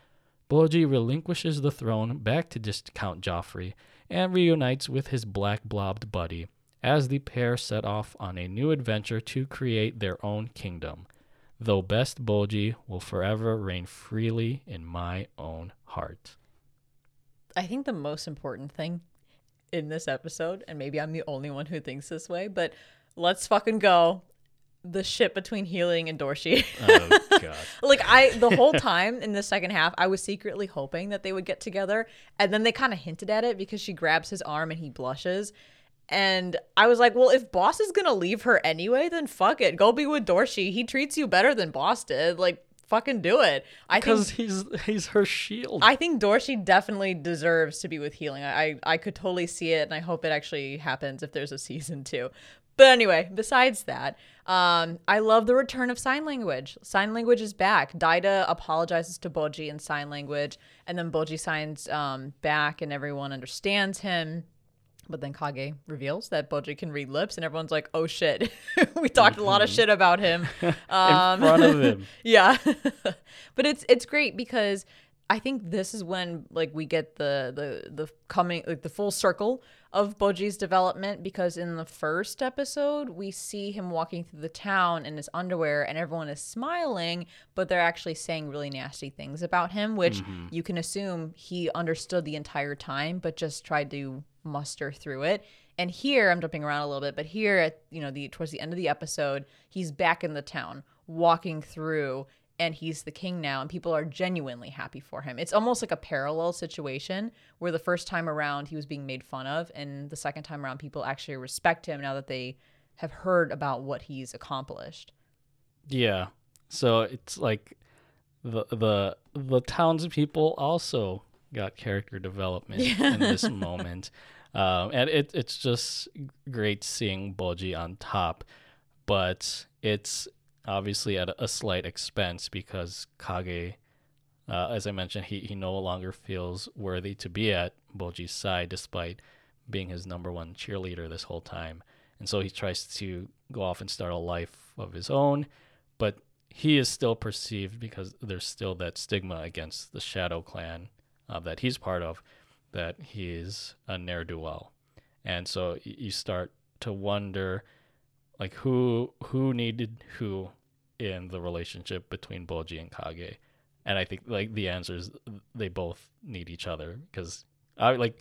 Bojji relinquishes the throne back to Discount Joffrey and reunites with his black blobbed buddy as the pair set off on a new adventure to create their own kingdom. Though best Bojji will forever reign freely in my own heart. I think the most important thing in this episode, and maybe I'm the only one who thinks this way, but let's fucking go. The shit between Hiling and Dorshe. Oh (laughs) god. like I the whole time in the second half, I was secretly hoping that they would get together, and then they kind of hinted at it because she grabs his arm and he blushes. And I was like, well, if Bosse is gonna leave her anyway, then fuck it. Go be with Dorshe. He treats you better than Bosse did. Like, fucking do it. I Because he's he's her shield. I think Dorshe definitely deserves to be with Hiling. I, I I could totally see it, and I hope it actually happens if there's a season two. But anyway, besides that, um, I love the return of sign language. Sign language is back. Daida apologizes to Bojji in sign language, and then Bojji signs um, back, and everyone understands him. But then Kage reveals that Bojji can read lips, and everyone's like, "Oh shit, (laughs) we talked a lot of shit about him." (laughs) (laughs) Um, in front of him. yeah but it's it's great because i think this is when like we get the the the coming like the full circle of bojji's development because in the first episode we see him walking through the town in his underwear and everyone is smiling but they're actually saying really nasty things about him which mm-hmm. you can assume he understood the entire time but just tried to muster through it. And here i'm jumping around a little bit but here at you know the towards the end of the episode he's back in the town walking through and he's the king now and people are genuinely happy for him it's almost like a parallel situation where the first time around he was being made fun of and the second time around people actually respect him now that they have heard about what he's accomplished Yeah. So it's like the the the townspeople also got character development in (laughs) this moment. Um, and it it's just great seeing Bojji on top, but it's obviously at a slight expense because Kage, uh, as I mentioned, he, he no longer feels worthy to be at Bojji's side despite being his number one cheerleader this whole time. And so he tries to go off and start a life of his own, but he is still perceived because there's still that stigma against the Shadow Clan uh, that he's part of. that he's a ne'er do well, and so you start to wonder, like who who needed who in the relationship between Bojji and Kage, and I think like the answer is they both need each other because I like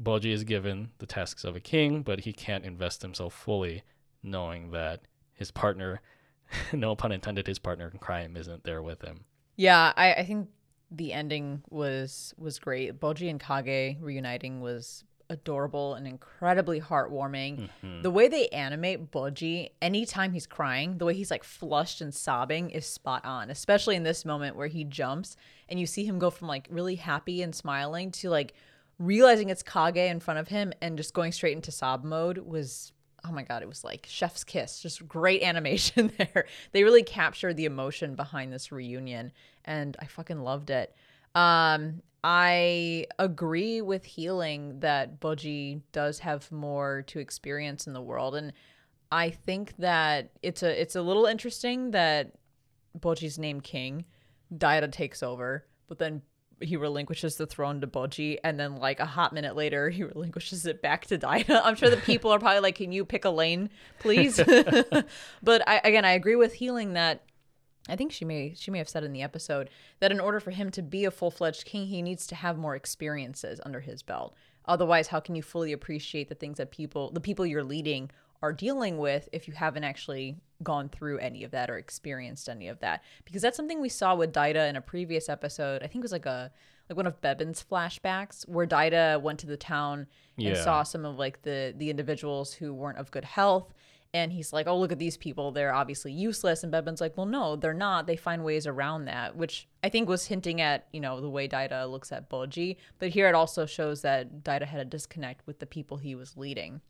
Bojji is given the tasks of a king, but he can't invest himself fully, knowing that his partner, (laughs) no pun intended, his partner in crime isn't there with him. Yeah, I, I think the ending was was great. Bojji and Kage reuniting was adorable and incredibly heartwarming. The way they animate Bojji anytime he's crying, the way he's like flushed and sobbing is spot on, especially in this moment where he jumps and you see him go from like really happy and smiling to like realizing it's Kage in front of him and just going straight into sob mode was oh my god, it was like chef's kiss. Just great (laughs) animation there. They really captured the emotion behind this reunion and I fucking loved it. Um I agree with hiling that Bojji does have more to experience in the world and I think that it's a it's a little interesting that Bojji's named King, Daida takes over, but then he relinquishes the throne to Bojji, and then like a hot minute later, he (laughs) relinquishes it back to Daida. I'm sure the people are probably like, "Can you pick a lane, please?" (laughs) but I, again, I agree with Hiling that I think she may she may have said in the episode that in order for him to be a full fledged king, he needs to have more experiences under his belt. Otherwise, how can you fully appreciate the things that people the people you're leading are dealing with if you haven't actually gone through any of that or experienced any of that? Because that's something we saw with Daida in a previous episode. I think it was like a like one of Bebin's flashbacks where Daida went to the town and Yeah. saw some of like the the individuals who weren't of good health and he's like, "Oh, look at these people. They're obviously useless." And Bebin's like, "Well, no, they're not. They find ways around that," which I think was hinting at, you know, the way Daida looks at Bojji. But here it also shows that Daida had a disconnect with the people he was leading.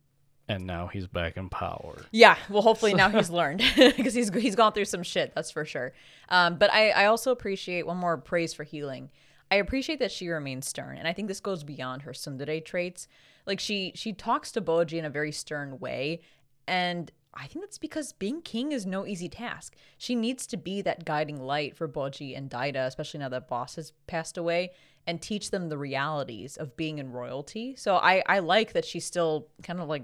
And now he's back in power. Yeah, well, hopefully now (laughs) he's learned (laughs) because he's he's gone through some shit. That's for sure. Um, but I I also appreciate one more praise for Hiling. I appreciate that she remains stern, and I think this goes beyond her tsundere traits. Like she she talks to Bojji in a very stern way, and I think that's because being king is no easy task. She needs to be that guiding light for Bojji and Daida, especially now that Bosse has passed away, and teach them the realities of being in royalty. So I I like that she still kind of like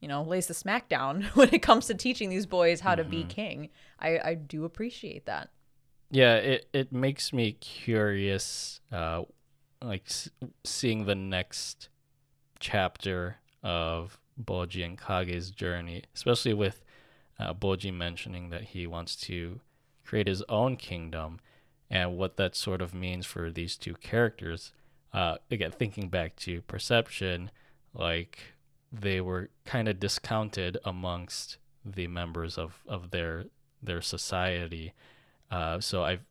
you know, lays the smack down (laughs) when it comes to teaching these boys how to be king. I, I do appreciate that. Yeah, it, it makes me curious, uh, like s- seeing the next chapter of Bojji and Kage's journey, especially with uh, Bojji mentioning that he wants to create his own kingdom and what that sort of means for these two characters. Uh, again, thinking back to Perception, like they were kind of discounted amongst the members of, of their their society. Uh, so I've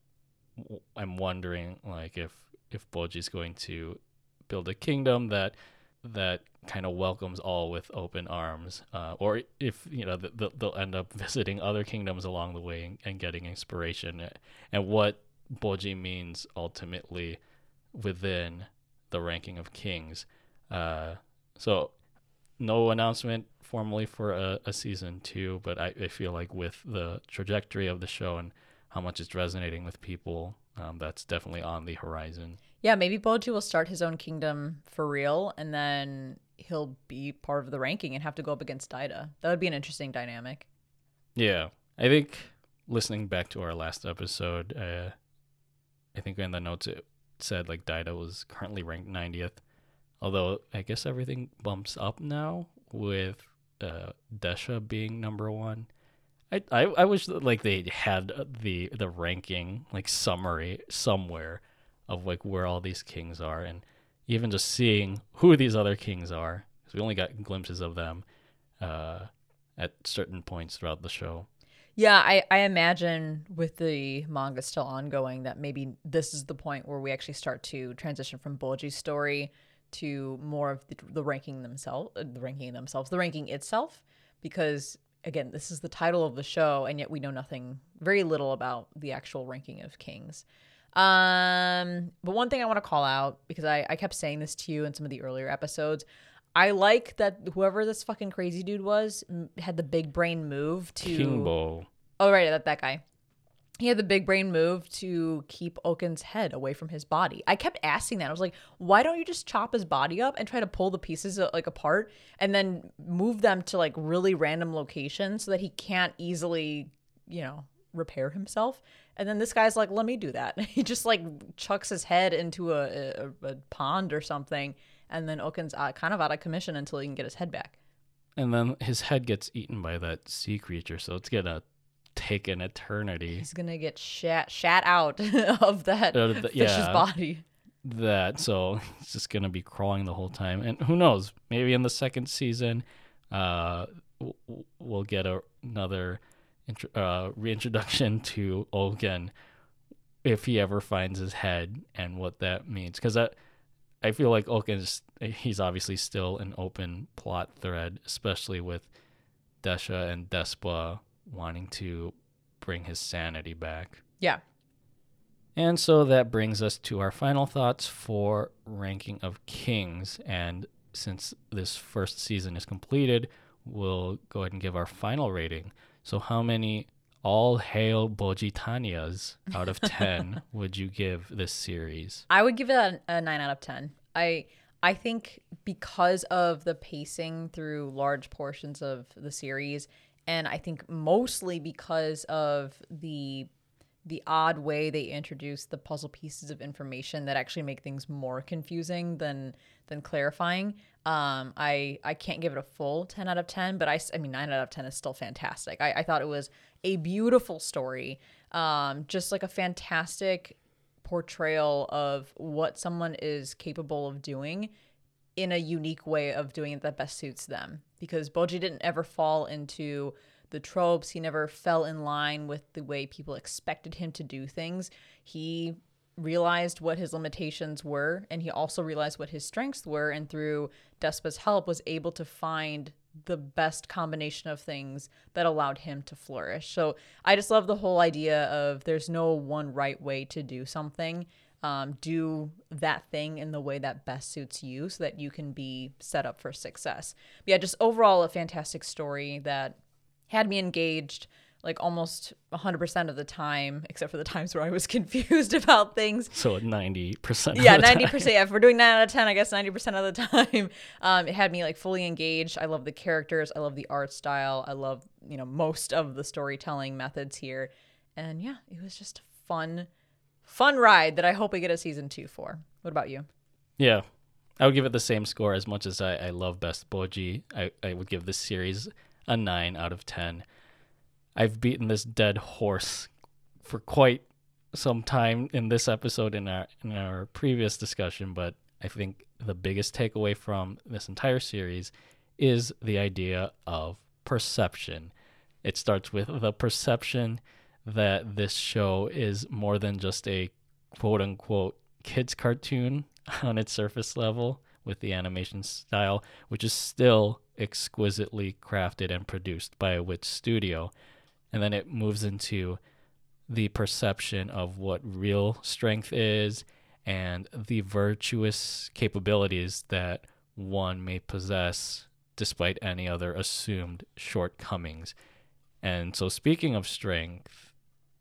I'm wondering like if if Bojji's going to build a kingdom that that kind of welcomes all with open arms, uh, or if you know th- th- they'll end up (laughs) visiting other kingdoms along the way and, and getting inspiration, and what Bojji means ultimately within the ranking of kings. Uh, so no announcement formally for a, a season two, but I, I feel like with the trajectory of the show and how much it's resonating with people, um, that's definitely on the horizon. Yeah, maybe Bojji will start his own kingdom for real, and then he'll be part of the ranking and have to go up against Daida. That would be an interesting dynamic. Yeah, I think listening back to our last episode, uh, I think in the notes it said like Daida was currently ranked 90th, although I guess everything bumps up now with uh, Desha being number one. I, I, I wish that, like they had the the ranking like summary somewhere of like where all these kings are and even just seeing who these other kings are because we only got glimpses of them uh, at certain points throughout the show. Yeah, I, I imagine with the manga still ongoing that maybe this is the point where we actually start to transition from Bojji's story to more of the, the ranking themselves, the ranking themselves, the ranking itself, because again, this is the title of the show, and yet we know nothing, very little about the actual ranking of kings. Um, but one thing I want to call out because I, I kept saying this to you in some of the earlier episodes. I like that whoever this fucking crazy dude was m- had the big brain move to Kingbo. Oh right, that that guy. he had the big brain move to keep Ouken's head away from his body. I kept asking that. I was like, why don't you just chop his body up and try to pull the pieces uh, like apart and then move them to like really random locations so that he can't easily, you know, repair himself? And then this guy's like, let me do that. (laughs) He just like chucks his head into a, a, a pond or something. And then Ouken's uh, kind of out of commission until he can get his head back. And then his head gets eaten by that sea creature, so it's gonna take an eternity. He's gonna get shat shat out (laughs) of that of the- fish's yeah. body. that so he's just gonna be crawling the whole time and who knows maybe in the second season uh we'll get a, another uh, reintroduction (laughs) to Ouken if he ever finds his head and what that means because I, I feel like Ouken is he's obviously still an open plot thread especially with Desha and Despa wanting to bring his sanity back Yeah. and so that brings us to our final thoughts for Ranking of Kings. And since this first season is completed, we'll go ahead and give our final rating. So, how many all hail Bojitanias out of 10 (laughs) would you give this series? I would give it a, a nine out of ten. I I think because of the pacing through large portions of the series, and I think mostly because of the the odd way they introduce the puzzle pieces of information that actually make things more confusing than than clarifying. Um, I I can't give it a full ten out of ten, but I I mean nine out of ten is still fantastic. I, I thought it was a beautiful story, um, just like a fantastic portrayal of what someone is capable of doing in a unique way of doing it that best suits them. Because Bojji didn't ever fall into the tropes. He never fell in line with the way people expected him to do things. He realized what his limitations were and he also realized what his strengths were and through Despa's help was able to find the best combination of things that allowed him to flourish. So I just love the whole idea of there's no one right way to do something. Um, do that thing in the way that best suits you so that you can be set up for success. But yeah, just overall a fantastic story that had me engaged like almost 100% of the time, except for the times where I was (laughs) confused about things. So, 90%. Yeah, of the 90%. Yeah, if we're doing 9 out of 10, I guess 90% of the time. (laughs) Um, it had me like fully engaged. I love the characters. I love the art style. I love, you know, most of the storytelling methods here. And yeah, it was just a fun, fun ride that I hope we get a season two for. What about you? Yeah. I would give it the same score as much as I, I love Best Bojji. I, I would give this series a 9 out of 10. I've beaten this dead horse for quite some time in this episode in our in our previous discussion, but I think the biggest takeaway from this entire series is the idea of perception. It starts with the perception that this show is more than just a quote unquote kids cartoon (laughs) on its surface level with the animation style, which is still exquisitely crafted and produced by a Wit Studio. And then it moves into the perception of what real strength is and the virtuous capabilities that one may possess despite any other assumed shortcomings. And so, speaking of strength,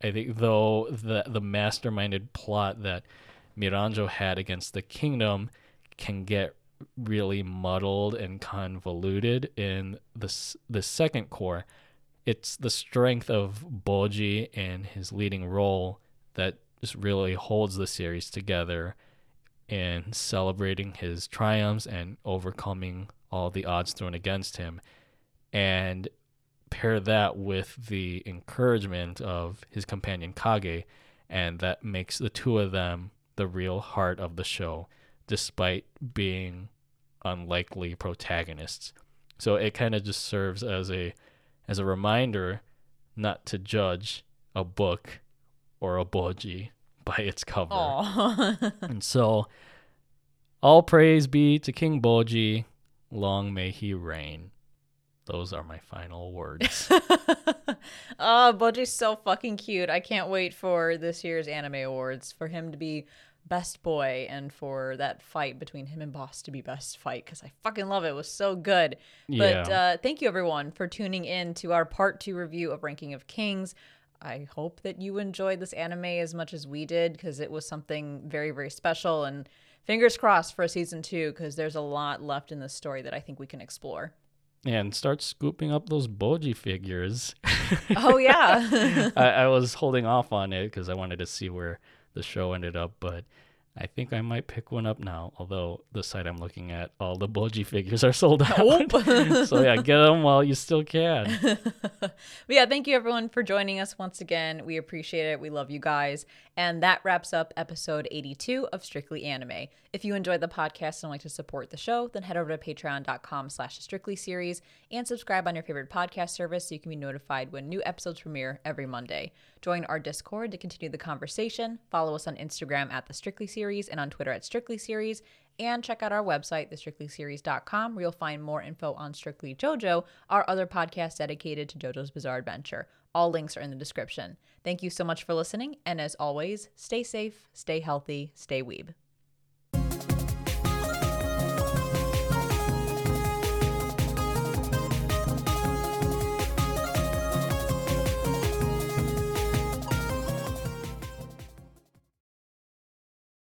I think though the the masterminded plot that Miranjo had against the kingdom can get really muddled and convoluted in the the second cour. It's the strength of Bojji and his leading role that just really holds the series together in celebrating his triumphs and overcoming all the odds thrown against him. And pair that with the encouragement of his companion Kage, and that makes the two of them the real heart of the show, despite being unlikely protagonists. So it kind of just serves as a as a reminder not to judge a book or a bojji (laughs) by its cover. (laughs) And so all praise be to King Bojji, long may he reign. Those are my final words. (laughs) oh, Bojji's so fucking cute. I can't wait for this year's anime awards for him to be best boy and for that fight between him and Bosse to be best fight because I fucking love it. It was so good. But uh, thank you everyone for tuning in to our part two review of Ranking of Kings. I hope that you enjoyed this anime as much as we did because it was something very, very special. And fingers crossed for a season two because there's a lot left in this story that I think we can explore. And start scooping up those Bojji figures. Oh, yeah. (laughs) (laughs) I, I was holding off on it because I wanted to see where the show ended up, but I think I might pick one up now. Although the site I'm looking at, all the Bojji (laughs) figures are sold out. (laughs) so yeah, get them while you still can. (laughs) but yeah, thank you everyone for joining us once again. We appreciate it. We love you guys. And that wraps up episode 82 of Strictly Anime. If you enjoyed the podcast and like to support the show, then head over to patreon.com slash strictly series and subscribe on your favorite podcast service so you can be notified when new episodes premiere every Monday. Join our Discord to continue the conversation. Follow us on Instagram at the Strictly Series and on Twitter at Strictly Series. And check out our website, thestrictlyseries.com, where you'll find more info on Strictly JoJo, our other podcast dedicated to JoJo's Bizarre Adventure. All links are in the description. Thank you so much for listening, and as always, stay safe, stay healthy, stay weeb.